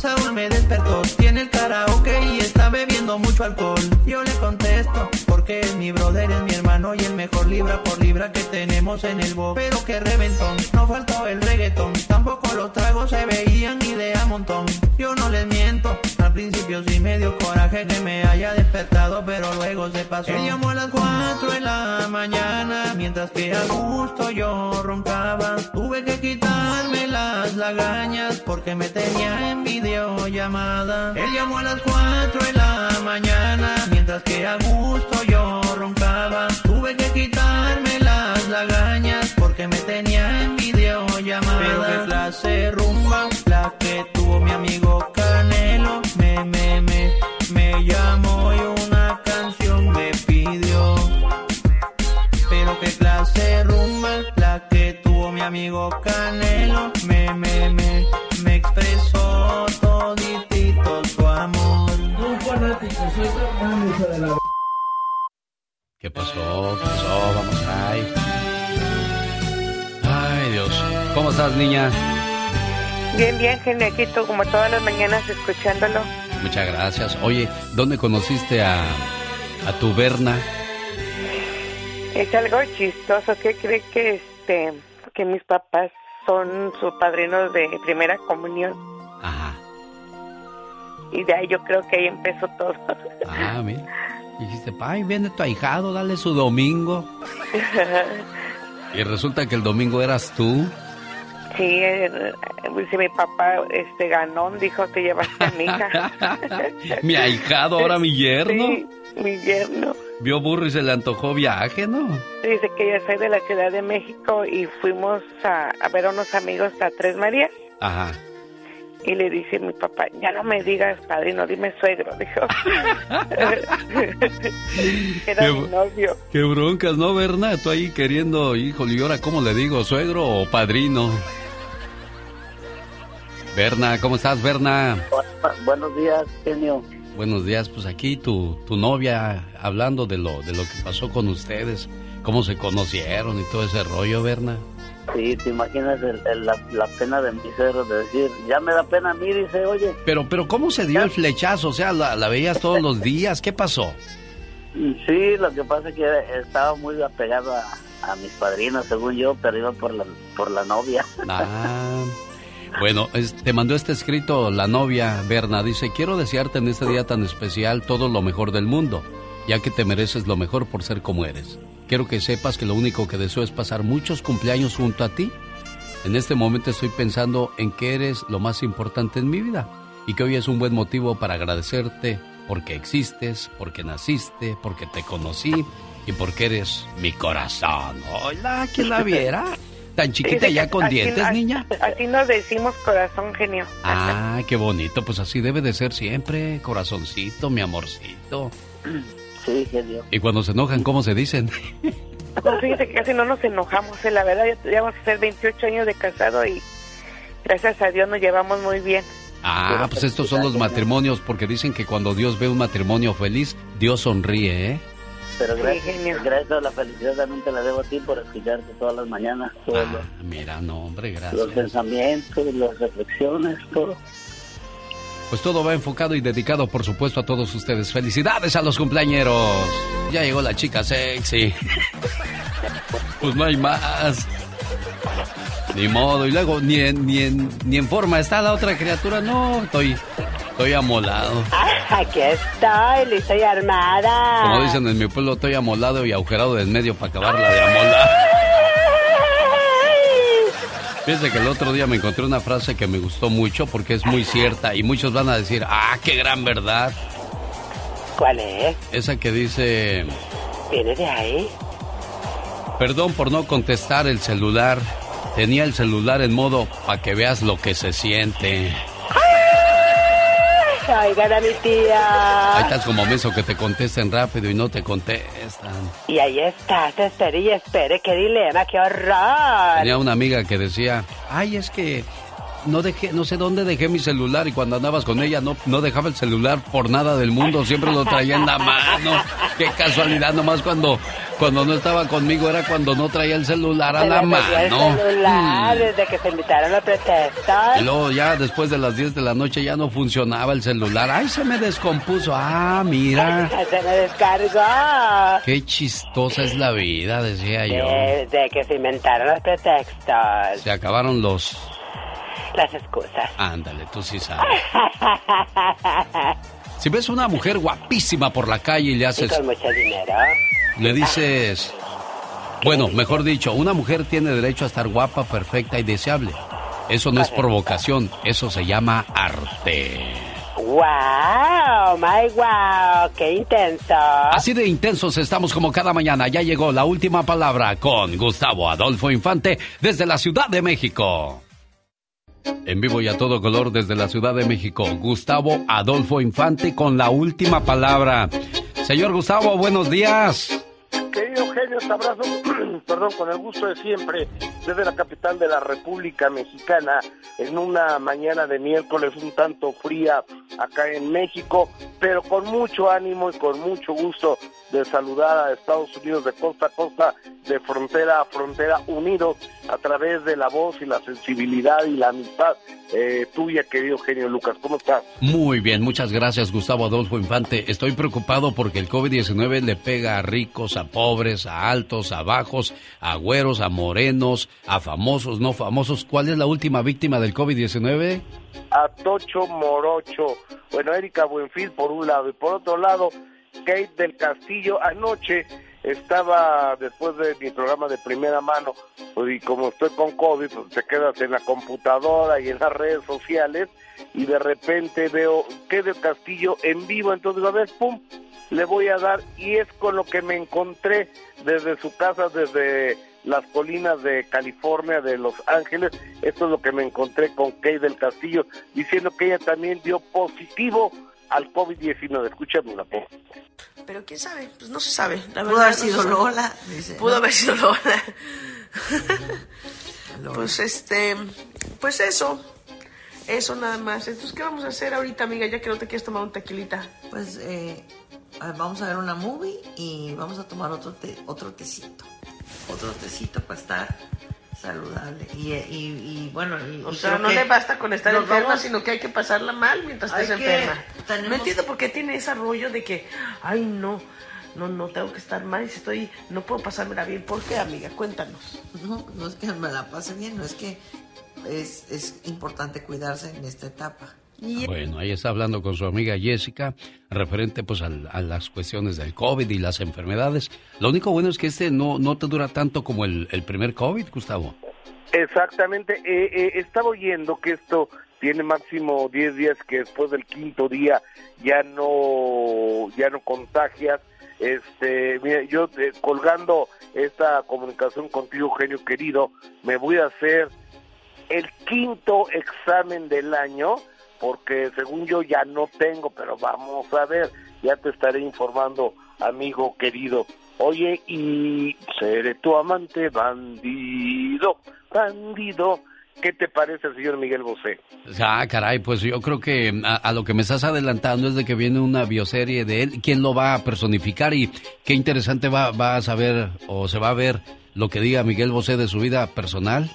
Saúl me despertó, tiene el karaoke y está bebiendo mucho alcohol. Yo le contesto, porque es mi brother, es mi hermano y el mejor libra por libra que tenemos en el bo. Pero que reventón, no faltó el reggaetón, tampoco los tragos se veían ni de a montón. Yo no les miento, al principio sí me dio coraje que me haya despertado, pero luego se pasó. Él llamó a las 4 de la mañana, mientras que a gusto yo roncaba. Tuve que quitarme las lagañas porque me tenía en videollamada. Él llamó a las 4 de la mañana, mientras que a gusto yo roncaba. Amigo Canelo me, me, me, me expresó toditito su amor. Un fanático, soy hija de la... ¿Qué pasó? ¿Qué pasó? Vamos ahí. Ay, Dios. ¿Cómo estás, niña? Bien, bien, geniaquito, como todas las mañanas escuchándolo. Muchas gracias. Oye, ¿dónde conociste a, a tu Berna? Es algo chistoso. ¿Qué cree que este que mis papás son sus padrinos de primera comunión? Ajá. Y de ahí yo creo que ahí empezó todo. Ah, mira. Dijiste, ay, viene tu ahijado, dale su domingo. [laughs] Y resulta que el domingo eras tú. Sí, eh, si mi papá este ganó, dijo que llevaste a mi hija. [laughs] mi ahijado, ahora mi yerno. Sí, mi yerno. Vio burro y se le antojó viaje, ¿no? Dice que ya soy de la Ciudad de México y fuimos a, a ver a unos amigos a Tres Marías. Ajá. Y le dice mi papá, ya no me digas padrino, dime suegro, dijo. [laughs] Era Qué mi novio. Qué broncas, ¿no, Berna? Tú ahí queriendo, híjole, ¿y ahora cómo le digo? ¿Suegro o padrino? Berna, ¿cómo estás, Berna? Buenos días, genio. Buenos días, pues aquí tu, tu novia hablando de lo, de lo que pasó con ustedes, cómo se conocieron y todo ese rollo, Berna. Sí, te imaginas el- el- la, la pena de mi suegro de decir, ya me da pena a mí, dice, oye. Pero, pero ¿cómo se dio el flechazo? O sea, ¿la, la veías todos los días? ¿Qué pasó? Sí, lo que pasa es que estaba muy apegado a, a mis padrinos, según yo, pero iba por la, por la novia. Ah, bueno, es- te mandó este escrito la novia Berna. Dice, quiero desearte en este día tan especial todo lo mejor del mundo, ya que te mereces lo mejor por ser como eres. Quiero que sepas que lo único que deseo es pasar muchos cumpleaños junto a ti. En este momento estoy pensando en que eres lo más importante en mi vida y que hoy es un buen motivo para agradecerte porque existes, porque naciste, porque te conocí y porque eres mi corazón. Hola, ¿quién la viera? [laughs] Tan chiquita ya con así- dientes, así- niña. Así nos decimos corazón genio. Ah, qué bonito. Pues así debe de ser siempre. Corazoncito, mi amorcito. Sí, genio. Y cuando se enojan, ¿cómo se dicen? No, fíjate que casi no nos enojamos, eh, la verdad, ya, ya vamos a ser 28 años de casado y gracias a Dios nos llevamos muy bien. Ah, pues estos son los matrimonios, porque dicen que cuando Dios ve un matrimonio feliz, Dios sonríe, ¿eh? Pero gracias, gracias a la felicidad también te la debo a ti por escucharte todas las mañanas. Todos Ah, mira, no, hombre, los, los gracias. pensamientos, las reflexiones, todo. Pues todo va enfocado y dedicado, por supuesto, a todos ustedes. Felicidades a los cumpleañeros. Ya llegó la chica sexy. [laughs] Pues no hay más. Ni modo. Y luego, ni en, ni en, ni en forma está la otra criatura. No, estoy, estoy amolado. [laughs] Aquí estoy, lista y armada. Como dicen en mi pueblo, estoy amolado y agujerado de en medio para acabarla de amolar. Fíjense que el otro día me encontré una frase que me gustó mucho porque es muy cierta y muchos van a decir, ah, qué gran verdad. ¿Cuál es? Esa que dice, ¿Viene de ahí? perdón por no contestar el celular. Tenía el celular en modo para que veas lo que se siente. Oigan a mi Ahí tía. estás como meso que te contesten rápido y no te contestan. Y ahí estás, espere y espere, qué dilema, qué horror. Tenía una amiga que decía, ay, es que no dejé, no sé dónde dejé mi celular y cuando andabas con ella no, no dejaba el celular por nada del mundo, siempre lo traía en la mano. Qué casualidad, nomás cuando, cuando no estaba conmigo era cuando no traía el celular a la metió el mano. celular desde que se invitaron a pretextos. Y luego ya después de las 10 de la noche ya no funcionaba el celular. Ay, se me descompuso. Ah, mira. [laughs] Se me descargó. Qué chistosa es la vida, decía yo. Desde que se inventaron los pretextos. Se acabaron los... Las excusas. Ándale, tú sí sabes. Si ves una mujer guapísima por la calle y le Y haces... con mucho dinero. Le dices... Bueno, mejor dicho, una mujer tiene derecho a estar guapa, perfecta y deseable. Eso no es provocación, eso se llama arte. ¡Wow! ¡My wow! ¡Qué intenso! Así de intensos estamos como cada mañana. Ya llegó la última palabra con Gustavo Adolfo Infante desde la Ciudad de México. En vivo y a todo color desde la Ciudad de México, Gustavo Adolfo Infante con la última palabra. Señor Gustavo, buenos días. Querido genio, te abrazo, [clears throat] perdón, con el gusto de siempre. desde la capital de la República Mexicana en una mañana de miércoles un tanto fría acá en México, pero con mucho ánimo y con mucho gusto de saludar a Estados Unidos de costa a costa, de frontera a frontera, unidos a través de la voz y la sensibilidad y la amistad eh, tuya, querido genio Lucas. ¿Cómo estás? Muy bien, muchas gracias, Gustavo Adolfo Infante. Estoy preocupado porque el COVID-19 le pega a ricos, a pobres, a altos, a bajos, a güeros, a morenos, a famosos, no famosos. ¿Cuál es la última víctima del COVID-19? A Tocho Morocho. Bueno, Erika Buenfil por un lado y por otro lado, Kate del Castillo anoche estaba después de mi programa de primera mano pues, y como estoy con COVID pues te quedas en la computadora y en las redes sociales y de repente veo Kate del Castillo en vivo entonces a ver pum le voy a dar y es con lo que me encontré desde su casa desde las colinas de California, de Los Ángeles. Esto es lo que me encontré con Kate del Castillo, diciendo que ella también dio positivo al COVID-19. Escuchemos la voz. Pero quién sabe, pues no se sabe. La Pudo haber sido Lola. Pudo haber sido Lola. pues este, pues eso. Eso nada más. Entonces, ¿qué vamos a hacer ahorita, amiga, ya que no te quieres tomar un tequilita? Pues eh, vamos a ver una movie y vamos a tomar otro, otro tecito. Otro tecito para estar saludable. Y, y, bueno, o sea, no le basta con estar enferma, sino que hay que pasarla mal mientras estés enferma. No entiendo por qué tiene ese rollo de que, ay, no, no, no tengo que estar mal, si estoy, no puedo pasármela bien. ¿Por qué, amiga? Cuéntanos. No, no es que me la pase bien, no es que es, es importante cuidarse en esta etapa. Bueno, ahí está hablando con su amiga Jessica, referente pues a, las cuestiones del COVID y las enfermedades. Lo único bueno es que este no, no te dura tanto como el, primer COVID, Gustavo. Exactamente, eh, eh, estaba oyendo que esto tiene máximo 10 días que después del quinto día ya no ya no contagias. Este, mira, yo eh, colgando esta comunicación contigo, genio querido, me voy a hacer el quinto examen del año porque según yo ya no tengo, pero vamos a ver, ya te estaré informando, amigo querido. Oye, y seré tu amante, bandido, bandido. ¿Qué te parece, señor Miguel Bosé? Ah, caray, pues yo creo que a, lo que me estás adelantando es de que viene una bioserie de él. ¿Quién lo va a personificar? Y qué interesante va, va a saber o se va a ver lo que diga Miguel Bosé de su vida personal.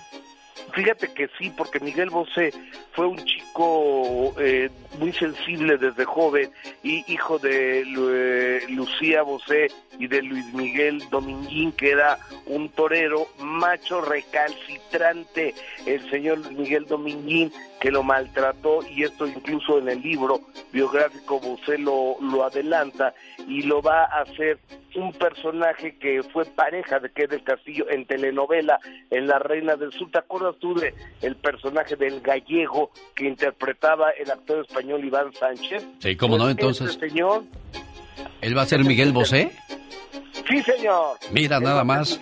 Fíjate que sí, porque Miguel Bosé fue un chico eh, muy sensible desde joven y hijo de eh, Lucía Bosé y de Luis Miguel Dominguín, que era un torero macho recalcitrante, el señor Luis Miguel Dominguín, que lo maltrató, y esto incluso en el libro biográfico Bosé lo, lo adelanta, y lo va a hacer un personaje que fue pareja de que del Castillo en telenovela en La Reina del Sur. ¿Te acuerdas tú de el personaje del gallego que interpretaba el actor español Iván Sánchez? Sí, cómo no, Pues, entonces. este señor, ¿Él va a ser Miguel Bosé? Sí señor. Mira, nada más.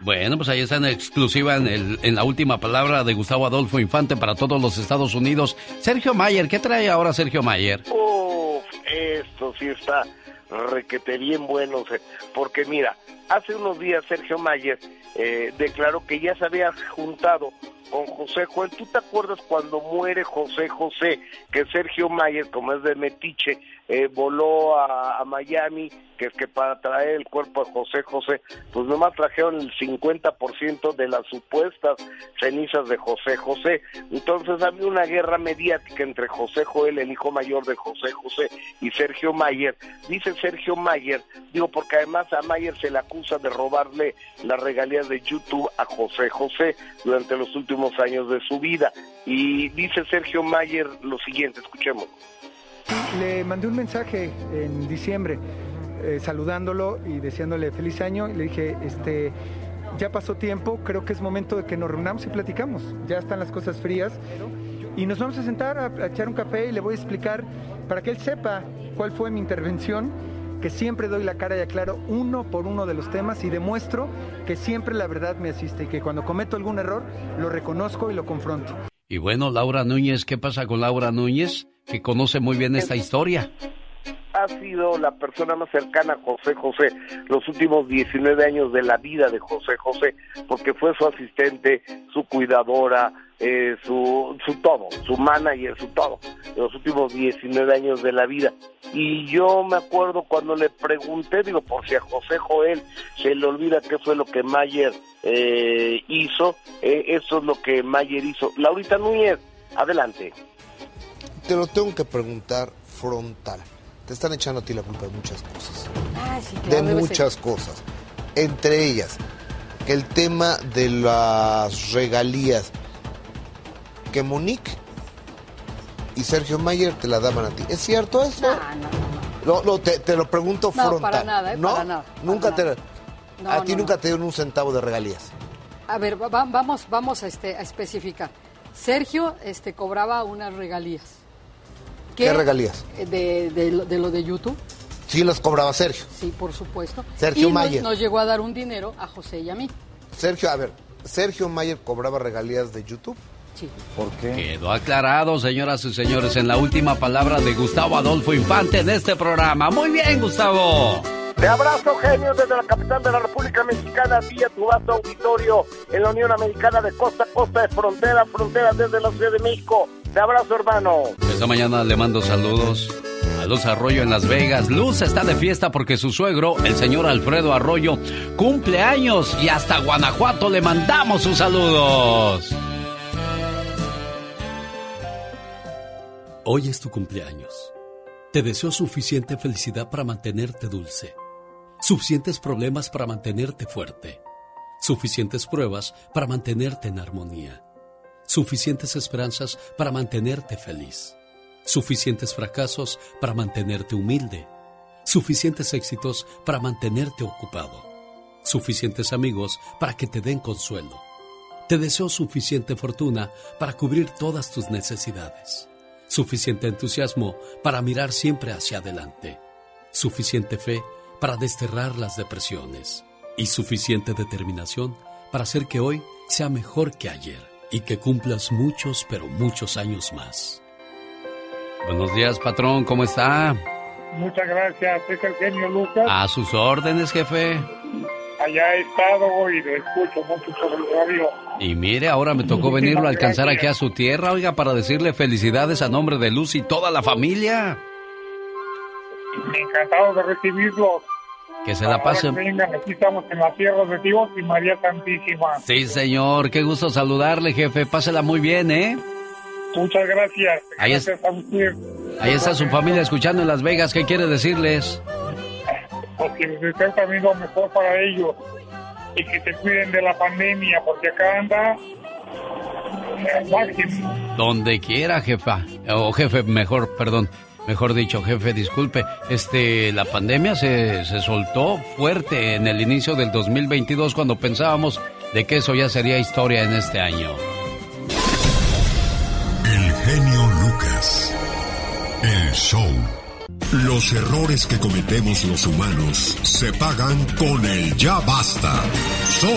Bueno, pues ahí está en exclusiva en, el, en la última palabra de Gustavo Adolfo Infante para todos los Estados Unidos. Sergio Mayer, ¿qué trae ahora Sergio Mayer? Uf, esto sí está requete bien bueno, porque mira, hace unos días Sergio Mayer eh, declaró que ya se había juntado con José Joel. ¿Tú te acuerdas cuando muere José José, que Sergio Mayer, como es de Metiche, eh, voló a, Miami, que es que para traer el cuerpo de José José, pues nomás trajeron el 50% de las supuestas cenizas de José José. Entonces había una guerra mediática entre José Joel, el hijo mayor de José José, y Sergio Mayer. Dice Sergio Mayer, digo porque además a Mayer se le acusa de robarle las regalías de YouTube a José José durante los últimos años de su vida. Y dice Sergio Mayer lo siguiente, escuchemos. Le mandé un mensaje en diciembre eh, saludándolo y deseándole feliz año y le dije, este, ya pasó tiempo, creo que es momento de que nos reunamos y platicamos. Ya están las cosas frías y nos vamos a sentar a, a echar un café y le voy a explicar para que él sepa cuál fue mi intervención, que siempre doy la cara y aclaro uno por uno de los temas y demuestro que siempre la verdad me asiste y que cuando cometo algún error lo reconozco y lo confronto. Y bueno, Laura Núñez, ¿qué pasa con Laura Núñez? Que conoce muy bien esta historia. Ha sido la persona más cercana a José José los últimos 19 años de la vida de José José, porque fue su asistente, su cuidadora, eh, su, su todo, su manager, su todo, los últimos 19 años de la vida. Y yo me acuerdo cuando le pregunté, digo, por si a José Joel se le olvida qué fue lo que Mayer eh, hizo, eh, eso es lo que Mayer hizo. Laurita Núñez, adelante. Te lo tengo que preguntar frontal. Te están echando a ti la culpa de muchas cosas. Ah, sí, claro, de muchas ser. cosas. Entre ellas, que el tema de las regalías, que Monique y Sergio Mayer te la daban a ti. ¿Es cierto eso? No, no, te, te lo pregunto No, frontal. para nada, ¿eh? ¿No? Para nada, Nunca para te... No, a ti no, nunca te dieron un centavo de regalías. A ver, va- vamos, vamos a, este, a especificar. Sergio este, cobraba unas regalías. ¿Qué, regalías? eh, De, de lo- de lo de YouTube, Sí las cobraba Sergio. sí, por supuesto. Sergio y nos- Mayer. Nos, llegó a dar un dinero a José y a mí. Sergio, a ver, Sergio Mayer cobraba regalías de YouTube. Sí. ¿Por qué? Quedó aclarado, señoras y señores, en la última palabra de Gustavo Adolfo Infante en este programa. Muy bien, Gustavo. Te abrazo, genio, desde la capital de la República Mexicana, vía tu vasto auditorio en la Unión Americana de costa a costa, de frontera a frontera, desde la Ciudad de México. Te abrazo, hermano. Esta mañana le mando saludos a Luz Arroyo en Las Vegas. Luz está de fiesta porque su suegro, el señor Alfredo Arroyo, cumple años y hasta Guanajuato le mandamos sus saludos. Hoy es tu cumpleaños. Te deseo suficiente felicidad para mantenerte dulce, suficientes problemas para mantenerte fuerte, suficientes pruebas para mantenerte en armonía, suficientes esperanzas para mantenerte feliz, suficientes fracasos para mantenerte humilde, suficientes éxitos para mantenerte ocupado, suficientes amigos para que te den consuelo. Te deseo suficiente fortuna para cubrir todas tus necesidades suficiente entusiasmo para mirar siempre hacia adelante, suficiente fe para desterrar las depresiones y suficiente determinación para hacer que hoy sea mejor que ayer y que cumplas muchos, pero muchos años más. Buenos días, patrón, ¿cómo está? Muchas gracias, es el genio Lucas. A sus órdenes, jefe. Allá he estado y lo escucho mucho por el radio. Y mire, ahora me tocó venirlo a alcanzar aquí a su tierra, oiga, para decirle felicidades a nombre de Luz y toda la familia. Encantado de recibirlos. Que se la pase. Vengan, aquí estamos en la tierra de Dios y María Santísima. Sí, señor, qué gusto saludarle, jefe. Pásela muy bien, ¿eh? Muchas gracias. Ahí es- gracias a usted. Ahí está su familia escuchando en Las Vegas. ¿Qué quiere decirles? Porque les deseo también lo mejor para ellos. Y que se cuiden de la pandemia, porque acá anda eh, máximo. Donde quiera, jefa. O jefe, mejor, perdón. Mejor dicho, jefe, disculpe. Este, la pandemia se, se soltó fuerte en el inicio del 2022 cuando pensábamos de que eso ya sería historia en este año. El genio Lucas. El show. Los errores que cometemos los humanos se pagan con el ya basta. Solo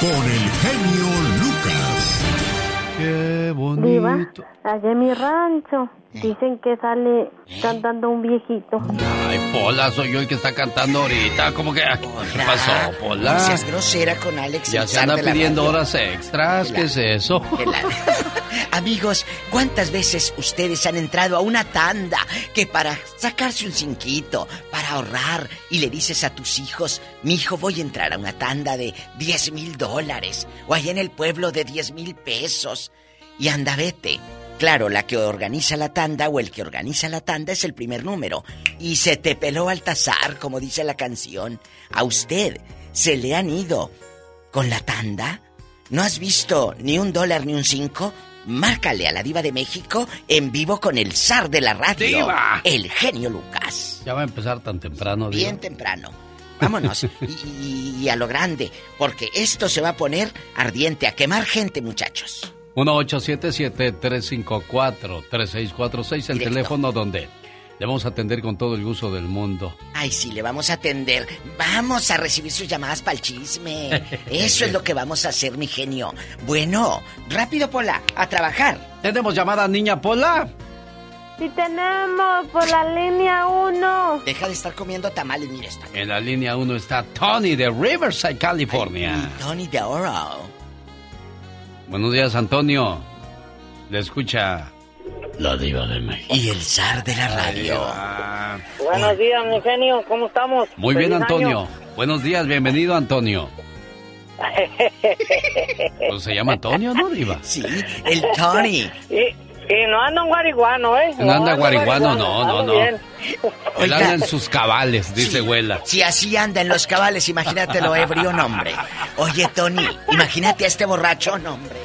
con el genio Lucas. Qué Diva, allá en mi rancho dicen que sale cantando un viejito. Ay, Pola, soy yo el que está cantando ahorita. ¿Cómo que? ¿Qué pasó, Pola? No seas grosera con Alex. Ya se anda pidiendo horas extras. ¿Qué es eso? [laughs] Amigos, ¿cuántas veces ustedes han entrado a una tanda que para sacarse un cinquito, para ahorrar, y le dices a tus hijos, mi hijo voy a entrar a una tanda de 10 mil dólares, o allá en el pueblo de 10 mil pesos, y anda vete? Claro, la que organiza la tanda o el que organiza la tanda es el primer número. Y se te peló Altazar, como dice la canción. A usted se le han ido con la tanda. ¿No has visto ni un dólar ni un cinco? Márcale a la diva de México en vivo con el zar de la radio. ¡Diva! El genio Lucas. Ya va a empezar tan temprano, Diva. Bien temprano. Vámonos. [laughs] y, y- y a lo grande. Porque esto se va a poner ardiente, a quemar gente, muchachos. 1-877-354-3646, el teléfono donde le vamos a atender con todo el gusto del mundo. Ay, sí, le vamos a atender. Vamos a recibir sus llamadas para el chisme. [laughs] Eso es lo que vamos a hacer, mi genio. Bueno, rápido, Pola, a trabajar. ¿Tenemos llamada, niña Pola? Sí tenemos, por la línea 1. Deja de estar comiendo tamales, mira esta. En la línea 1 está Tony de Riverside, California. Tony de Oro. Buenos días, Antonio. Le escucha la diva de México. Y el zar de la radio. Buenos días, mi genio, ¿cómo estamos? Muy bien, Antonio. año. Buenos días, bienvenido, Antonio. [laughs] Pues se llama Antonio, ¿no, diva? Sí, el Tony. y, y no anda un guariguano, ¿eh? No anda guariguano, no, no, no. bien. Él anda en sus cabales, dice abuela. Si así anda en los cabales, imagínate lo ebrio, no, hombre. Oye, Tony, imagínate a este borracho, no, hombre.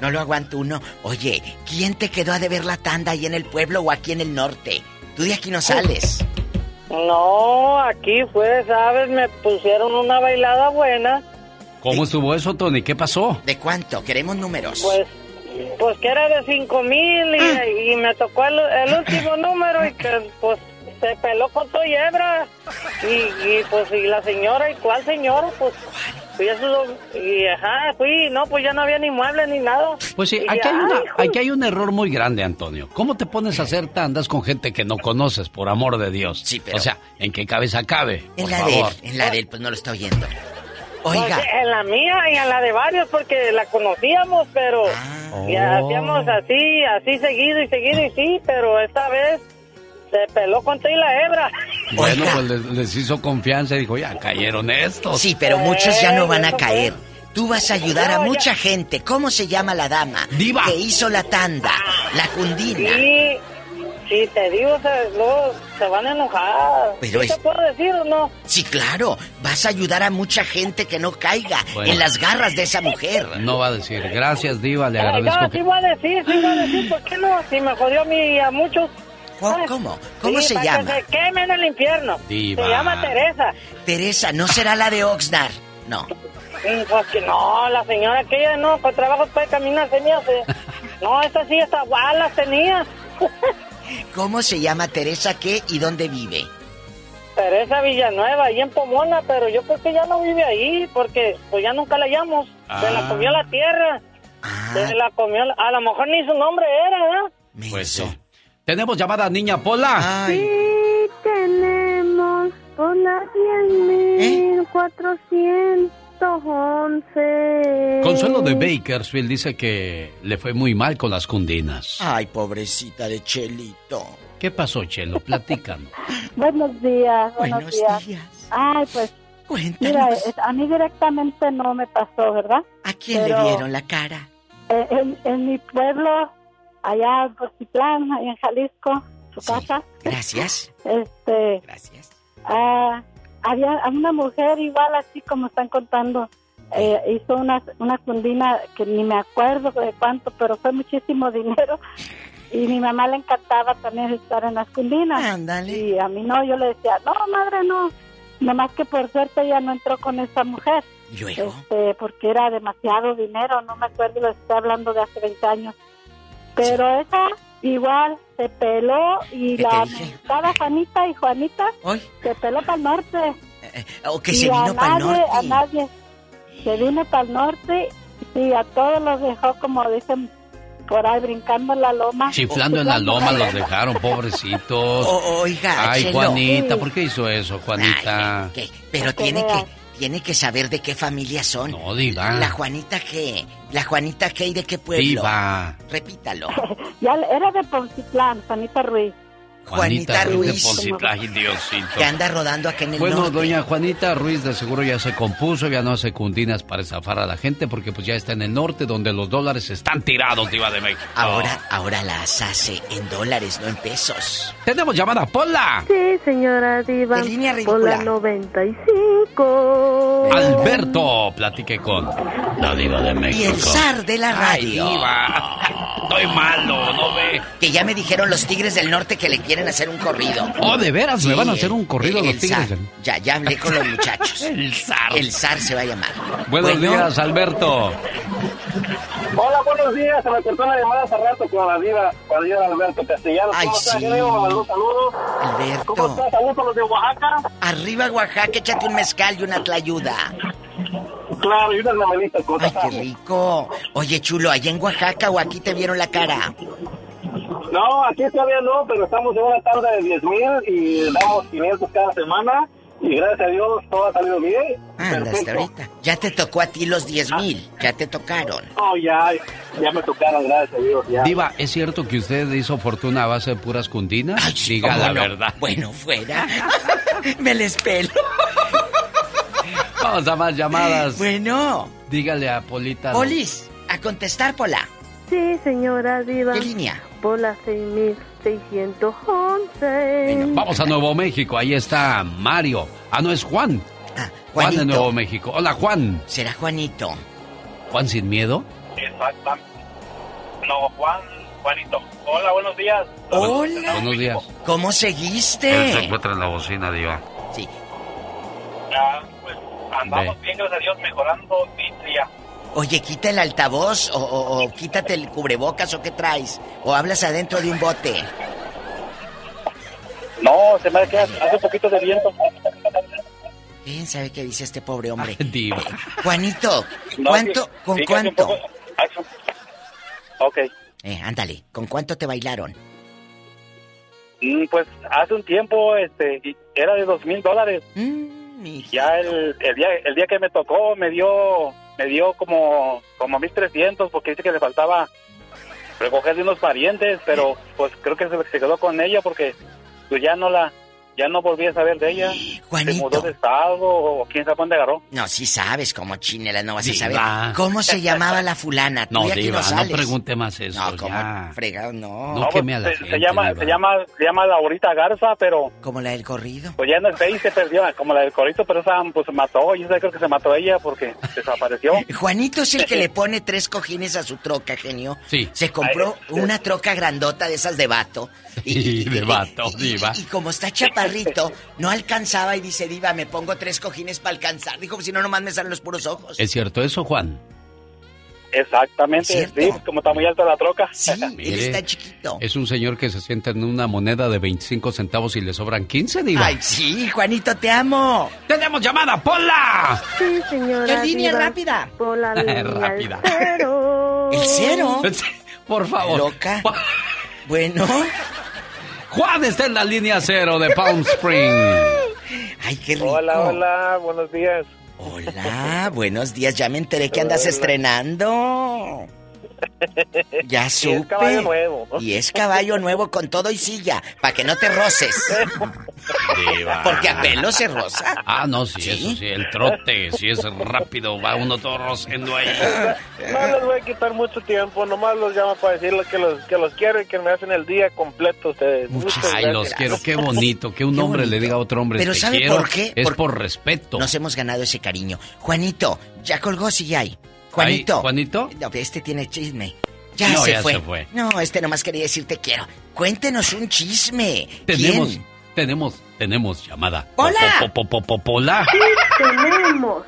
No lo aguanto uno. Oye, ¿quién te quedó a deber la tanda ahí en el pueblo o aquí en el norte? Tú de aquí no sales. No, aquí fue, ¿sabes? Me pusieron una bailada buena. ¿Cómo estuvo eso, Tony? ¿Qué pasó? ¿De cuánto? Queremos números. Pues, pues que era de cinco mil y, y me tocó el, el último número y que pues se peló con y hebra. Y, y, pues y la señora, ¿y cuál señora? Pues fui a su, y ajá, fui, no, pues ya no había ni muebles ni nada. Pues sí, Y aquí hay, ay, una- aquí hay un error muy grande, Antonio. ¿Cómo te pones a hacer tandas con gente que no conoces, por amor de Dios? Sí, pero- O sea, ¿en qué cabeza cabe? En Por la de él, favor. en la de él, pues no lo está oyendo. Pues, Oiga, en la mía y en la de varios porque la conocíamos, pero Ah. ya hacíamos así, así seguido y seguido y sí, pero esta vez se peló con todo y la hebra. Bueno, pues les, les hizo confianza y dijo, ya cayeron estos. sí, pero muchos ya no van a caer. Tú vas a ayudar a mucha gente. ¿Cómo se llama la dama? Diva. Que hizo la tanda, la cundina. Sí, sí, te digo, se, luego se van a enojar. Pero ¿Sí es- te puedo decir o no? Sí, claro. Vas a ayudar a mucha gente que no caiga Bueno. en las garras de esa mujer. No va a decir, gracias, Diva, le Ay, agradezco no, que... sí voy a decir, sí voy a decir, ¿por qué no? Si me jodió a mí y a muchos. ¿Cómo? ¿Cómo, ¿Cómo Sí, se para llama? Que se quemen en el infierno. Diva. Se llama Teresa. Teresa, ¿no será la de Oxnard? No. Pues que no, la señora aquella no, con trabajo puede caminar, hace. [laughs] No, esta sí, esta guay las tenía. [laughs] ¿Cómo se llama Teresa qué y dónde vive? Teresa Villanueva, ahí en Pomona, pero yo creo que ya no vive ahí, porque pues ya nunca la hallamos. Se la Ah. comió la tierra. Se la comió, la- a lo mejor ni su nombre era, ¿verdad? Pues sí. Tenemos llamada niña Pola. Sí tenemos por la 10.411. Consuelo de Bakersfield dice que le fue muy mal con las cundinas. Ay, pobrecita de Chelito. ¿Qué pasó, Chelo? Platícanos. [laughs] Buenos días, buenos, Buenos días. días. Ay, pues, Cuéntanos. mira, a mí directamente no me pasó, ¿verdad? ¿A quién Pero, le vieron la cara? eh, En, en mi pueblo, allá en Porcitlán, allá en Jalisco, su casa, Gracias. [laughs] este... Gracias. ah, había una mujer igual así como están contando, eh, hizo una, una cundina que ni me acuerdo de cuánto, pero fue muchísimo [laughs] dinero. Y mi mamá le encantaba también estar en las cundinas. Y a mí no, yo le decía, no, madre, no. Nomás que por suerte ella no entró con esa mujer. Luego. Este, porque era demasiado dinero, no me acuerdo, lo estoy hablando de hace 20 años. Pero esa igual se peló y ¿Qué la estaba Juanita y Juanita Hoy. se peló para el norte. O que Y se vino para el nadie- norte. A nadie. Se vino para el norte y a todos los dejó, como dicen por ahí, brincando en la loma. Chiflando en la loma los dejaron, pobrecitos. O- oiga, Ay, Chelo. Juanita. ¿por qué hizo eso, Juanita? ¿Qué? Pero tiene que, tiene que saber de qué familia son. No, diva. La Juanita qué. La Juanita qué y de qué pueblo. Diva. Repítalo. [laughs] Ya era de Poncitlán, Juanita Ruiz. Juanita Ruiz de Ruiz. Poncitlán, ay, Diosito. Que anda rodando acá en el Bueno, norte. doña Juanita Ruiz de seguro ya se compuso, ya no hace cundinas para estafar a la gente porque pues ya está en el norte donde los dólares están tirados, diva de México. Ahora, ahora las hace en dólares, no en pesos. Tenemos llamada, Pola. Sí, señora Diva. De línea ridícula. 95. Alberto, platique con la diva de México. Y el zar de la Ay, radio. diva. [laughs] Estoy malo, ¿no ve? Que ya me dijeron los Tigres del Norte que le quieren hacer un corrido. Oh, de veras, me van a hacer un corrido el los Tigres. zar. Ya, ya hablé con los muchachos. [laughs] El zar. El zar se va a llamar. Buenos Bueno, días, Alberto. Hola, buenos días. Se me cortó la llamada hace rato con la diva, con la diva Alberto Castellanos. Ay, ¿Cómo estás, sí. genio? Un saludo. Alberto. ¿Cómo estás? Saludos a los de Oaxaca. Arriba Oaxaca, échate un mezcal y una tlayuda. Claro, y unas mamelitas Ay, qué rico. Oye, chulo, ¿allá en Oaxaca o aquí te vieron la cara? No, aquí todavía no, pero estamos en una tanda de 10 mil y damos 500 cada semana. Y gracias a Dios todo ha salido bien. Anda, hasta ahorita. Ya te tocó a ti los 10 mil. Ya te tocaron. No, ya, ya me tocaron, gracias a Dios. Ya. Diva, ¿es cierto que usted hizo fortuna a base de puras cundinas? Diga ¿Cómo la no? verdad. Bueno, fuera. [laughs] me les pelo. Vamos a más llamadas. Bueno. Dígale a Polita. Polis, a contestar, Pola. Sí, señora Diva. ¿Qué línea? Por la 6611. Vamos a Nuevo México, ahí está Mario. Ah, no es Juan. Juan de. Nuevo México. Hola, Juan. ¿Será Juanito? ¿Juan sin miedo? Exactamente. No, Juan, Juanito. Hola, buenos días. Hola. Buenos días. ¿Cómo Él se seguiste? encuentra en la bocina, Diva. Sí. Ya, pues andamos Ve. bien, gracias a Dios, mejorando día. Oye, quita el altavoz o, o- o quítate el cubrebocas o qué traes. O hablas adentro de un bote. No, se me hace que hace un poquito de viento. ¿Quién sabe qué dice este pobre hombre? [laughs] Diva. Juanito, No, ¿cuánto? sí, ¿Con sí, cuánto? poco- Ok. Eh, ándale, ¿con cuánto te bailaron? Mm, Pues hace un tiempo este y era de dos mil dólares. ya el, el día el día que me tocó me dio me dio como como mil trescientos porque dice que le faltaba recoger de unos parientes, pero pues creo que se, se quedó con ella porque pues ya no la ya no volví a saber de ella. Juanito. Se mudó de estado o quién sabe dónde agarró. No, si sabes cómo chinela no vas a Diva. saber. ¿Cómo se llamaba la fulana? Tú No, Diva, no no, pregunte más eso. No, ¿cómo? ya. Fregado, no. No queme a la se, se gente, llama Diva. se llama se llama Laurita Garza, pero Como la del corrido. pues ya no está ahí, se perdió como la del corito, pero esa pues se mató, y esa creo que se mató ella porque desapareció. [laughs] Juanito es el que [laughs] le pone tres cojines a su troca, genio. Sí. Se compró Ay, sí. una troca grandota de esas de vato. Y de vato, Diva. Y como está chaparrito, no alcanzaba y dice, Diva, me pongo tres cojines para alcanzar. Dijo, si no, nomás me salen los puros ojos. ¿Es cierto eso, Juan? Exactamente, sí, como está muy alta la troca. Sí, [laughs] Mire, chiquito. Es un señor que se sienta en una moneda de 25 centavos y le sobran 15, Diva. Ay, sí, Juanito, te amo. ¡Tenemos llamada, Pola! Sí, señora ¿Qué línea Diva. rápida? Por la línea Rápida. cero. ¿El cero? [laughs] Por favor. Loca. Bueno. Juan está en la línea cero de Palm Springs. Ay, qué rico. Hola, hola, buenos días. Hola, buenos días. Ya me enteré que andas estrenando. Ya [laughs] supe. es caballo nuevo. Y es caballo nuevo con todo y silla, para que no te roces. Diva. Porque a pelo se roza. Ah, no, sí, eso sí, el trote, si es rápido, va uno todo rociendo ahí. No les voy a quitar mucho tiempo, nomás los llamo para decirles que los, que los quiero y que me hacen el día completo ustedes. Muchas Ay, gracias. los quiero, qué bonito, que un hombre le diga a otro hombre Pero te ¿sabe quiero, por qué? Es Por- por respeto. Nos hemos ganado ese cariño. Juanito, ya colgó, sí hay. Juanito. ¿Juanito? No, este tiene chisme. Ya, No, se, ya fue. se fue. No, este nomás quería decir te quiero. Cuéntenos un chisme. Tenemos, ¿Quién? tenemos, tenemos llamada. Hola. Po, po, po, po, pola. Sí, tenemos.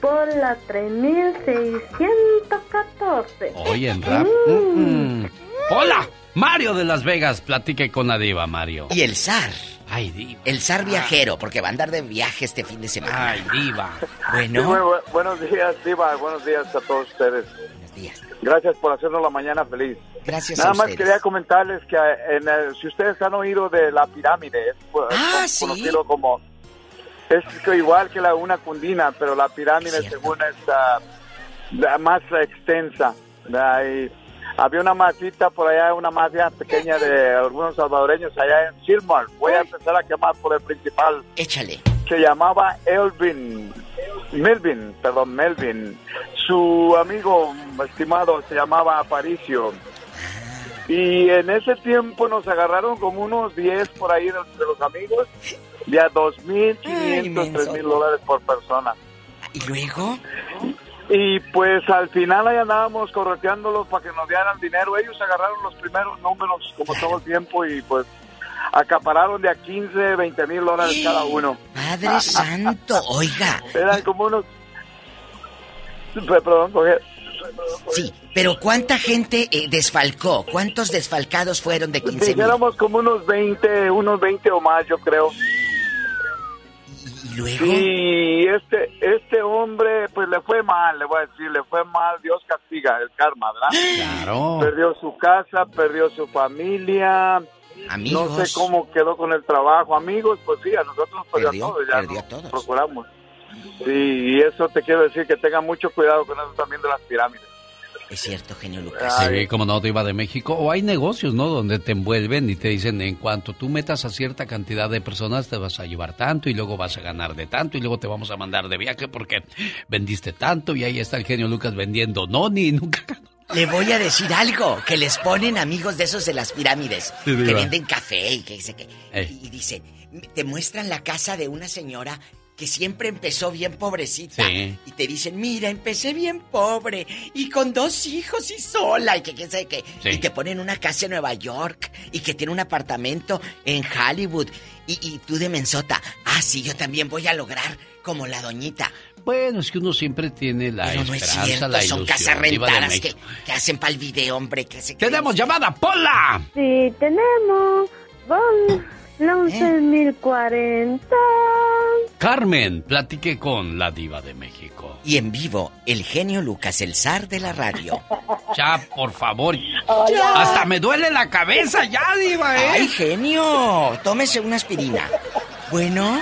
Por la 3614. Oye, en rap. Mm. Mm. Hola, Mario de Las Vegas, platique con la diva, Mario. Y el zar. Ay, diva. El zar viajero, porque va a andar de viaje este fin de semana. Ay, diva. [laughs] Bueno. Sí, muy bu- buenos días, Diva. Buenos días a todos ustedes. Buenos días. Gracias por hacernos la mañana feliz. Gracias Nada a más quería comentarles que eh, en el- si ustedes han oído de la pirámide, es, Ah, es sí. conocido como... Es igual que la una cundina, pero la pirámide según es ah, la más extensa. ¿verdad? Y había una masita por allá, una mafia pequeña de algunos salvadoreños allá en Silmar. Voy a empezar a quemar por el principal. Échale. Se llamaba Elvin. Melvin, perdón, Melvin. Su amigo estimado se llamaba Aparicio. Y en ese tiempo nos agarraron como unos 10 por ahí de, de los amigos, de a 2.500, Ay, menso. 3.000 dólares por persona. ¿Y luego? Y pues al final ahí andábamos correteándolos para que nos dieran dinero. Ellos agarraron los primeros números como todo el tiempo y pues acapararon de a 15, 20 mil dólares cada uno. Padre [laughs] Santo, oiga. Eran como unos... Perdón, Jorge. Sí, pero ¿cuánta gente eh, desfalcó? ¿Cuántos desfalcados fueron de 15 mil? Dijéramos como unos 20, unos 20 o más, yo creo. ¿Y luego? Y este, este hombre, pues le fue mal, le voy a decir, le fue mal, Dios castiga el karma, ¿verdad? [gasps] Claro. Perdió su casa, perdió su familia. Amigos. No sé cómo quedó con el trabajo. Amigos, pues sí, a nosotros nos perdió, Perdió, todo, ya perdió todos. procuramos. Sí, y eso te quiero decir que tengan mucho cuidado con eso también de las pirámides. Es cierto, genio Lucas. Sí, como no, te iba de México. O hay negocios, ¿no? Donde te envuelven y te dicen, en cuanto tú metas a cierta cantidad de personas, te vas a llevar tanto y luego vas a ganar de tanto y luego te vamos a mandar de viaje porque vendiste tanto y ahí está el genio Lucas vendiendo. No, ni nunca ganó. Le voy a decir algo, que les ponen amigos de esos de las pirámides, Sí, que venden café y que dice que... Y dicen, te muestran la casa de una señora que siempre empezó bien pobrecita. Sí. Y te dicen, mira, empecé bien pobre y con dos hijos y sola y que quién sabe qué. Sí. Y te ponen una casa en Nueva York y que tiene un apartamento en Hollywood. Y, y tú de mensota, ah, sí, yo también voy a lograr como la doñita. Bueno, es que uno siempre tiene la Pero no es cierto, la son casas rentadas que, que hacen para el video, hombre. Que se ¡Tenemos llamada, Pola! Sí, tenemos. Vamos. La 11.040. Carmen, platique con la diva de México. Y en vivo, el genio Lucas, el zar de la radio. [laughs] Ya, por favor. Hola. Hasta me duele la cabeza ya, diva, ¿eh? ¡Ay, genio! Tómese una aspirina. Bueno,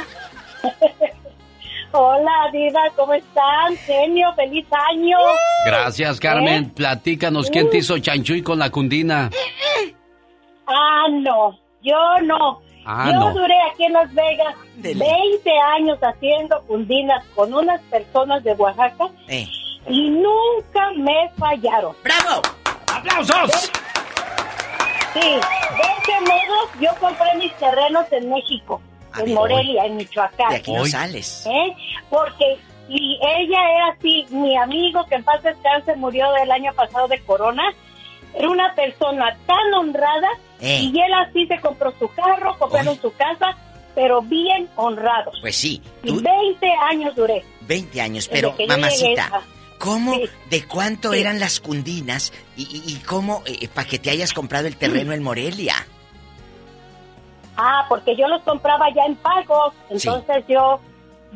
[laughs] Hola, Diva, ¿cómo están? Genio, feliz año. Gracias, Carmen. ¿Eh? Platícanos, ¿quién te hizo chanchuy con la cundina? Ah, no, yo no. Ah, yo no. duré aquí en Las Vegas 20 años haciendo cundinas con unas personas de Oaxaca Eh. y nunca me fallaron. ¡Bravo! ¡Aplausos! Sí, de ese modo yo compré mis terrenos en México, en ver, Morelia, en Michoacán. de aquí no sales. ¿Eh? Porque y ella era así, mi amigo que en paz descanse murió el año pasado de corona, era una persona tan honrada Eh. y él así se compró su carro, compraron su casa, pero bien honrados. Pues sí, Y 20 años duré. 20 años, pero mamacita, a- ¿cómo, de cuánto eran las cundinas y, y- y cómo, para que te hayas comprado el terreno en Morelia? Ah, porque yo los compraba ya en pagos, entonces yo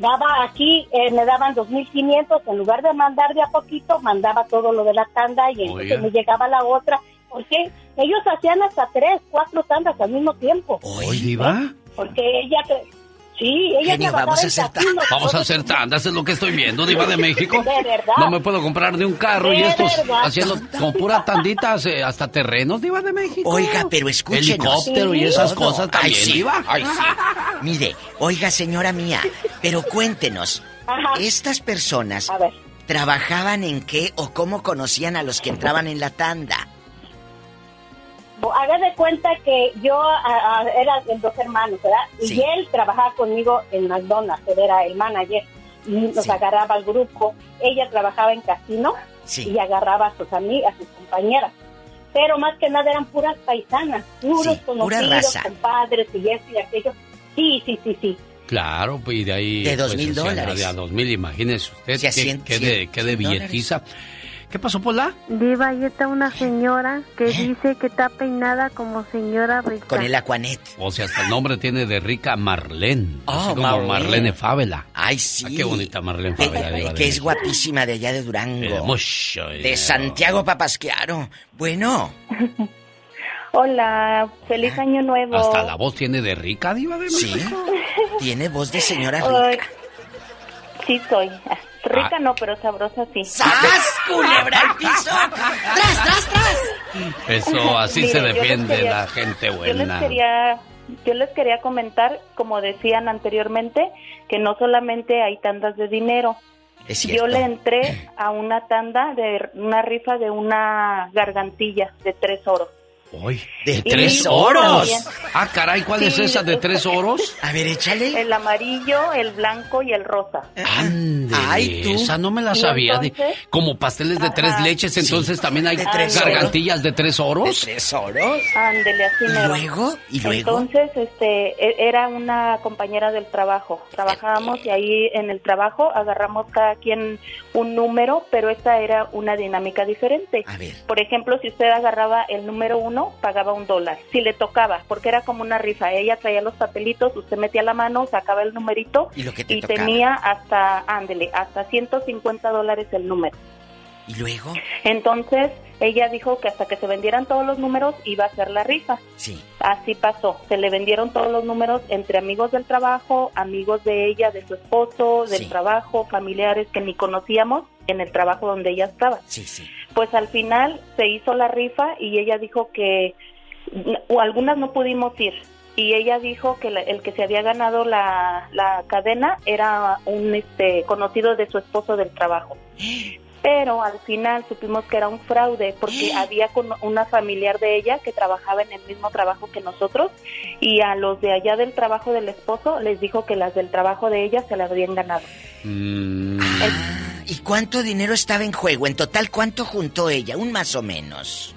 daba aquí, eh, me daban 2.500, en lugar de mandar de a poquito, mandaba todo lo de la tanda y entonces Oiga. me llegaba la otra, porque ellos hacían hasta tres, cuatro tandas al mismo tiempo. ¿Hoy, diva? Porque ella, sí, ella Genio, vamos a hacer casinos. Vamos a hacer tandas, es lo que estoy viendo, diva de [laughs] México. De verdad. No me puedo comprar ni un carro y estos verdad. haciendo con pura tanditas, eh, hasta terrenos, diva de México. Oiga, pero escúchenos. Helicóptero y esas Todo. cosas también, Ay, sí, diva. ay, sí. Mire, oiga, señora mía, pero cuéntenos, ¿estas personas trabajaban en qué o cómo conocían a los que entraban en la tanda? Haga de cuenta que yo ah, ah, era de dos hermanos, ¿verdad? Sí. Y él trabajaba conmigo en McDonald's, él era el manager, y nos Sí. agarraba al grupo. Ella trabajaba en casino Sí. y agarraba a sus amigas, a sus compañeras. Pero más que nada eran puras paisanas, puros Sí, pura conocidos, raza. compadres y esto y aquello. Sí, sí, sí, sí. Claro, pues y de ahí. De dos pues, mil o sea, dólares. De a dos mil, imagínese usted. Sí, a qué, cien- qué cien- de, qué de dólares. ¿Qué pasó, Pola? Diva, ahí está una señora que dice que está peinada como señora rica. Con el Aquanet. O sea, hasta el nombre tiene de rica Marlene. Oh, así como Marlene. Marlene Fávela. Ay, sí. Ah, qué bonita Marlene diva de que es guapísima de allá de Durango. Eh, mucho de. Santiago Papasquiaro. Bueno, [laughs] Hola, feliz año nuevo. Hasta la voz tiene de rica, diva de Sí. México. tiene voz de señora Ay, rica. sí soy. Rica Ah. no, pero sabrosa sí. ¡Sas, culebra al piso! ¡Tras, tras, tras! Eso, así Mire, se defiende quería- la gente Yo les buena. quería yo les quería comentar, como decían anteriormente, que no solamente hay tandas de dinero. Es Yo le entré a una tanda de una rifa de una gargantilla de tres oros. Uy, de tres también- oros. Ah, caray, ¿cuál es esa de es- tres oros? A ver, échale. El amarillo, el blanco y el rosa. Ande, Ay, tú. esa no me la sabía. entonces- como pasteles de Ajá. tres leches, entonces también hay De tres gargantillas de tres oros. ¿De tres oros? Ándele, así ¿Y mero. luego? ¿Y luego? Entonces, este, e- era una compañera del trabajo. Trabajábamos y ahí en el trabajo agarramos cada quien un número, pero esta era una dinámica diferente. A ver. Por ejemplo, si usted agarraba el número uno, pagaba un dólar. Si le tocaba, porque era como una rifa. Ella traía los papelitos, usted metía la mano, sacaba el numerito Y lo que te tocaba. tenía hasta, ándele, hasta 150 dólares el número. ¿Y luego? Entonces, ella dijo que hasta que se vendieran todos los números iba a hacer la rifa. Sí. Así pasó. Se le vendieron todos los números entre amigos del trabajo, amigos de ella, de su esposo, del Sí. trabajo, familiares que ni conocíamos en el trabajo donde ella estaba. Sí, sí. Pues al final se hizo la rifa y ella dijo que o algunas no pudimos ir. Y ella dijo que la- el que se había ganado la, la cadena era un este conocido de su esposo del trabajo. [gasps] Pero al final supimos que era un fraude porque [gasps] había con una familiar de ella que trabajaba en el mismo trabajo que nosotros y a los de allá del trabajo del esposo les dijo que las del trabajo de ella se la habían ganado. ¿Y cuánto dinero estaba en juego? En total, ¿cuánto juntó ella? Un más o menos.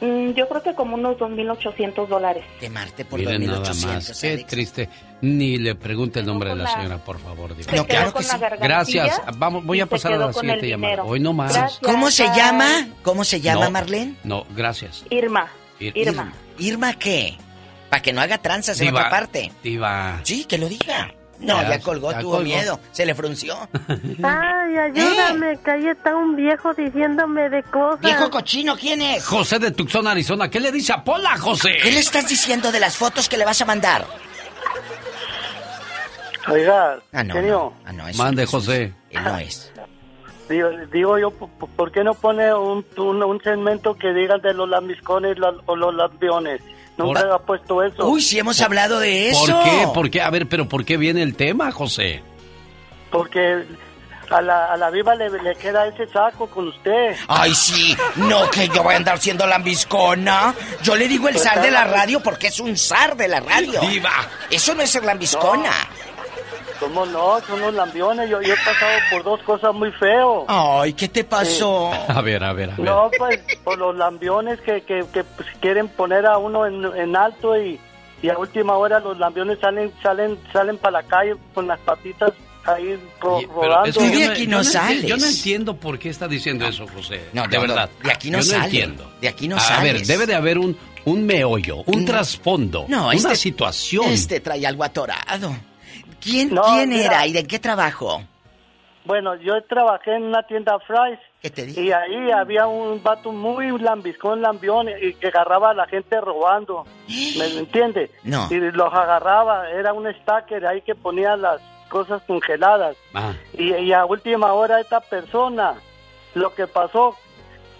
Mm, yo creo que como unos 2.800 dólares. De Marte por Miren nada 2.800. más. Qué triste. Ni le pregunte el nombre de la señora, por favor. No, quedó claro que sí. Gracias. Vamos, voy a pasar a la siguiente llamada. Hoy no más. Gracias. ¿Cómo se llama? ¿Cómo se llama, No, Marlene? No, gracias. Irma. Ir- Irma. ¿Irma qué? Para que no haga tranzas en otra parte. Diva. Sí, que lo diga. No, Ya, ya, colgó, ya tuvo colgó. miedo. Se le frunció. [laughs] Ay, ayúdame, que ahí está un viejo diciéndome de cosas. Viejo cochino, ¿quién es? José de Tucson, Arizona. ¿Qué le dice a Pola, José? ¿Qué le estás diciendo de las fotos que le vas a mandar? Oiga, Ah, no, genio, Ah, no, es Mande, José. Él no es. Digo, digo yo, ¿por- ¿por qué no pone un, un, un segmento que diga de los lambiscones la- o los lambiones? Nunca Por- ha puesto eso. Uy, sí hemos hablado de eso. ¿Por qué? ¿Por qué? A ver, pero ¿por qué viene el tema, José? Porque a la, a la viva le, le queda ese saco con usted. Ay, sí. No, que yo voy a andar siendo lambiscona. Yo le digo el zar de la radio porque es un zar de la radio. Diva. Eso no es ser lambiscona. ¿Cómo no? Son los lambiones. Yo, yo he pasado por dos cosas muy feo. Ay, ¿qué te pasó? A ver, a ver, a ver. No, pues por los lambiones que, que, que, pues, quieren poner a uno en, en alto y, y a última hora los lambiones salen salen salen para la calle con las patitas ahí ro- rodando. es que yo no- no enti- Yo no entiendo por qué está diciendo eso, José. No, de no, no, verdad. de aquí no yo sale. entiendo. De aquí no a sales. ver, debe de haber un, un meollo, un No. trasfondo, No, una este- situación. Este trae algo atorado. ¿Quién, No, ¿quién mira. era y de qué trabajó? Bueno, yo trabajé en una tienda Fry's ¿Qué te y ahí había un vato muy lambiscón, lambión y que agarraba a la gente robando. [gasps] ¿Me entiende? No. Y los agarraba, era un stacker ahí que ponía las cosas congeladas. Ah, Y, y a última hora esta persona, lo que pasó,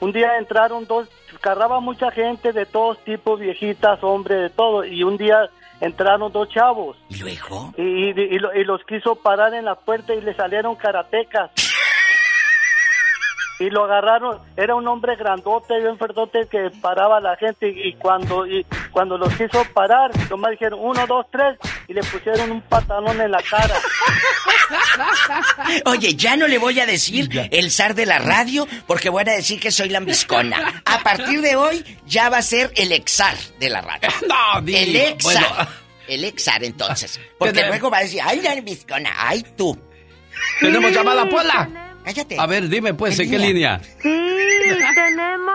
un día entraron dos, agarraba mucha gente de todos tipos, viejitas, hombres, de todo, y un día entraron dos chavos. ¿Y luego? Y, y- y lo- y los quiso parar en la puerta y le salieron karatecas. Y lo agarraron, era un hombre grandote, bien fuertote que paraba a la gente y, y cuando y cuando los quiso parar, nomás dijeron uno, dos, tres y le pusieron un pantalón en la cara. [laughs] Oye, ya no le voy a decir el zar de la radio porque voy a decir que soy lambiscona. A partir de hoy ya va a ser el exar de la radio. [laughs] No, di- El exar. bueno. El exar entonces. [laughs] Porque luego va a decir, ay, lambiscona, ay tú. ¿Tenemos llamada, Pola? Cállate. A ver, dime pues, ¿en qué línea? Sí, [laughs] tenemos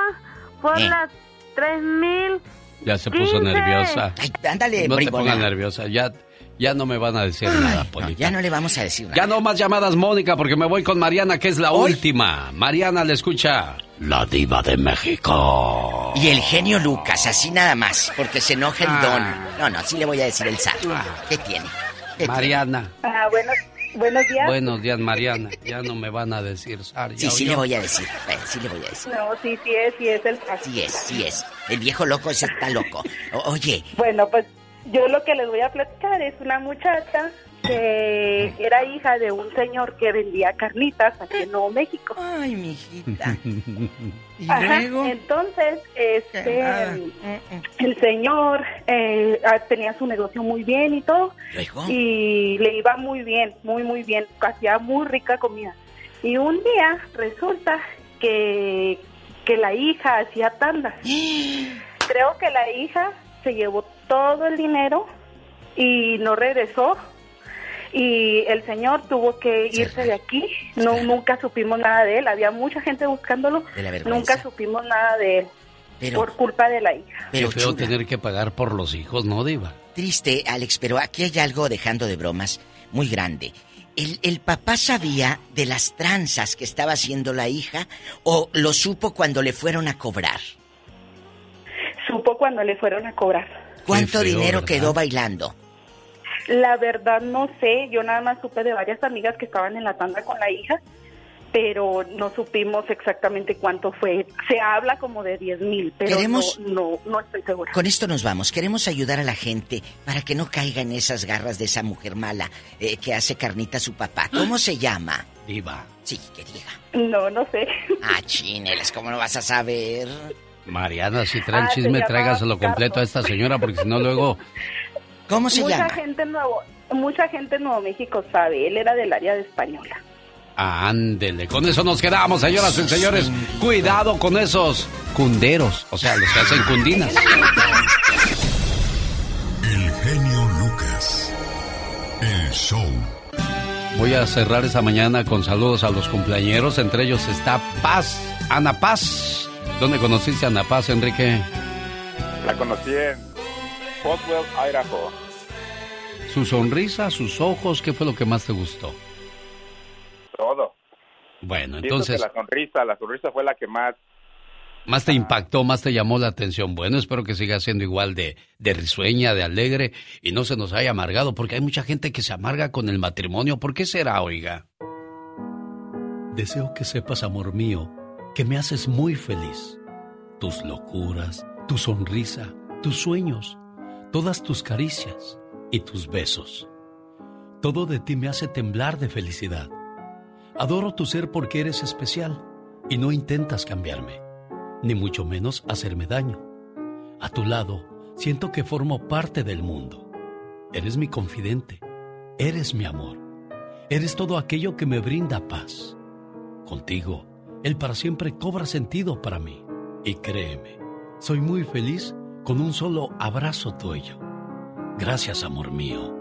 por Eh. las tres mil. Ya se puso Quince. nerviosa. Ay, ándale, No te bribona. pongas nerviosa, ya, ya no me van a decir nada, Polita. Ya no le vamos a decir nada. Ya no más llamadas, Mónica, porque me voy con Mariana, que es la última. Mariana le escucha. La diva de México. Y el genio Lucas, así nada más, porque se enoja el Ah. don. No, no, así le voy a decir el zar. ¿Qué tiene? ¿Qué Mariana. Ah, bueno, buenos días. Buenos días, Mariana. Ya no me van a decir Sar. Sí, sí oyó. le voy a decir. eh, sí le voy a decir. No, sí, sí es, sí es el caso. Sí es, sí es. El viejo loco ese está loco. O- oye, Bueno, pues yo lo que les voy a platicar es una muchacha que era hija de un señor que vendía carnitas aquí en Nuevo México. Ay, mijita. [laughs] ¿Y Ajá, luego? entonces, este, Ah, el señor eh, ah, tenía su negocio muy bien y todo, ¿Luego? y le iba muy bien, muy, muy bien, hacía muy rica comida. Y un día resulta que, que la hija hacía tandas. [gasps] Creo que la hija se llevó todo el dinero y no regresó. Y el señor tuvo que irse de aquí. No, nunca supimos nada de él. Había mucha gente buscándolo. De la vergüenza. Nunca supimos nada de él. por culpa de la hija. Pero Qué feo tener que pagar por los hijos, ¿no, Diva? Triste, Alex, pero aquí hay algo, dejando de bromas, muy grande. ¿El, ¿El, papá sabía de las tranzas que estaba haciendo la hija o lo supo cuando le fueron a cobrar? Supo cuando le fueron a cobrar. ¿Cuánto dinero quedó bailando? La verdad no sé, yo nada más supe de varias amigas que estaban en la tanda con la hija pero no supimos exactamente cuánto fue. Se habla como de 10 mil, pero no, no, estoy segura. Con esto nos vamos. Queremos ayudar a la gente para que no caiga en esas garras de esa mujer mala eh, que hace carnita a su papá. ¿Cómo se llama? Diva. Sí, que diga. No, no sé. Ah, chinelas, ¿cómo no vas a saber? Mariana, si trae el ah, chisme, tráigaselo completo a esta señora, porque si no luego... [laughs] ¿Cómo se mucha llama? Gente nuevo, mucha gente en Nuevo México sabe, él era del área de española. Ándele, con eso nos quedamos, señoras y señores. Cuidado con esos cunderos, o sea, los que hacen cundinas. El genio Lucas. El show. Voy a cerrar esta mañana con saludos a los cumpleañeros. Entre ellos está Paz, Ana Paz. ¿Dónde conociste a Ana Paz, Enrique? La conocí en Foswell, Idaho. Su sonrisa, sus ojos, ¿qué fue lo que más te gustó? todo. Bueno, entonces... la sonrisa, la sonrisa fue la que más... Más te impactó, más te llamó la atención. Bueno, espero que siga siendo igual de, de risueña, de alegre y no se nos haya amargado, porque hay mucha gente que se amarga con el matrimonio. ¿Por qué será, oiga? Deseo que sepas, amor mío, que me haces muy feliz. Tus locuras, tu sonrisa, tus sueños, todas tus caricias y tus besos. Todo de ti me hace temblar de felicidad. Adoro tu ser porque eres especial y no intentas cambiarme, ni mucho menos hacerme daño. A tu lado, siento que formo parte del mundo. Eres mi confidente, eres mi amor, eres todo aquello que me brinda paz. Contigo, el para siempre cobra sentido para mí. Y créeme, soy muy feliz con un solo abrazo tuyo. Gracias, amor mío.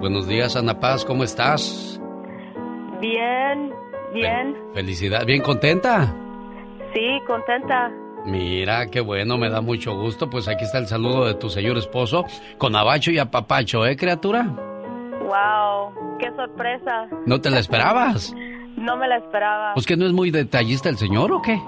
Buenos días, Ana Paz, ¿cómo estás? Bien, bien. Felicidad, ¿bien contenta? Sí, contenta. Mira, qué bueno, me da mucho gusto. Pues aquí está el saludo de tu señor esposo con abacho y apapacho, ¿eh, criatura? Wow, qué sorpresa. ¿No te la esperabas? no me la esperaba. Pues que no es muy detallista el señor o qué?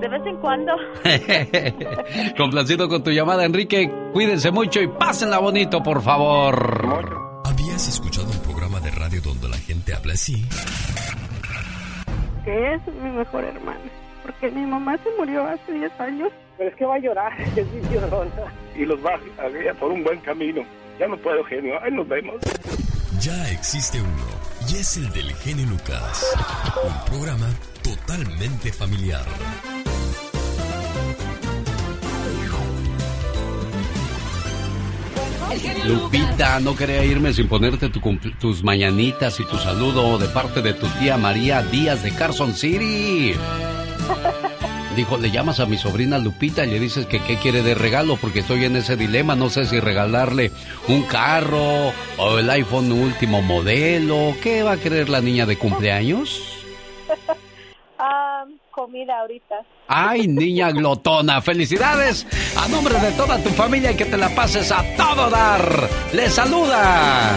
De vez en cuando. [laughs] Complacido con tu llamada, Enrique. Cuídense mucho y pásenla bonito, por favor. ¿Habías escuchado un programa de radio donde la gente habla así? Que es mi mejor hermana. Porque mi mamá se murió hace 10 años. Pero es que va a llorar, [laughs] es mi llorona. Y los va a guiar por un buen camino. Ya no puedo, genio. Ahí nos vemos. Ya existe uno, y es el del genio Lucas. Un programa totalmente familiar. Lupita, no quería irme sin ponerte tus mañanitas y tu saludo de parte de tu tía María Díaz de Carson City. Dijo, le llamas a mi sobrina Lupita y le dices que qué quiere de regalo porque estoy en ese dilema, no sé si regalarle un carro o el iPhone último modelo. ¿Qué va a querer la niña de cumpleaños? Ah, comida ahorita. Ay, [laughs] niña glotona, felicidades a nombre de toda tu familia y que te la pases a todo dar. Le saluda.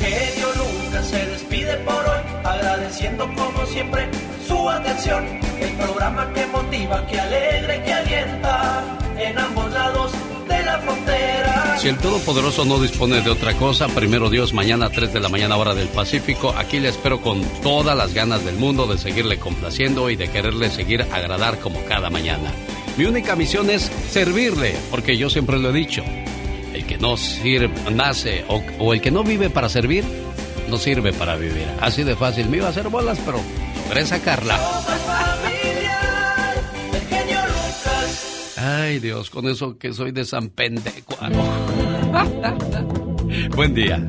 genio nunca se despide por hoy, agradeciendo como siempre su atención. El programa que motiva, que alegra que alienta en ambos lados de la frontera. Si el Todopoderoso no dispone de otra cosa, primero Dios, mañana a 3 de la mañana hora del Pacífico, aquí le espero con todas las ganas del mundo de seguirle complaciendo y de quererle seguir agradar como cada mañana. Mi única misión es servirle, porque yo siempre lo he dicho, el que no sirve, nace o, o el que no vive para servir, no sirve para vivir. Así de fácil, me iba a hacer bolas, pero logré sacarla. Ay, Dios, con eso que soy de San Pendecuano. [laughs] Buen día.